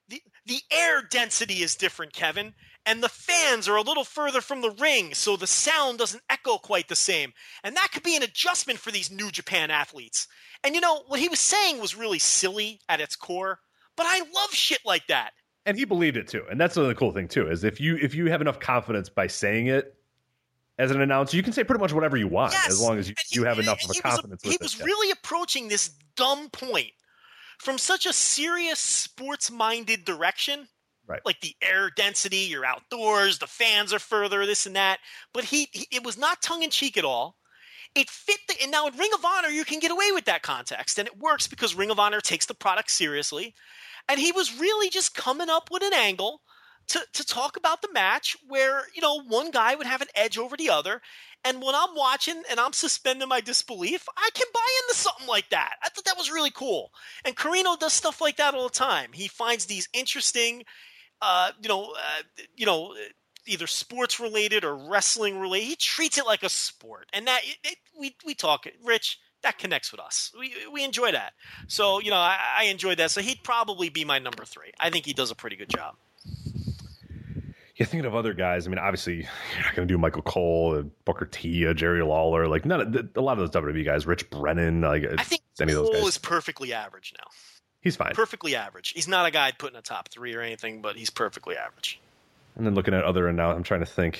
the, the air density is different, Kevin. And the fans are a little further from the ring, so the sound doesn't echo quite the same. And that could be an adjustment for these New Japan athletes. And you know, what he was saying was really silly at its core, but I love shit like that. And he believed it too. And that's the cool thing too is if you if you have enough confidence by saying it as an announcer, you can say pretty much whatever you want Yes. as long as you, And you have enough of a he was confidence He was really approaching this dumb point from such a serious sports minded direction. Right. Like the air density, you're outdoors, the fans are further, this and that. But he, he it was not tongue in cheek at all. It fit the and now in Ring of Honor you can get away with that context and it works because Ring of Honor takes the product seriously. And he was really just coming up with an angle to, to talk about the match where, you know, one guy would have an edge over the other. And when I'm watching and I'm suspending my disbelief, I can buy into something like that. I thought that was really cool. And Corino does stuff like that all the time. He finds these interesting, uh, you know, uh, you know, either sports related or wrestling related. He treats it like a sport, and that it, it, we we talk, Rich. That connects with us. We we enjoy that. So you know, I, I enjoyed that. So he'd probably be my number three. I think he does a pretty good job. You're thinking of other guys. I mean, obviously, you're not going to do Michael Cole, uh, Booker T, uh, Jerry Lawler. Like none of a lot of those WWE guys. Rich Brennan. Like I think any of those Cole guys. is perfectly average now. He's fine. Perfectly average. He's not a guy I'd put in a top three or anything, but he's perfectly average. And then looking at other, and now I'm trying to think.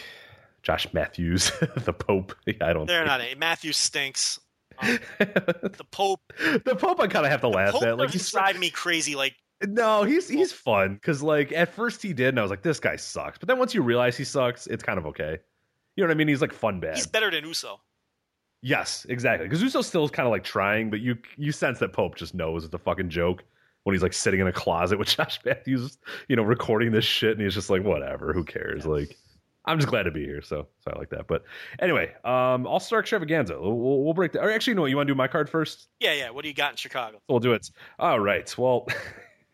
Josh Matthews, [LAUGHS] the Pope. [LAUGHS] Yeah, I don't. They're think- not a Matthews stinks. Um, [LAUGHS] the Pope. the Pope, I kind of have to laugh Pope at. Like he's drive me crazy. Like no, he's he's fun because like at first he did, and I was like, this guy sucks. But then once you realize he sucks, it's kind of okay. You know what I mean? He's like fun bad. he's better than Uso. Yes, exactly. Because Uso still is kind of like trying, but you you sense that Pope just knows it's a fucking joke when he's like sitting in a closet with [LAUGHS] Josh Matthews, you know, recording this shit, and he's just like, whatever, who cares? Like, I'm just glad to be here, so so I like that. But anyway, um, All Star Extravaganza. We'll, we'll, break that. Or actually, what? You want to do my card first? Yeah, yeah. What do you got in Chicago? We'll do it. All right. Well,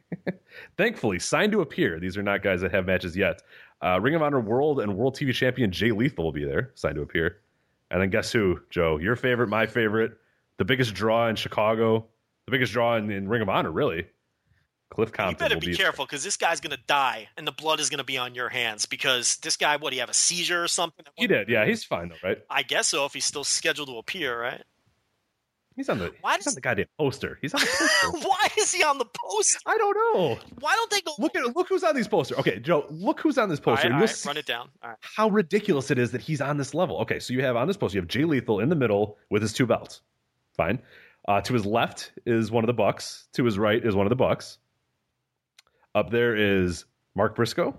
[LAUGHS] thankfully, signed to appear. These are not guys that have matches yet. Uh, Ring of Honor World and World TV Champion Jay Lethal will be there, signed to appear. And then guess who, Joe? Your favorite, my favorite, the biggest draw in Chicago, the biggest draw in, in Ring of Honor, really. Cliff You better will be be careful because this guy's gonna die, and the blood is gonna be on your hands. Because this guy, what? He have a seizure or something? He did, yeah. He's fine though, right? I guess so. If he's still scheduled to appear, right? He's on the Why he's does- on the goddamn poster. He's on the poster. [LAUGHS] Why is he on the poster? I don't know. Why don't they go? Look at look who's on these posters. Okay, Joe, look who's on this poster. right, and all right, run it down. All right. how ridiculous it is that he's on this level. Okay, so you have on this poster, you have Jay Lethal in the middle with his two belts. Fine. Uh, to his left is one of the Bucks. To his right is one of the Bucks. Up there is Mark Briscoe.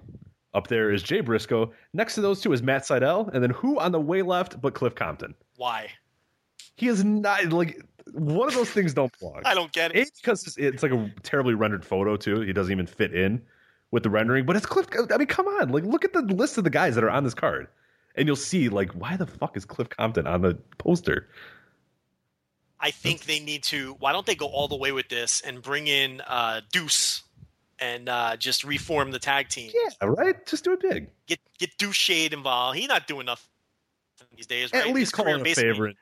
Up there is Jay Briscoe. Next to those two is Matt Sydal, and then who on the way left but Cliff Compton? Why? He is not like one of those things don't belong. I don't get it. A, because it's, it's like a terribly rendered photo too. He doesn't even fit in with the rendering. But it's Cliff. I mean, come on! Like, look at the list of the guys that are on this card, and you'll see like why the fuck is Cliff Compton on the poster? I think they need to. Why don't they go all the way with this and bring in uh, Deuce and uh, just reform the tag team? Yeah, right. Just do it big. Get get Deuce Shade involved. He's not doing nothing these days. At right? least His call him a basically- favorite.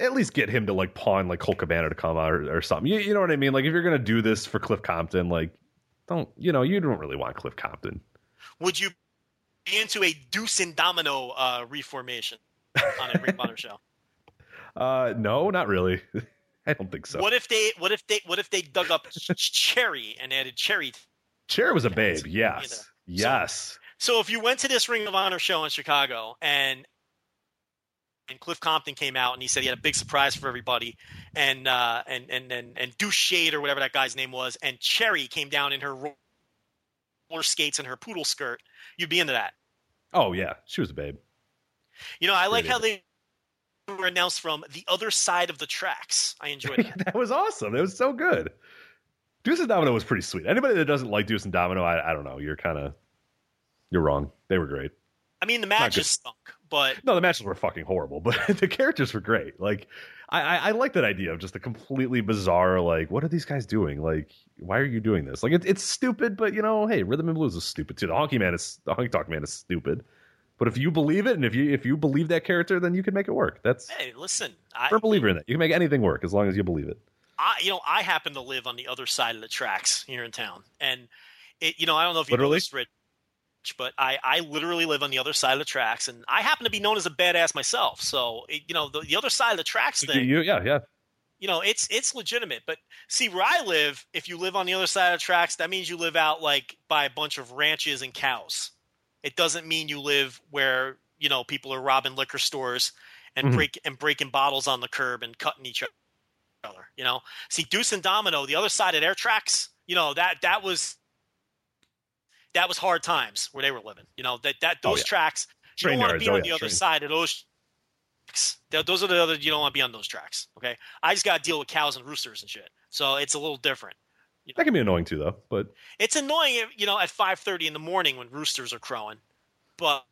At least get him to like pawn like Colt Cabana to come out or, or something. You, you know what I mean? Like if you're gonna do this for Cliff Compton, like don't you know you don't really want Cliff Compton. Would you be into a Deuce and Domino uh, reformation on a Ring [LAUGHS] show? Uh, no, not really. [LAUGHS] I don't think so. What if they? What if they? What if they dug up Cherry and added Cherry? Cher was a babe. Yes, yes. So if you went to this Ring of Honor show in Chicago and and Cliff Compton came out and he said he had a big surprise for everybody, and uh, and and and and Shade or whatever that guy's name was, and Cherry came down in her roller skates and her poodle skirt, you'd be into that. Oh yeah, she was a babe. You know, I like Great how they were announced from the other side of the tracks. I enjoyed [LAUGHS] that. that was awesome. It was so good. Deuce and Domino was pretty sweet. Anybody that doesn't like Deuce and Domino, I, I don't know. You're kind of you're wrong. They were great. I mean, the matches stunk, but No, the matches were fucking horrible, but [LAUGHS] the characters were great. Like, I, I, I like that idea of just a completely bizarre, like, what are these guys doing? Like, why are you doing this? Like, it, it's stupid, but you know, hey, rhythm and blues is stupid too. The honky man is the honky tonk man is stupid, but if you believe it and if you if you believe that character, then you can make it work. That's hey, listen, I, we're a believer in that. You can make anything work as long as you believe it. I, you know, I happen to live on the other side of the tracks here in town, and it, you know, I don't know if you know Literally? this, Rich, but I, I literally live on the other side of the tracks, and I happen to be known as a badass myself. So, it, you know, the, the other side of the tracks You, thing, you- yeah, yeah. you know, it's it's legitimate. But see, where I live, if you live on the other side of the tracks, that means you live out like by a bunch of ranches and cows. It doesn't mean you live where you know people are robbing liquor stores and Mhm. break and breaking bottles on the curb and cutting each other. You know, see Deuce and Domino, the other side of their tracks. You know that that was that was hard times where they were living. You know that that Oh, those yeah. tracks. You Train don't want to be oh, on yeah, the other train. side of those. Those are the other. You don't want to be on those tracks. Okay, I just got to deal with cows and roosters and shit. So it's a little different. That can be annoying too, though. But It's annoying, you know, at five thirty in the morning when roosters are crowing. But,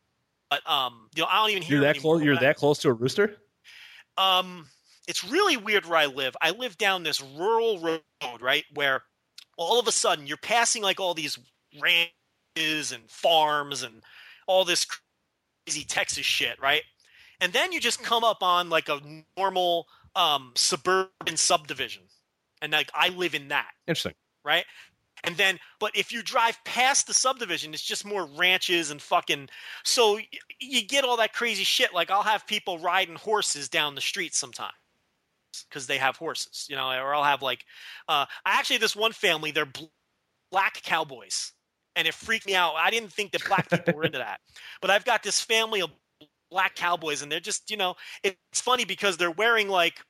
but um, you know, I don't even hear you're that close. You're that close to a rooster. Um, it's really weird where I live. I live down this rural road, right, where all of a sudden you're passing like all these ranches and farms and all this crazy Texas shit, right? And then you just come up on like a normal um, suburban subdivision, and like I live in that Interesting. right? And then, but if you drive past the subdivision, it's just more ranches and fucking. So you get all that crazy shit. Like I'll have people riding horses down the street sometimes because they have horses, you know, or I'll have like, uh, I actually this one family, they're bl- black cowboys, and it freaked me out. I didn't think that black people were into that, [LAUGHS] but I've got this family of black cowboys, and they're just, you know, it's funny because they're wearing like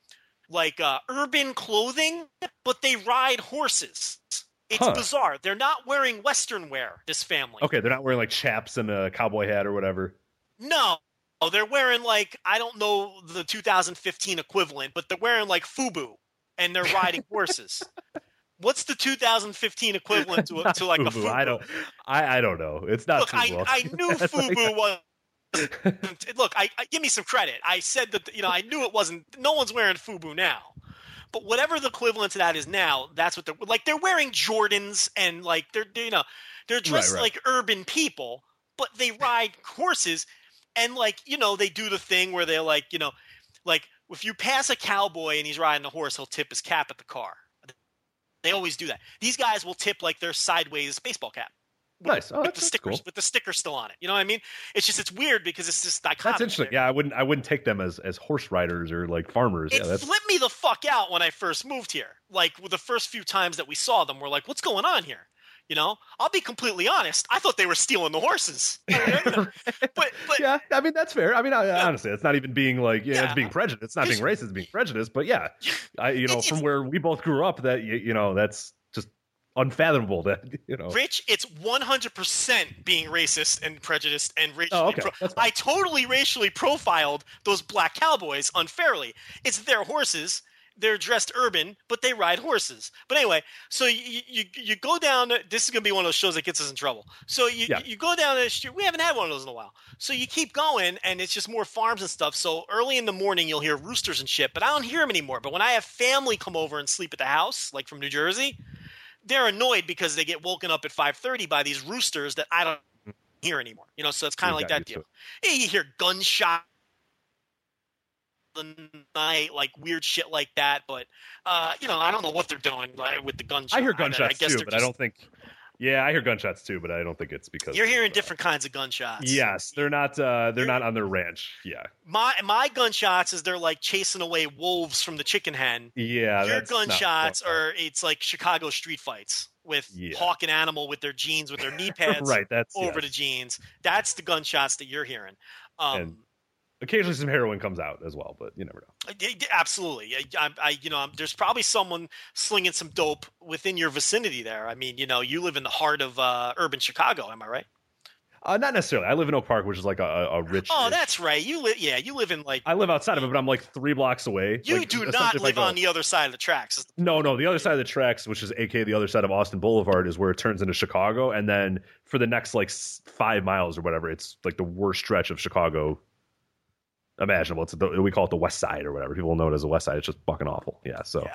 like uh, urban clothing, but they ride horses. It's Huh. bizarre. They're not wearing Western wear. This family. Okay, they're not wearing like chaps and a cowboy hat or whatever. No, Oh, they're wearing like I don't know the 2015 equivalent, but they're wearing like FUBU, and they're riding [LAUGHS] horses. What's the 2015 equivalent to, a, to like a Fubu, FUBU? I don't. I, I don't know. It's not. Look, I, [LAUGHS] Fubu. I knew FUBU was. [LAUGHS] Look, I, I give me some credit. I said that you know I knew it wasn't. No one's wearing FUBU now, but whatever the equivalent to that is now, that's what they're like. They're wearing Jordans and like they're they- you know they're dressed right. like urban people, but they ride horses and like you know they do the thing where they're like you know like if you pass a cowboy and he's riding a horse, he'll tip his cap at the car. They always do that. These guys will tip like their sideways baseball cap. Nice. Oh, with that's, the stickers cool. with the sticker still on it. You know what I mean? It's just it's weird because it's just dichotomy. That's interesting. there. Yeah, I wouldn't I wouldn't take them as as horse riders or like farmers. It yeah, that's flipped me the fuck out when I first moved here. Like with the first few times that we saw them, we're like, "What's going on here?" You know, I'll be completely honest. I thought they were stealing the horses. [LAUGHS] but but yeah. I mean, that's fair. I mean, I, honestly, it's not even being like yeah, Yeah. it's being prejudiced. It's not being racist. It's being prejudiced. But yeah, [LAUGHS] I you know from where we both grew up, that you, you know that's unfathomable. That you know. Rich, it's 100% being racist and prejudiced and racially. Oh, okay. pro- I totally racially profiled those black cowboys unfairly. It's their horses. They're dressed urban, but they ride horses. But anyway, so you you, you go down. This is going to be one of those shows that gets us in trouble. So you Yeah. you go down the street. We haven't had one of those in a while. So you keep going, and it's just more farms and stuff. So early in the morning, you'll hear roosters and shit, but I don't hear them anymore. But when I have family come over and sleep at the house, like from New Jersey, they're annoyed because they get woken up at 5.30 by these roosters that i don't hear anymore. You know so it's kind of like that deal. yeah, you hear gunshot the night like weird shit like that but uh you know i don't know what they're doing like, with the gunshot I hear I gunshots guess too, but I don't think. Yeah, I hear gunshots too, but I don't think it's because you're of, hearing uh, different kinds of gunshots Yes, they're not. uh They're You're- not on their ranch. Yeah, my my gunshots is they're like chasing away wolves from the chicken hen yeah. your gunshots are it's like chicago street fights with Yeah. hawk and animal with their jeans with their knee [LAUGHS] pads right. That's over yes. the jeans. That's the gunshots that you're hearing. Um, And- Occasionally, some heroin comes out as well, but you never know. y- absolutely. I, I, you know, I'm- there's probably someone slinging some dope within your vicinity there. I mean, you know, you live in the heart of uh, urban Chicago. Am I right? Uh, not necessarily. I live in Oak Park, which is like a, a a rich. Oh, that's right. You live, yeah, you live in like. I live outside of it, but I'm like three blocks away. You Like, do not live go- on the other side of the tracks. No, no. The other side of the tracks, which is AK, the other side of Austin Boulevard, is where it turns into Chicago, and then for the next like five miles or whatever, it's like the worst stretch of Chicago imaginable. It's the, we call it the West Side or whatever. People know it as the West Side. It's just fucking awful. Yeah. So Yeah.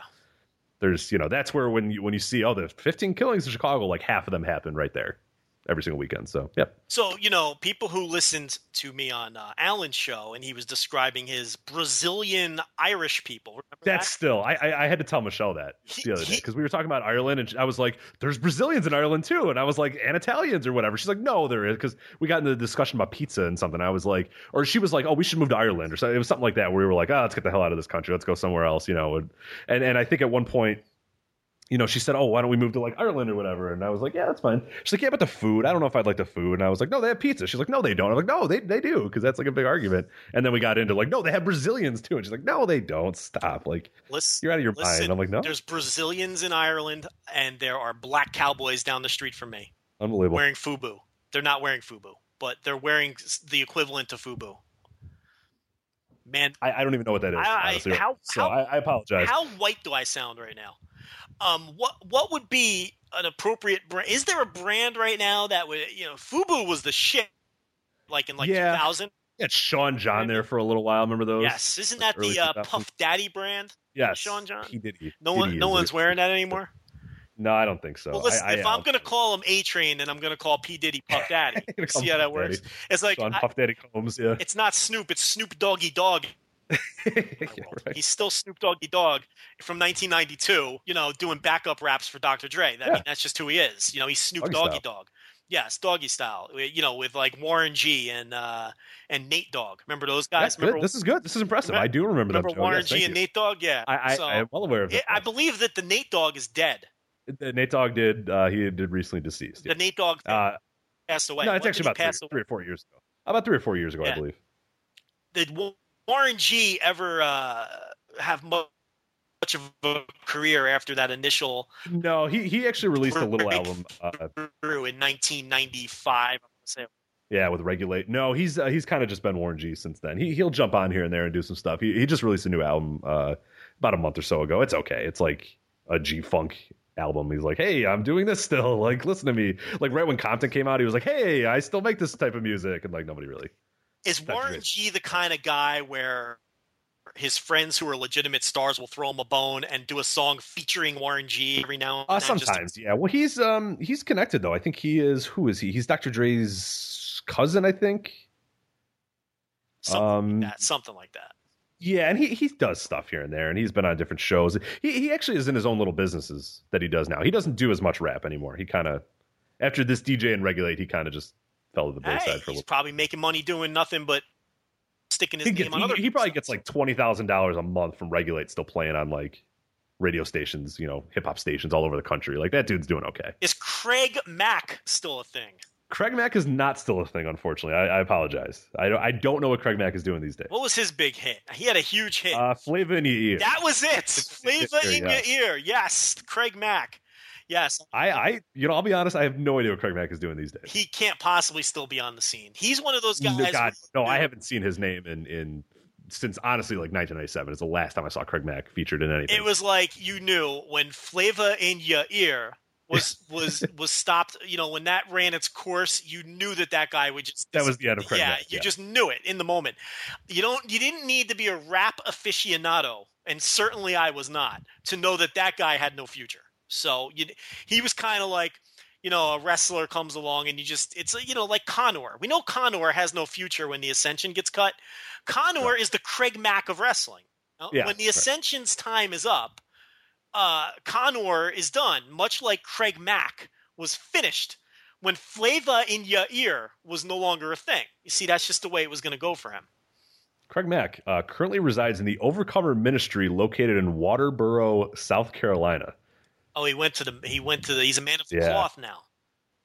there's you know that's where when you when you see oh the 15 killings in Chicago, like half of them happen right there every single weekend. So yep. So you know, people who listened to me on uh, Alan's show, and he was describing his Brazilian Irish people. Remember That's that? still. I, I I had to tell Michelle that He- the other day because we were talking about Ireland, and I was like, "There's Brazilians in Ireland too," and I was like, "And Italians or whatever." She's like, "No, there is," because we got into the discussion about pizza and something. I was like, or she was like, "Oh, we should move to Ireland," or something. It was something like that where we were like, "Oh, let's get the hell out of this country. Let's go somewhere else," you know. And and, and I think at one point. You know, she said, "Oh, why don't we move to like Ireland or whatever?" And I was like, "Yeah, that's fine." She's like, "Yeah, but the food, I don't know if I'd like the food." And I was like, "No, they have pizza." She's like, "No, they don't." I'm like, "No, they they do," because that's like a big argument. And then we got into like, "No, they have Brazilians too." And she's like, "No, they don't." Stop. Like, Listen, you're out of your listen, mind. I'm like, no, There's Brazilians in Ireland, and there are black cowboys down the street from me unbelievable. wearing FUBU. They're not wearing FUBU, but they're wearing the equivalent to FUBU. Man, I, I don't even know what that is. I- how- so how- I, I apologize. how white do I sound right now? Um, what what would be an appropriate brand? Is there a brand right now that would you know FUBU was the shit, like in like Yeah. 2000? Yeah, Sean John there for a little while. Remember those? Yes, isn't that early the uh, Puff Daddy brand? Yes, Sean John? P Diddy. No Diddy one, is no the- one's wearing that anymore. No, I don't think so. Well, listen, I, I, if I'm going to call him A Train, then I'm going to call P Diddy Puff [LAUGHS] Daddy. See how that Puff works? It's like Sean I- Puff Daddy Combs, yeah. it's not Snoop, it's Snoop Doggy Dogg. [LAUGHS] Yeah, right. He's still Snoop Doggy Dogg from 1992. You know, doing backup raps for Dr. Dre. I Yeah. mean, that's just who he is. You know, he's Snoop Doggy Doggy. Dog. Yes, doggy style. You know, with like Warren G and uh, and Nate Dogg. Remember those guys? Remember, This is good. This is impressive. Remember- I do remember, remember them. Warren Yes, G and you. Nate Dogg? Yeah. I, I, so, I am well aware of it, that. I believe that the Nate Dogg is dead. Uh, Nate Dogg did. Uh, he did recently deceased. The Nate Dogg Uh, passed away. no, it's did actually about three, three or four years ago. About three or four years ago, I believe. did Wa- Warren G ever uh, have much of a career after that initial No, he he actually released a little album. [LAUGHS] Uh, through in 1995? I'm. Yeah, with regulate. No, he's uh, he's kind of just been Warren G since then. He he'll jump on here and there and do some stuff. He he just released a new album uh, about a month or so ago. It's okay. It's like a G funk album. He's like, hey, I'm doing this still. [LAUGHS] Like, listen to me. Like right when Compton came out, he was like, hey, I still make this type of music, and like nobody really. Is That's Warren. G the kind of guy where his friends who are legitimate stars will throw him a bone and do a song featuring Warren G every now and Uh, then? just to- sometimes, yeah. Well, he's um he's connected though. I think he is. Who is he? He's Dr. Dre's cousin, I think. something um, like that. Something like that. Yeah, and he, he does stuff here and there, and he's been on different shows. He he actually is in his own little businesses that he does now. He doesn't do as much rap anymore. He kind of after this DJ and regulate, he kind of just fell to the Hey, wayside for a he's probably making money doing nothing but sticking his He, name gets, on he, other. he probably gets like twenty thousand dollars a month from regulate, still playing on like radio stations, you know, hip hop stations all over the country. Like that dude's doing okay. Is Craig Mack still a thing? Craig Mack is not still a thing, unfortunately. I, I apologize. I don't I don't know what Craig Mack is doing these days. What was his big hit? He had a huge hit. Uh, Flavor in your ear. that was it. Flavor in yeah. your ear. Yes, Craig Mack. Yes, I, I, you know, I'll be honest. I have no idea what Craig Mack is doing these days. he can't possibly still be on the scene. He's one of those guys. No, God, who- no, I haven't seen his name in in since honestly like 1997. It's the last time I saw Craig Mack featured in anything. It was like you knew when Flavor in your ear was [LAUGHS] was was stopped. You know when that ran its course, you knew that that guy would just That was the end of Craig yeah, Mack, you yeah. just knew it in the moment. You don't. You didn't need to be a rap aficionado, and certainly I was not, to know that that guy had no future. So you, he was kind of like. You know, a wrestler comes along and you just, it's, you know, like Konnor. We know Konnor has no future when the Ascension gets cut. Konnor is the Craig Mack of wrestling. Know? Yeah, when the right. Ascension's time is up, uh, Konnor is done, much like Craig Mack was finished when Flava in your ear was no longer a thing. You see, that's just the way it was going to go for him. Craig Mack uh, currently resides in the Overcomer Ministry located in Walterboro, South Carolina. Oh, he went to the. He went to the. He's a man of the Yeah. cloth now.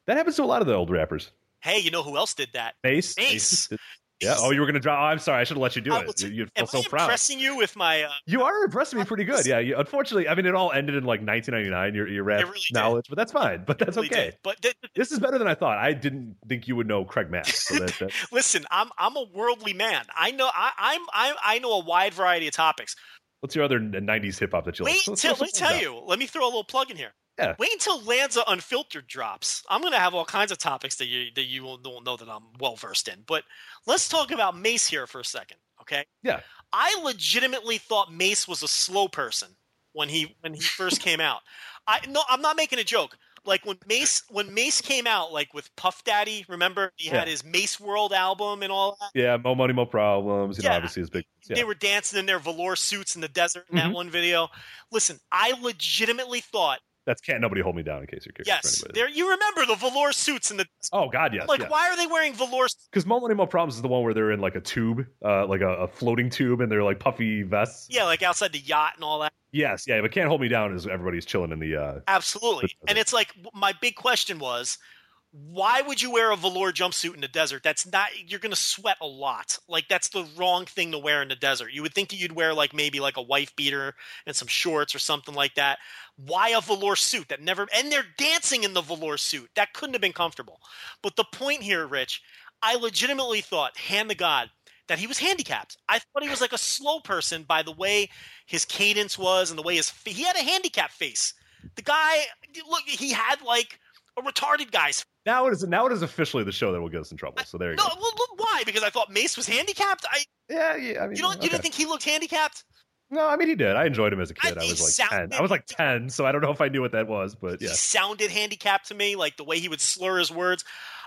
That happens to a lot of the old rappers. Hey, you know who else did that? Mase. Mase. [LAUGHS] Yeah. Oh, you were gonna draw. Oh, I'm sorry. I should have let you do it. You, you'd Am feel so I proud. impressing you with my? Uh, You are impressing me pretty good. Yeah. You, unfortunately, I mean, it all ended in like 1999. Your your rap really did. knowledge, but that's fine. But that's really okay. did. But th- th- This is better than I thought. I didn't think you would know Craig Mack. So that, that, [LAUGHS] listen, I'm I'm a worldly man. I know I, I'm I I know a wide variety of topics. What's your other 90s uh, hip hop that you Wait [LAUGHS] like? So- let me tell you. Let me throw a little plug in here. Yeah. Wait until Lanza Unfiltered drops. I'm going to have all kinds of topics that you that you will won't know that I'm well versed in. But let's talk about Mase here for a second, okay? Yeah. I legitimately thought Mase was a slow person when he when he first came out. I no, I'm not making a joke. Like when Mase when Mase came out, like with Puff Daddy, remember he had Yeah. his Mase World album and all that. Yeah, more money, more problems. You know, Yeah. obviously his big. Yeah. They were dancing in their velour suits in the desert in that mm-hmm. one video. Listen, I legitimately thought That's can't nobody hold me down in case you're curious. Yes, there. You remember the velour suits in the Oh God, yes. like? yeah. Why are they wearing velour? Because More Money, More Problems is the one where they're in like a tube, uh, like a, a floating tube, and they're like puffy vests. Yeah, like outside the yacht and all that. Yes, yeah, but can't hold me down is everybody's chilling in the. Uh, Absolutely. And it's like my big question was, why would you wear a velour jumpsuit in the desert? That's not. You're going to sweat a lot. Like that's the wrong thing to wear in the desert. You would think that you'd wear like maybe like a wife beater and some shorts or something like that. Why a velour suit that never? And they're dancing in the velour suit. That couldn't have been comfortable. But the point here, Rich, I legitimately thought, hand to God, that he was handicapped. I thought he was like a slow person by the way his cadence was and the way his he had a handicap face. The guy, look, he had like a retarded guy's. Now it is now it is officially the show that will get us in trouble. So there you No, go. well, why? Because I thought Mase was handicapped. I Yeah, yeah. I mean, you don't you didn't think he looked handicapped? No, I mean he did. I enjoyed him as a kid. I- I, was like sounded- ten. I was like ten, so I don't know if I knew what that was, but He yeah. sounded handicapped to me, like the way he would slur his words.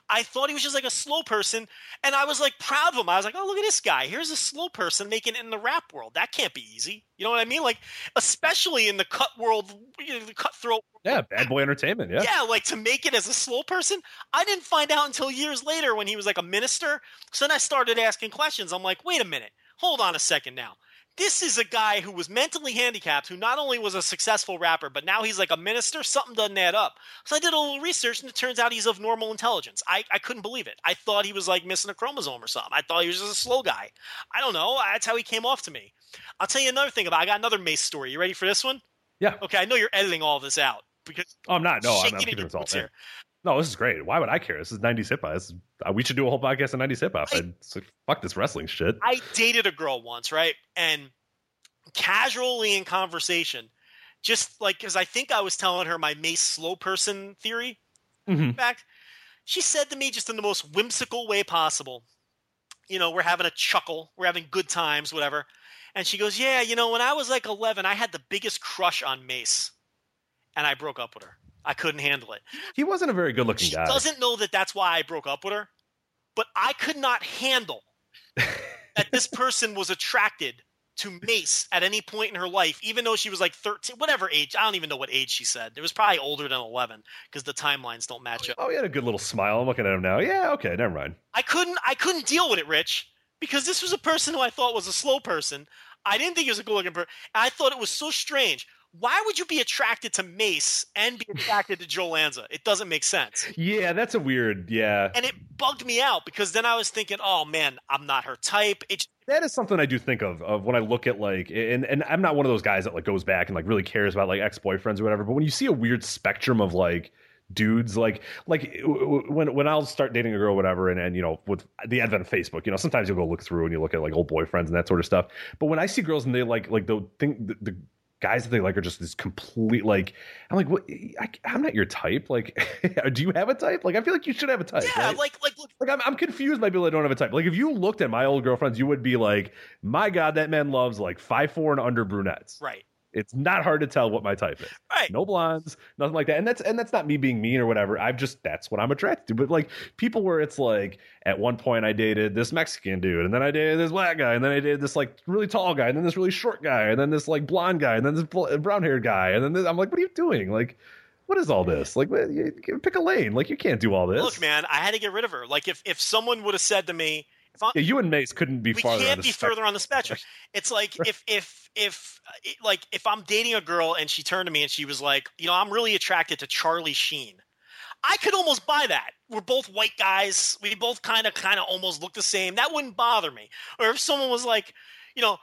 I thought he was just like a slow person, and I was like proud of him. I was like, "Oh, look at this guy! Here's a slow person making it in the rap world. That can't be easy." You know what I mean? Like, especially in the cut world, you know, the cutthroat Yeah, Bad Boy Entertainment. Yeah. yeah, like to make it as a slow person. I didn't find out until years later when he was like a minister. So then I started asking questions. I'm like, wait a minute, hold on a second now. This is a guy who was mentally handicapped, who not only was a successful rapper, but now he's like a minister. Something doesn't add up. So I did a little research, and it turns out he's of normal intelligence. I, I couldn't believe it. I thought he was like missing a chromosome or something. I thought he was just a slow guy. I don't know. That's how he came off to me. I'll tell you another thing about. I got another Mase story. You ready for this one? Yeah. Okay, I know you're editing all this out because Oh, I'm not. No, I'm, I'm keeping your this all boots in. here. No, this is great. Why would I care? This is 90s hip hop. Is, uh, we should do a whole podcast on 90s hip hop. I- I'd fuck this wrestling shit. I dated a girl once, right? And casually in conversation, just like because I think I was telling her my Mase slow person theory. Mhm. In fact, she said to me just in the most whimsical way possible, you know, we're having a chuckle, we're having good times, whatever. And she goes, Yeah, you know, when I was like 11, I had the biggest crush on Mase. And I broke up with her. I couldn't handle it. He wasn't a very good looking She guy. doesn't know that that's why I broke up with her, but I could not handle [LAUGHS] that this person was attracted to Mase at any point in her life, even though she was like 13, whatever age. I don't even know what age she said. It was probably older than 11 because the timelines don't match up. Oh, he had a good little smile. I'm looking at him now. Yeah, okay, never mind. I couldn't I couldn't deal with it, Rich, because this was a person who I thought was a slow person. I didn't think he was a good looking person. I thought it was so strange. Why would you be attracted to Mase and be attracted to Joe Lanza? It doesn't make sense. Yeah, that's a weird. Yeah, And it bugged me out because then I was thinking, oh man, I'm not her type. It that is something I do think of of when I look at like and and I'm not one of those guys that like goes back and like really cares about like ex boyfriends or whatever. But when you see a weird spectrum of like dudes like like when when I'll start dating a girl or whatever and and you know with the advent of Facebook you know sometimes you'll go look through and you look at like old boyfriends and that sort of stuff but when I see girls and they like like the thing the, the guys that they like are just this complete like I'm like what I, I'm not your type like [LAUGHS] do you have a type like I feel like you should have a type yeah, right? like like look, like I'm, I'm confused by people that don't have a type. Like if you looked at my old girlfriends, you would be like, my God, that man loves like five four and under brunettes. right. It's not hard to tell what my type is. Right. No blondes, nothing like that. And that's and that's not me being mean or whatever. I've just that's what I'm attracted to. But like people where it's like at one point I dated this Mexican dude, and then I dated this black guy, and then I dated this like really tall guy, and then this really short guy, and then this like blonde guy, and then this brown haired guy, and then this, I'm like, what are you doing? Like, what is all this? Like, what- you- you pick a lane. Like, you can't do all this. Look, man, I had to get rid of her. Like if if someone would have said to me, Yeah, you and Mase couldn't be we farther. on can't the be spectrum. further on the spectrum. It's like if if if like if I'm dating a girl and she turned to me and she was like, you know, I'm really attracted to Charlie Sheen. I could almost buy that. We're both white guys. We both kind of kind of almost look the same. That wouldn't bother me. Or if someone was like, you know,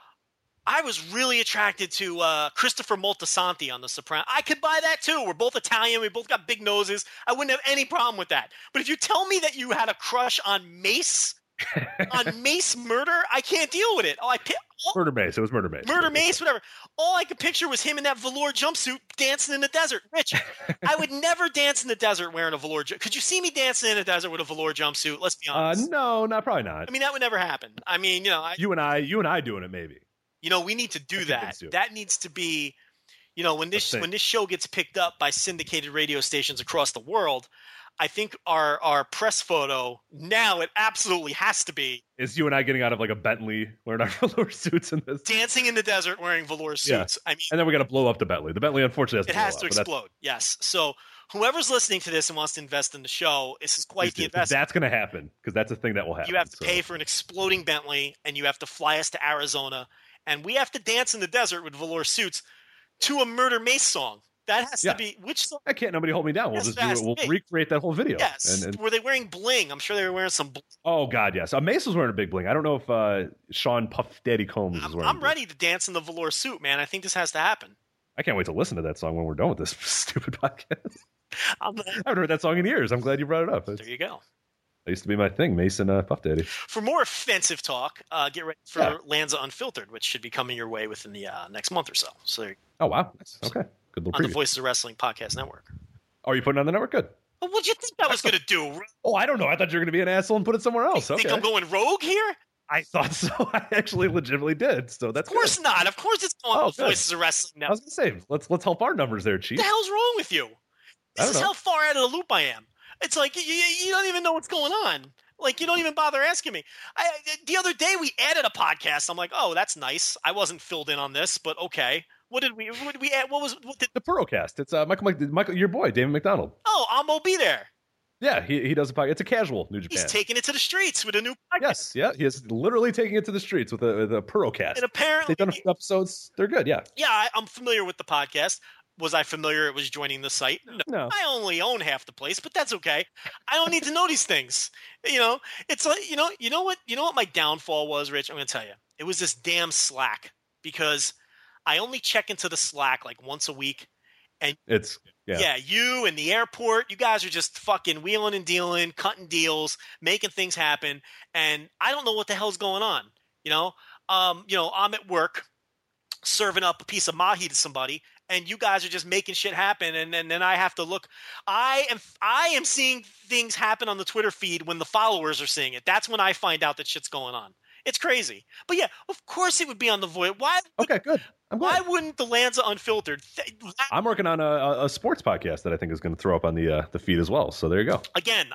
I was really attracted to uh, Christopher Moltisanti on The Sopranos. I could buy that too. We're both Italian. We both got big noses. I wouldn't have any problem with that. But if you tell me that you had a crush on Mase, on [LAUGHS] Mase murder, I can't deal with it. Oh, I pi- all, Murder Mase. It was Murder Mase. murder Mase, whatever. All I could picture was him in that velour jumpsuit dancing in the desert. Rich, [LAUGHS] I would never dance in the desert wearing a velour. Ju- could you see me dancing in the desert with a velour jumpsuit? Let's be Uh, honest. no, not probably not. I mean, that would never happen. I mean, you know, I, you and I, you and I doing it maybe. you know, we need to do I that. That needs to be, you know, when this when this show gets picked up by syndicated radio stations across the world, I think our our press photo now it absolutely has to be Is you and I getting out of like a Bentley wearing our [LAUGHS] velour suits in this? dancing in the desert wearing velour suits. Yeah. I mean, And then we got to blow up the Bentley. The Bentley unfortunately it has has to, to blow up, explode. Yes. So whoever's listening to this and wants to invest in the show, this is quite the investment. That's going to happen because that's a thing that will happen. You have to so. pay for an exploding Bentley, and you have to fly us to Arizona, and we have to dance in the desert with velour suits to a Murder Mase song. That has Yeah. to be which song? I can't nobody hold me down. We'll just do it. We'll recreate that whole video. Yes. And, and Were they wearing bling? I'm sure they were wearing some. Bling. oh god, yes. Uh, Mase was wearing a big bling. I don't know if uh, Sean Puff Daddy Combs is I'm, wearing. I'm ready to dance in the velour suit, man. I think this has to happen. I can't wait to listen to that song when we're done with this [LAUGHS] stupid podcast. [LAUGHS] I'm, I haven't heard that song in years. I'm glad you brought it up. there you go. That used to be my thing, Mason uh, Puff Daddy. For more offensive talk, uh, get ready for Yeah. Lanza Unfiltered, which should be coming your way within the uh, next month or so. So there- Oh wow, Nice. okay, good little on the. Voices of Wrestling podcast network. Oh, are you putting it on the network? Good. Well, what'd you think I was going to do? Oh, I don't know. I thought you were going to be an asshole and put it somewhere else. You think I'm going rogue here? I thought so. [LAUGHS] I actually legitimately did. So that's Of course good. not. Of course it's going Oh, on the. Voices of Wrestling network. I was going to say let's let's help our numbers there, Chief. What the hell's wrong with you? This is know. how far out of the loop I am. It's like you, you you don't even know what's going on. Like you don't even bother asking me. I, the other day we added a podcast. I'm like, oh, that's nice. I wasn't filled in on this, but okay. What did we? What did we add? What was? What did? The Purocast. It's uh, Michael, Michael, your boy, David McDonald. Oh, Ambo be there. Yeah, he, he does a podcast. It's a casual New Japan. He's taking it to the streets with a new podcast. yes, yeah, he is literally taking it to the streets with a, with a Purocast. And apparently, They've done episodes. They're good. Yeah. yeah, I, I'm familiar with the podcast. Was I familiar it was joining the site? No. No. I only own half the place, but that's okay. I don't need to know these things. You know, it's like you know, you know what, you know what my downfall was, Rich. I'm going to tell you. It was this damn Slack because I only check into the Slack like once a week. And it's yeah. Yeah. you and the airport, you guys are just fucking wheeling and dealing, cutting deals, making things happen, and I don't know what the hell's going on. You know, um, you know, I'm at work serving up a piece of mahi to somebody, and you guys are just making shit happen, and, and then I have to look. I am I am seeing things happen on the Twitter feed when the followers are seeing it. That's when I find out that shit's going on. It's crazy, but yeah, of course it would be on the void. Why? Okay, good. I'm Why wouldn't the Lanza Unfiltered? Th- I'm working on a, a- a sports podcast that I think is going to throw up on the uh, the feed as well. So there you go. again,